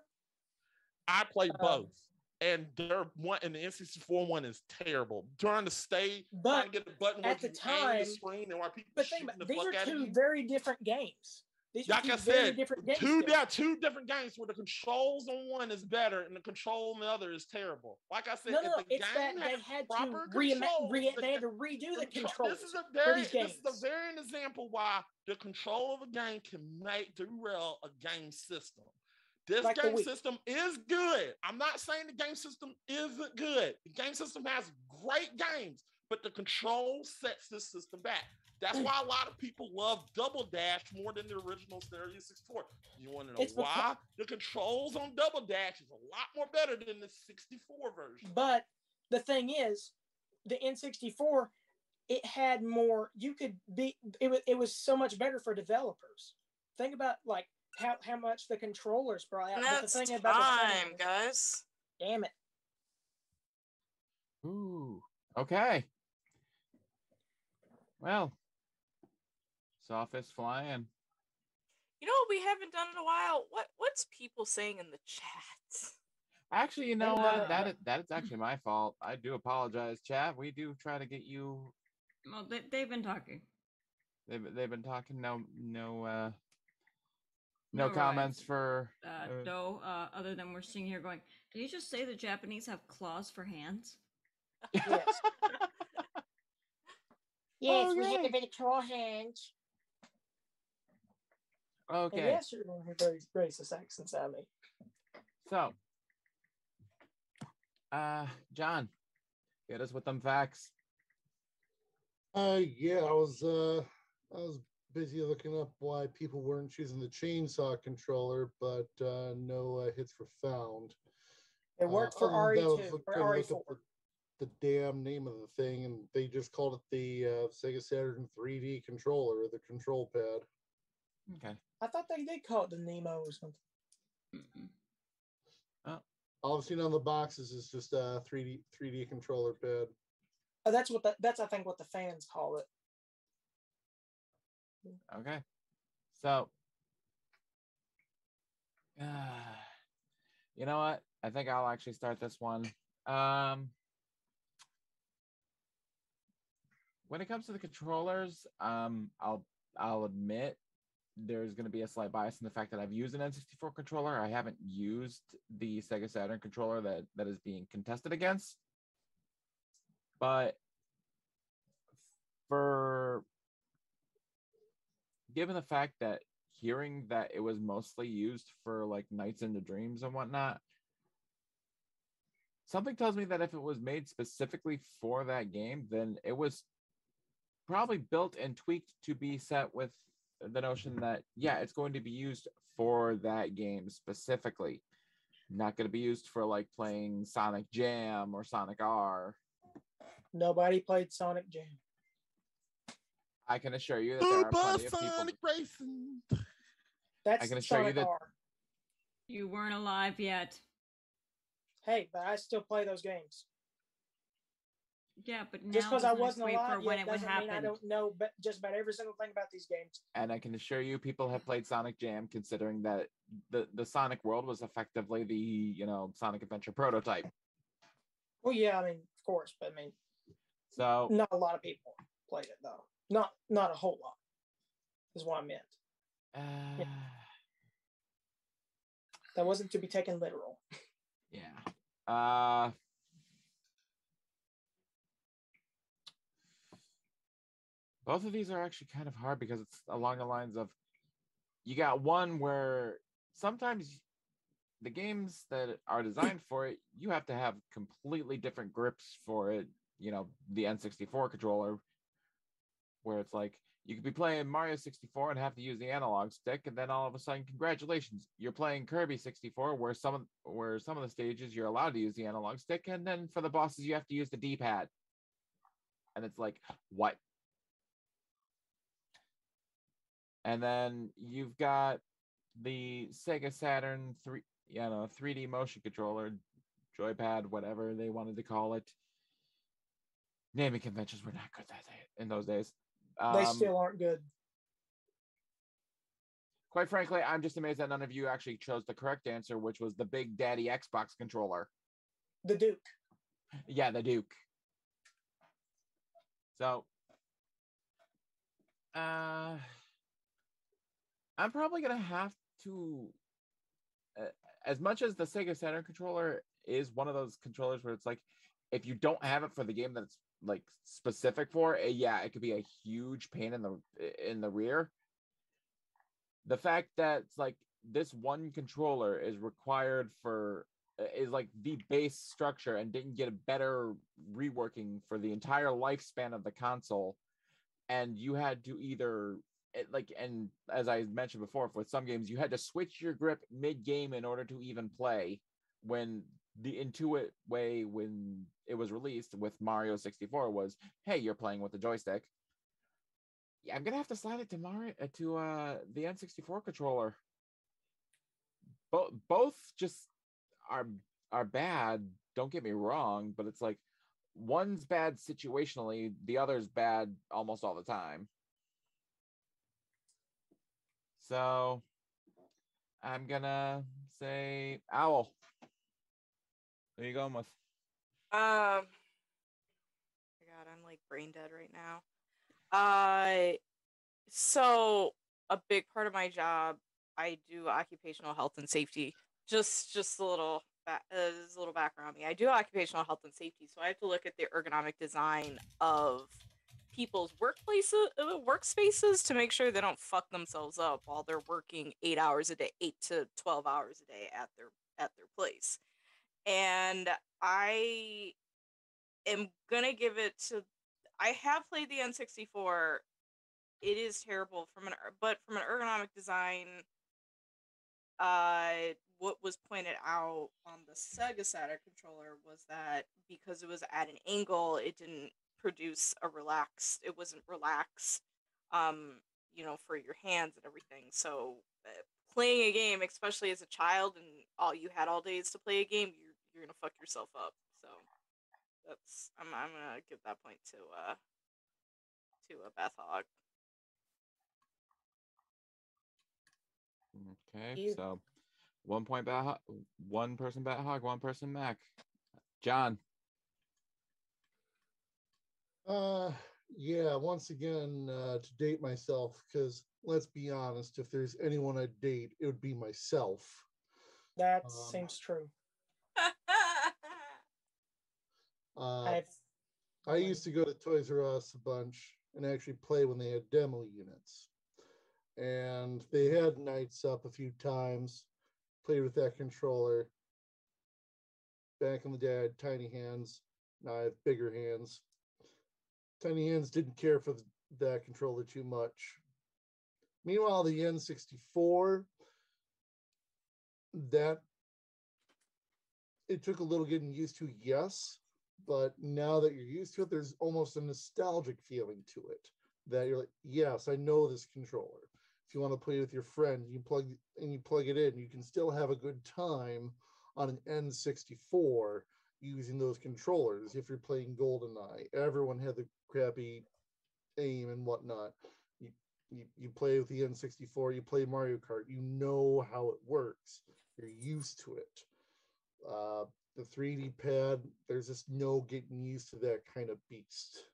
I played Um, both. And their one and the N64 one is terrible. Trying to stay, trying But to get the button at the time- the screen and why people But think about the these are two very different games. Like I said, two there two different games where the controls on one is better and the control on the other is terrible. Like I said, No, no, the It's that they had to reima- controls, re- they had to redo the contro- controls This is a for very this is a very an example why the control of a game can make derail a game system. This Like game system is good. I'm not saying the game system isn't good. The game system has great games, but the control sets this system back. That's why a lot of people love Double Dash more than the original Stereo 64. You want to know It's becau- why? The controls on Double Dash is a lot more better than the 64 version. But the thing is, the N64, it had more. You could be. It was. It was so much better for developers. Think about like how how much the controllers brought out. And But the that's thing about the time, guys. Damn it! Ooh. Okay. Well. Sophist flying. You know what we haven't done in a while? What what's people saying in the chat? Actually, you know Uh, what? That is, that is actually my fault. I do apologize, chat. We do try to get you. Well, they, they've been talking. They've they've been talking. No no uh No no comments rise. for. Uh, uh, no, uh, other than we're sitting here going, did you just say the Japanese have claws for hands? Yes. yes, we Okay. have very claw hands. Okay. And yes, you're very racist accents at me. So, uh, John, get us with them facts. Uh, yeah, I was uh, I was busy looking up why people weren't choosing the chainsaw controller, but uh, no uh, hits were found. It worked Uh, for other than that, I was RE2 look- or trying to look RE4. The, the damn name of the thing, and they just called it the uh, Sega Saturn 3D controller, or the control pad. Okay. I thought they did call it the Nemo or something. Oh, All I've seen on the boxes is just a 3D 3D controller pad. Oh, that's what the, that's I think what the fans call it. Okay. So, uh, you know what? I think I'll actually start this one. Um, when it comes to the controllers, um, I'll I'll admit there's going to be a slight bias in the fact that I've used an N64 controller. I haven't used the Sega Saturn controller that that is being contested against. But for given the fact that hearing that it was mostly used for like nights into dreams and whatnot, something tells me that if it was made specifically for that game, then it was probably built and tweaked to be set with the notion that yeah, it's going to be used for that game specifically. Not going to be used for like playing Sonic Jam or Sonic R. Nobody played Sonic Jam. I can assure you that there are plenty of people. Racing. That's I can assure you Sonic that R. You weren't alive yet. Hey, but I still play those games. Yeah, but now Just because I wasn't alive for when yet it would doesn't mean I don't know be- just about every single thing about these games. and I can assure you people have played Sonic Jam considering that the the Sonic world was effectively the, you know, Sonic Adventure prototype. Well, yeah, I mean, of course, but I mean, So, not a lot of people played it though. Not not a whole lot. Is what I meant. uh, That wasn't to be taken literal. yeah. Uh Both of these are actually kind of hard because it's along the lines of you got one where sometimes the games that are designed for it, you have to have completely different grips for it. You know, the N64 controller, where it's like you could be playing Mario 64 and have to use the analog stick, and then all of a sudden, congratulations, you're playing Kirby 64, where some of where some of the stages you're allowed to use the analog stick, and then for the bosses you have to use the D-pad. And it's like, what? And then you've got the Sega Saturn 3, you know, 3D motion controller, joypad, whatever they wanted to call it. Naming conventions were not good that day, in those days. they Um, still aren't good. Quite frankly, I'm just amazed that none of you actually chose the correct answer, which was the Big Daddy Xbox controller. The Duke. Yeah, the Duke. So, uh, I'm probably gonna have to, uh, as much as the Sega Saturn controller is one of those controllers where it's like, if you don't have it for the game that's like specific for, eh, yeah, it could be a huge pain in the in the rear. The fact that it's like this one controller is required for uh, is like the base structure and didn't get a better reworking for the entire lifespan of the console and you had to either it, like and as i mentioned before with some games you had to switch your grip mid game in order to even play when the intuit way when it was released with mario 64 was hey you're playing with the joystick. Yeah i'm gonna have to slide it to mario uh, to uh the n64 controller. Both both just are are bad don't get me wrong but it's like one's bad situationally the other's bad almost all the time so i'm gonna say owl who are you going with Um, my God, I'm like brain dead right now. Uh, so a big part of my job, I do occupational health and safety. Just, just a little, uh, just a little background me. I do occupational health and safety, so I have to look at the ergonomic design of people's workplaces, uh, workspaces, to make sure they don't fuck themselves up while they're working eight hours a day, eight to twelve hours a day at their at their place. And I am gonna give it to. I have played the N64. It is terrible from an, er- but from an ergonomic design. Uh, what was pointed out on the Sega Saturn controller was that because it was at an angle, it didn't produce a relaxed. It wasn't relaxed. Um, you know, for your hands and everything. So uh, playing a game, especially as a child, and all you had all days to play a game, you're you're gonna fuck yourself up. So that's I'm I'm gonna give that point to uh to a Bat Hog. Okay, You- so One point bat Ho- one person bat hog, one person Mac. John. Uh, yeah. Once again, uh, to date myself, because let's be honest, if there's anyone I'd date, it would be myself. That Um, seems true. Uh, I've I used to go to Toys R Us a bunch and actually play when they had demo units. And they had NiGHTS up a few times, played with that controller. Back in the day, I had tiny hands. Now I have bigger hands. Tiny hands didn't care for th- that controller too much. Meanwhile, the N64, that it took a little getting used to, yes, but now that you're used to it, there's almost a nostalgic feeling to it. That you're like, yes, I know this controller. If you want to play with your friend, you plug and you plug it in, you can still have a good time on an N64 using those controllers. If you're playing GoldenEye, everyone had the crappy aim and whatnot. You, you you play with the N64, you play Mario Kart, you know how it works. You're used to it. Uh, the 3D pad, there's just no getting used to that kind of beast.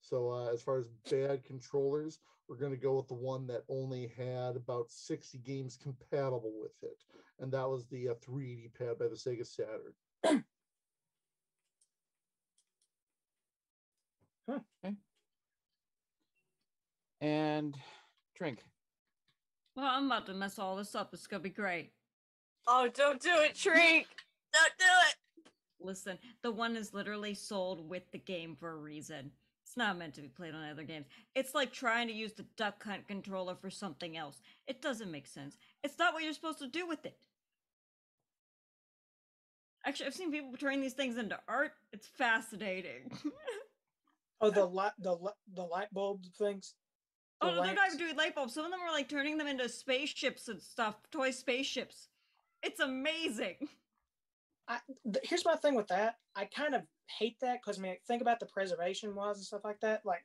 So uh, as far as bad controllers, we're going to go with the one that only had about 60 games compatible with it, and that was the uh, 3D pad by the Sega Saturn. And Trink. Well, I'm about to mess all this up. It's gonna be great. Oh, don't do it, Trink. Don't do it. Listen, the one is literally sold with the game for a reason. It's not meant to be played on other games. It's like trying to use the Duck Hunt controller for something else. It doesn't make sense. It's not what you're supposed to do with it. Actually, I've seen people turn these things into art. It's fascinating. oh the light the the light bulb things. Oh, no, they're not even doing light bulbs. Some of them are like turning them into spaceships and stuff, toy spaceships. It's amazing. I, th- here's my thing with that. I kind of hate that because I mean, think about the preservation laws and stuff like that. Like,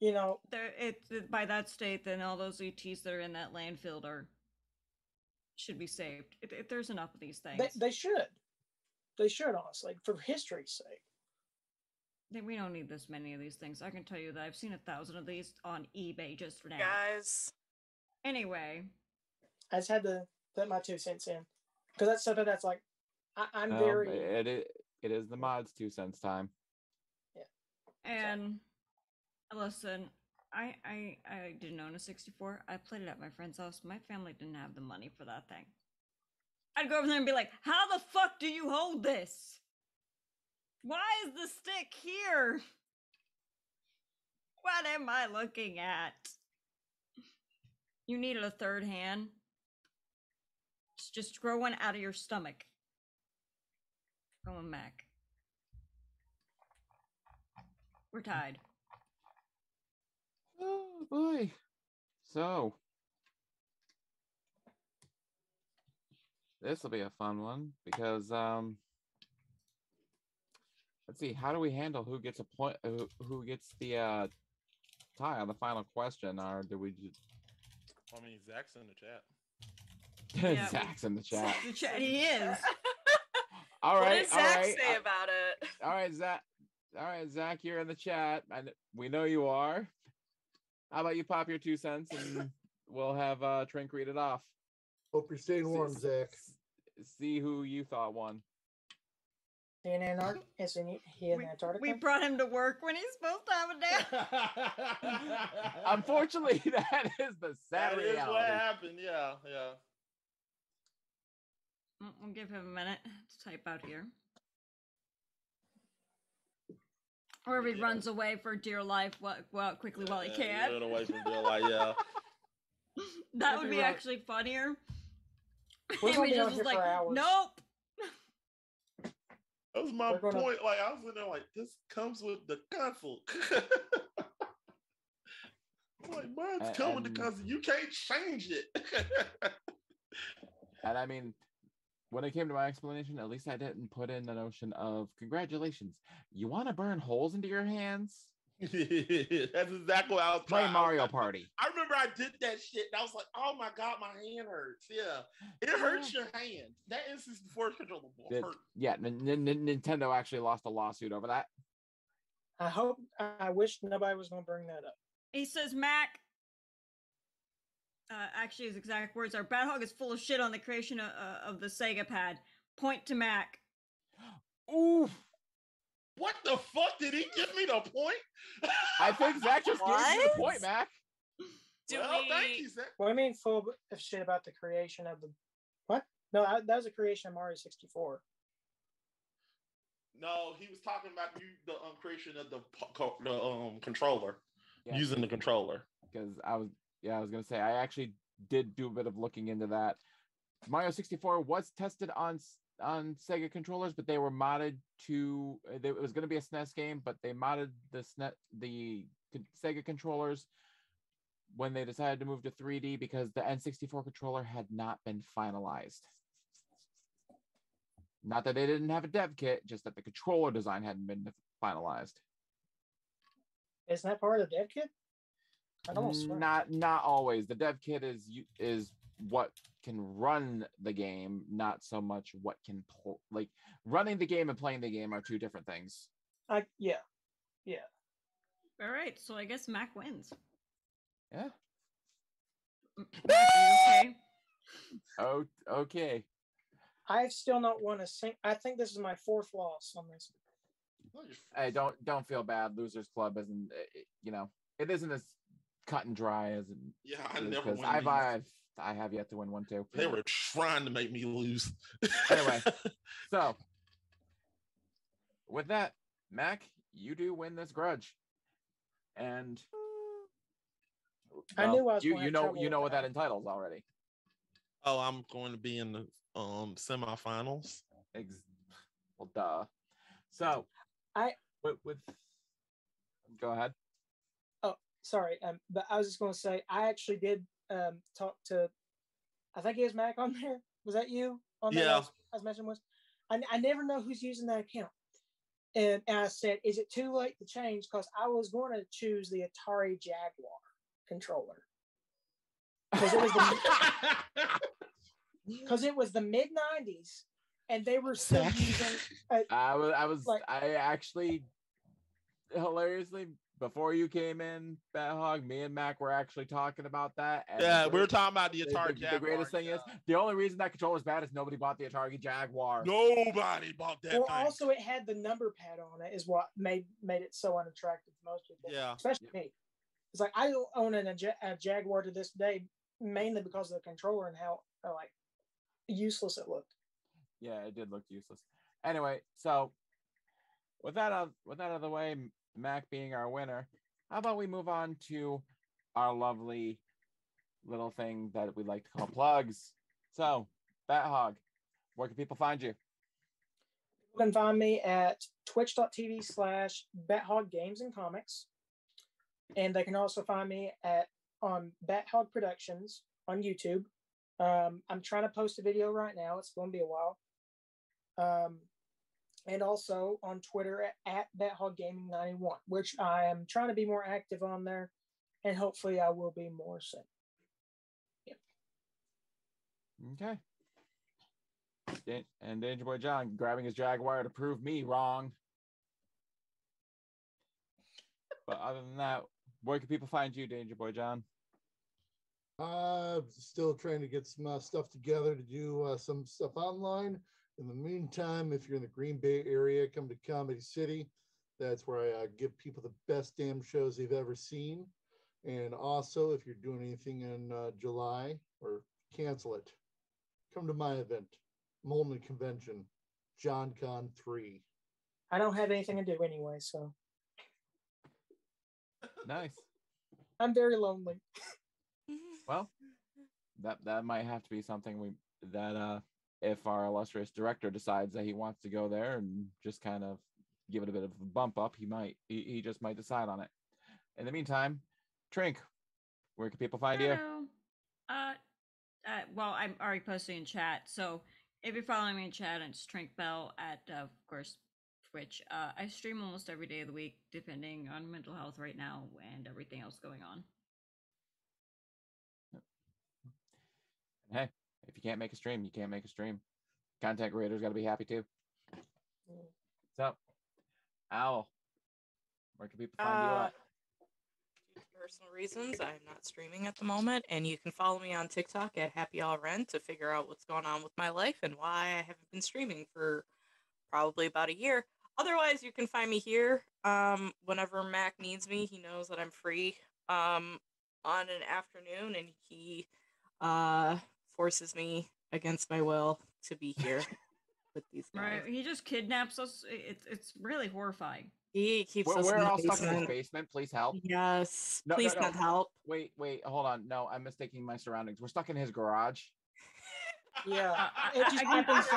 you know, There, it, it by that state, then all those ETs that are in that landfill are should be saved. It, it, there's enough of these things. they, they should. They should honestly, for history's sake. Then we don't need this many of these things. I can tell you that I've seen a thousand of these on eBay just for now. Guys. Anyway, I just had to put my two cents in because that's something that's like I, I'm Um, very it, it it is the mods two cents time. Yeah. And listen, I I I didn't own a 64. I played it at my friend's house. My family didn't have the money for that thing. I'd go over there and be like, "How the fuck do you hold this? Why is the stick here? What am I looking at? You needed a third hand. Just, just grow one out of your stomach. Going back. We're tied. Oh boy. So this will be a fun one because um let's see how do we handle who gets a point who, who gets the uh tie on the final question or do we just I mean, Zach's in the chat. Yeah, we- Zach's in the chat. The chat he is. all right. What does Zach right, say uh, about it? all right, Zach. All right, Zach, you're in the chat, and we know you are. How about you pop your two cents, and we'll have uh Trink read it off. Hope you're staying warm, S- Zach. See who you thought won. In Antarctica. Is in he in We, Antarctica? we brought him to work when he's supposed to have a nap. Unfortunately, that is the sad That is reality. what happened. Yeah, yeah. Mm, We'll give him a minute to type out here. Or if he Yeah. runs away for dear life, well, well quickly while he can. Get away from Bill. Like, yeah. That If would he be run- actually funnier. We're If he just here was for like, hours. nope. That was my gonna- point. Like I was in there, like this comes with the console. like mine's A- coming with and- the. You can't change it. And I mean, when it came to my explanation, at least I didn't put in the notion of congratulations. You want to burn holes into your hands? That's exactly what I was playing trying- I was Mario like- Party. I remember I did that shit, and I was like, "Oh my god, my hand hurts." Yeah, it hurts your hand. That N64 controller will Did- yeah, N- N- N- Nintendo actually lost a lawsuit over that. I hope. I wish nobody was going to bring that up. He says Mac. Uh, actually, his exact words are: "Bat Hog is full of shit on the creation of, uh, of the Sega Pad." Point to Mac. Oof. What the fuck did he give me the point? I think Zach just gave you the point, Mac. Do well, we? thank you, Zach. What do you mean full of shit about the creation of the what? No, that was a creation of Mario 64. No, he was talking about you, the um, creation of the the um controller, Yeah. using the controller. because I was yeah I was gonna say I actually did do a bit of looking into that. Mario 64 was tested on s- on Sega controllers, but they were modded to uh, they, it was gonna be a SNES game, but they modded the SNES the Sega controllers when they decided to move to 3D because the N64 controller had not been finalized. Not that they didn't have a dev kit, just that the controller design hadn't been finalized. Isn't that part of the dev kit? I don't swear. not not always the dev kit is you- is what can run the game not so much what can pull like running the game and playing the game are two different things I yeah, yeah. All right, so I guess Mac wins. yeah M- Mac, are you okay? oh okay I've still not won a sing. I think this is my fourth loss on this. hey don't don't feel bad losers club isn't uh, you know it isn't as cut and dry as Yeah, I is, never 'cause win. I've. I've i have yet to win one too They were trying to make me lose. Anyway. so with that mac you do win this grudge and I knew I was you gonna you know you know what that. that entitles already oh, I'm going to be in the um semifinals. Ex- well, duh. So, I with, with go ahead. Oh, sorry. Um, but I was just going to say I actually did um talk to. I think it was Mac on there. Was that you on there? Yeah. I was, I was mentioning was. I, I never know who's using that account. And, and I said, is it too late to change? Because I was going to choose the Atari Jaguar controller. Because it was the because it was the mid '90s, and they were still using. Uh, I was I was Like- I actually hilariously before you came in, Bat Hog, me and Mac were actually talking about that. and yeah, we were talking about the the- Atari the, the greatest thing is the only reason that controller is bad is nobody bought the Atari Jaguar. nobody bought that well, thing. also it had the number pad on it, is what made made it so unattractive to most people. Yeah. especially me. It's like I own an, a, a Jaguar to this day, mainly because of the controller and how uh, like useless it looked. Yeah, it did look useless. Anyway, so with that out, with that out of the way, M- Mac being our winner, how about we move on to our lovely little thing that we like to call plugs. So, Bat Hog, where can people find you? You can find me at twitch.tv slash Bathog Games and Comics. And they can also find me at on Bathog Productions on YouTube. Um, I'm trying to post a video right now. It's going to be a while. Um, and also on Twitter at, at Bathog Gaming 91, which I am trying to be more active on there. And hopefully I will be more soon. Okay. And Danger Boy John grabbing his Jaguar to prove me wrong. But other than that, where can people find you, Danger Boy John? Uh, still trying to get some uh, stuff together to do uh, some stuff online. In the meantime, if you're in the Green Bay area, come to Comedy City. That's where I uh, give people the best damn shows they've ever seen. And also, if you're doing anything in uh, July or cancel it, come to my event, Molman Convention, John Con 3. I don't have anything to do anyway, so Nice. I'm very lonely. Well, that that might have to be something we that uh if our illustrious director decides that he wants to go there and just kind of give it a bit of a bump up, he might he, he just might decide on it. In the meantime, Trink, where can people find you? Uh, uh, well, I'm already posting in chat, so if you're following me in chat, it's Trink Bell at, uh, of course, Twitch. Uh, I stream almost every day of the week, depending on mental health right now and everything else going on. Hey, if you can't make a stream, you can't make a stream. Content creators got to be happy too. What's up, Owl? Where can people find you Uh, at? personal reasons, I'm not streaming at the moment, and you can follow me on TikTok at Happy All Rent to figure out what's going on with my life and why I haven't been streaming for probably about a year. Otherwise, you can find me here um, whenever Mac needs me. He knows that I'm free um, on an afternoon, and he uh, forces me against my will to be here with these guys. Right? He just kidnaps us. It's it's really horrifying. He keeps We're, us we're in the all stuck in this basement. basement. Please help. Yes, No, no, please no. send help. Wait, wait, hold on. No, I'm mistaking my surroundings. We're stuck in his garage. Yeah, Uh, I, it just I, happens.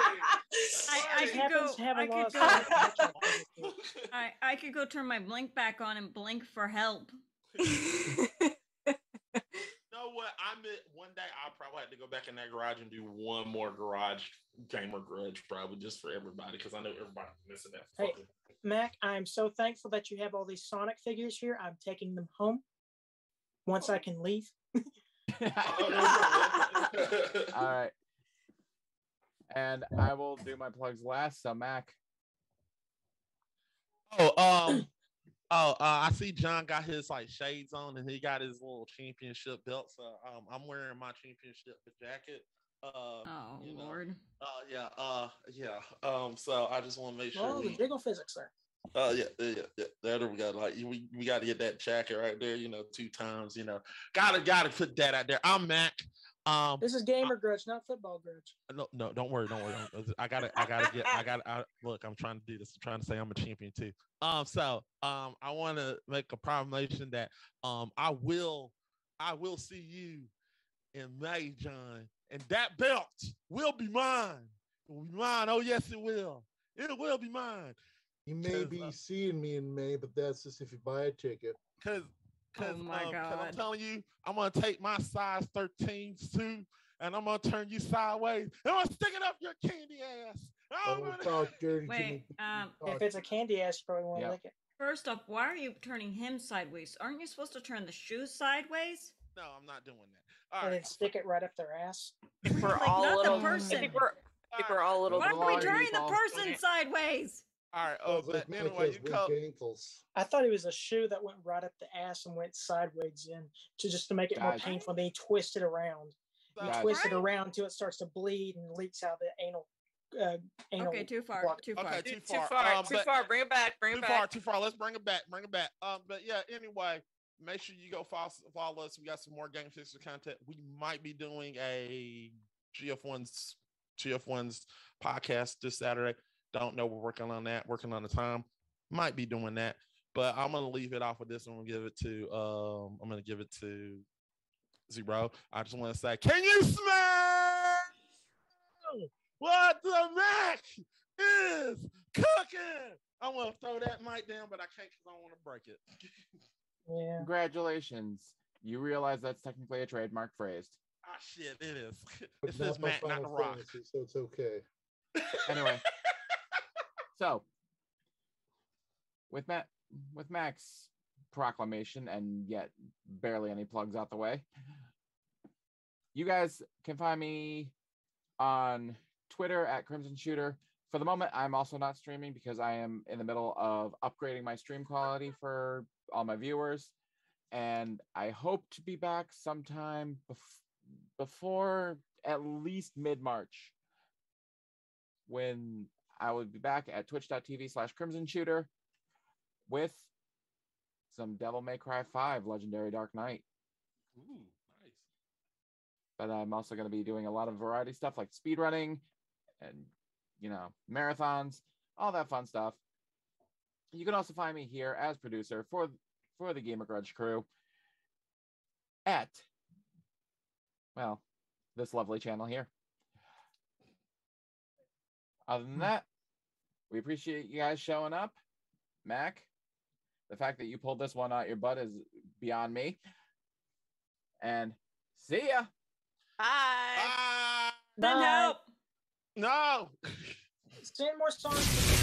I, I it could go. to have a I lot could go. I, I could go turn my blink back on and blink for help. You know what? I meant one day I'll probably have to go back in that garage and do one more garage gamer grudge, probably just for everybody, because I know everybody's missing that. Hey. fucking- Mac, I'm so thankful that you have all these Sonic figures here. I'm taking them home once I can leave. All right. And I will do my plugs last. So Mac, Oh, um, oh, uh, I see John got his like shades on, and he got his little championship belt. So um, I'm wearing my championship jacket. Uh, Oh you know, lord. uh, yeah, uh, yeah. Um, so I just want to make sure. Oh, the we- jiggle physics there. Oh yeah, yeah, yeah, yeah. There we go. Like we, we got to get that jacket right there. You know, two times. You know, gotta gotta put that out there. I'm Mac. Um, This is gamer grudge, not football grudge. no, no, don't worry, don't worry. Don't, I gotta, I gotta get, I gotta. I, look, I'm trying to do this. I'm trying to say I'm a champion too. Um, so um, I want to make a proclamation that um, I will, I will see you in May, John, and that belt will be mine. It will be mine. Oh yes, it will. It will be mine. You may be uh, seeing me in May, but that's just if you buy a ticket. Cause, cause, Oh my um, 'cause I'm telling you, I'm gonna take my size 13 suit and I'm gonna turn you sideways. And I'm gonna stick it up your candy ass. I'm gonna- talk dirty Wait. Um. If it's a candy ass, you probably want to Yeah. lick it. First off, why are you turning him sideways? Aren't you supposed to turn the shoes sideways? No, I'm not doing that. All And then right. stick it right up their ass. I think we're Like, all not a the person. think we're. I think we're all a little. Why the are we law turning the person sideways? All right. Oh, Sounds but Mike anyway, you weak come. ankles. I thought it was a shoe that went right up the ass and went sideways in to just to make it more Guys. painful. Then he twist it around. You Guys. twist it around until it starts to bleed and leaks out the anal. Uh, anal Okay, too far. plug. Too far. Okay, Too, too too far. far. Um, too far. Bring it back. Bring too it far, back. too far. Let's bring it back. Bring it back. Um, but yeah, anyway, make sure you go follow, follow us. We got some more Game Fixer content. We might be doing a GF1's GF1's podcast this Saturday. Don't know. We're working on that, working on the time. Might be doing that. But I'm gonna leave it off with this. I'm gonna give it to um, I'm gonna give it to Zero. I just want to say, can you smell what the Mac is cooking? I want to throw that mic down, but I can't because I don't want to break it. Yeah. congratulations. You realize that's technically a trademark phrase. Ah, shit, it is. But It says not Mac, not the Rock. Fantasy, so it's okay. Anyway, so with Matt, with Max proclamation and yet barely any plugs out the way, you guys can find me on Twitter at Crimson Shooter. For the moment, I'm also not streaming because I am in the middle of upgrading my stream quality for all my viewers, and I hope to be back sometime bef- before at least mid March when I will be back at twitch.tv slash crimson shooter with some Devil May Cry 5 Legendary Dark Knight. Ooh, nice. But I'm also going to be doing a lot of variety stuff like speedrunning and, you know, marathons, all that fun stuff. You can also find me here as producer for for the Gamer Grudge crew at, well, this lovely channel here. Other than hmm. that, we appreciate you guys showing up. Mac, the fact that you pulled this one out your butt is beyond me. And see ya. Bye. Then Bye. help. no. Send more songs.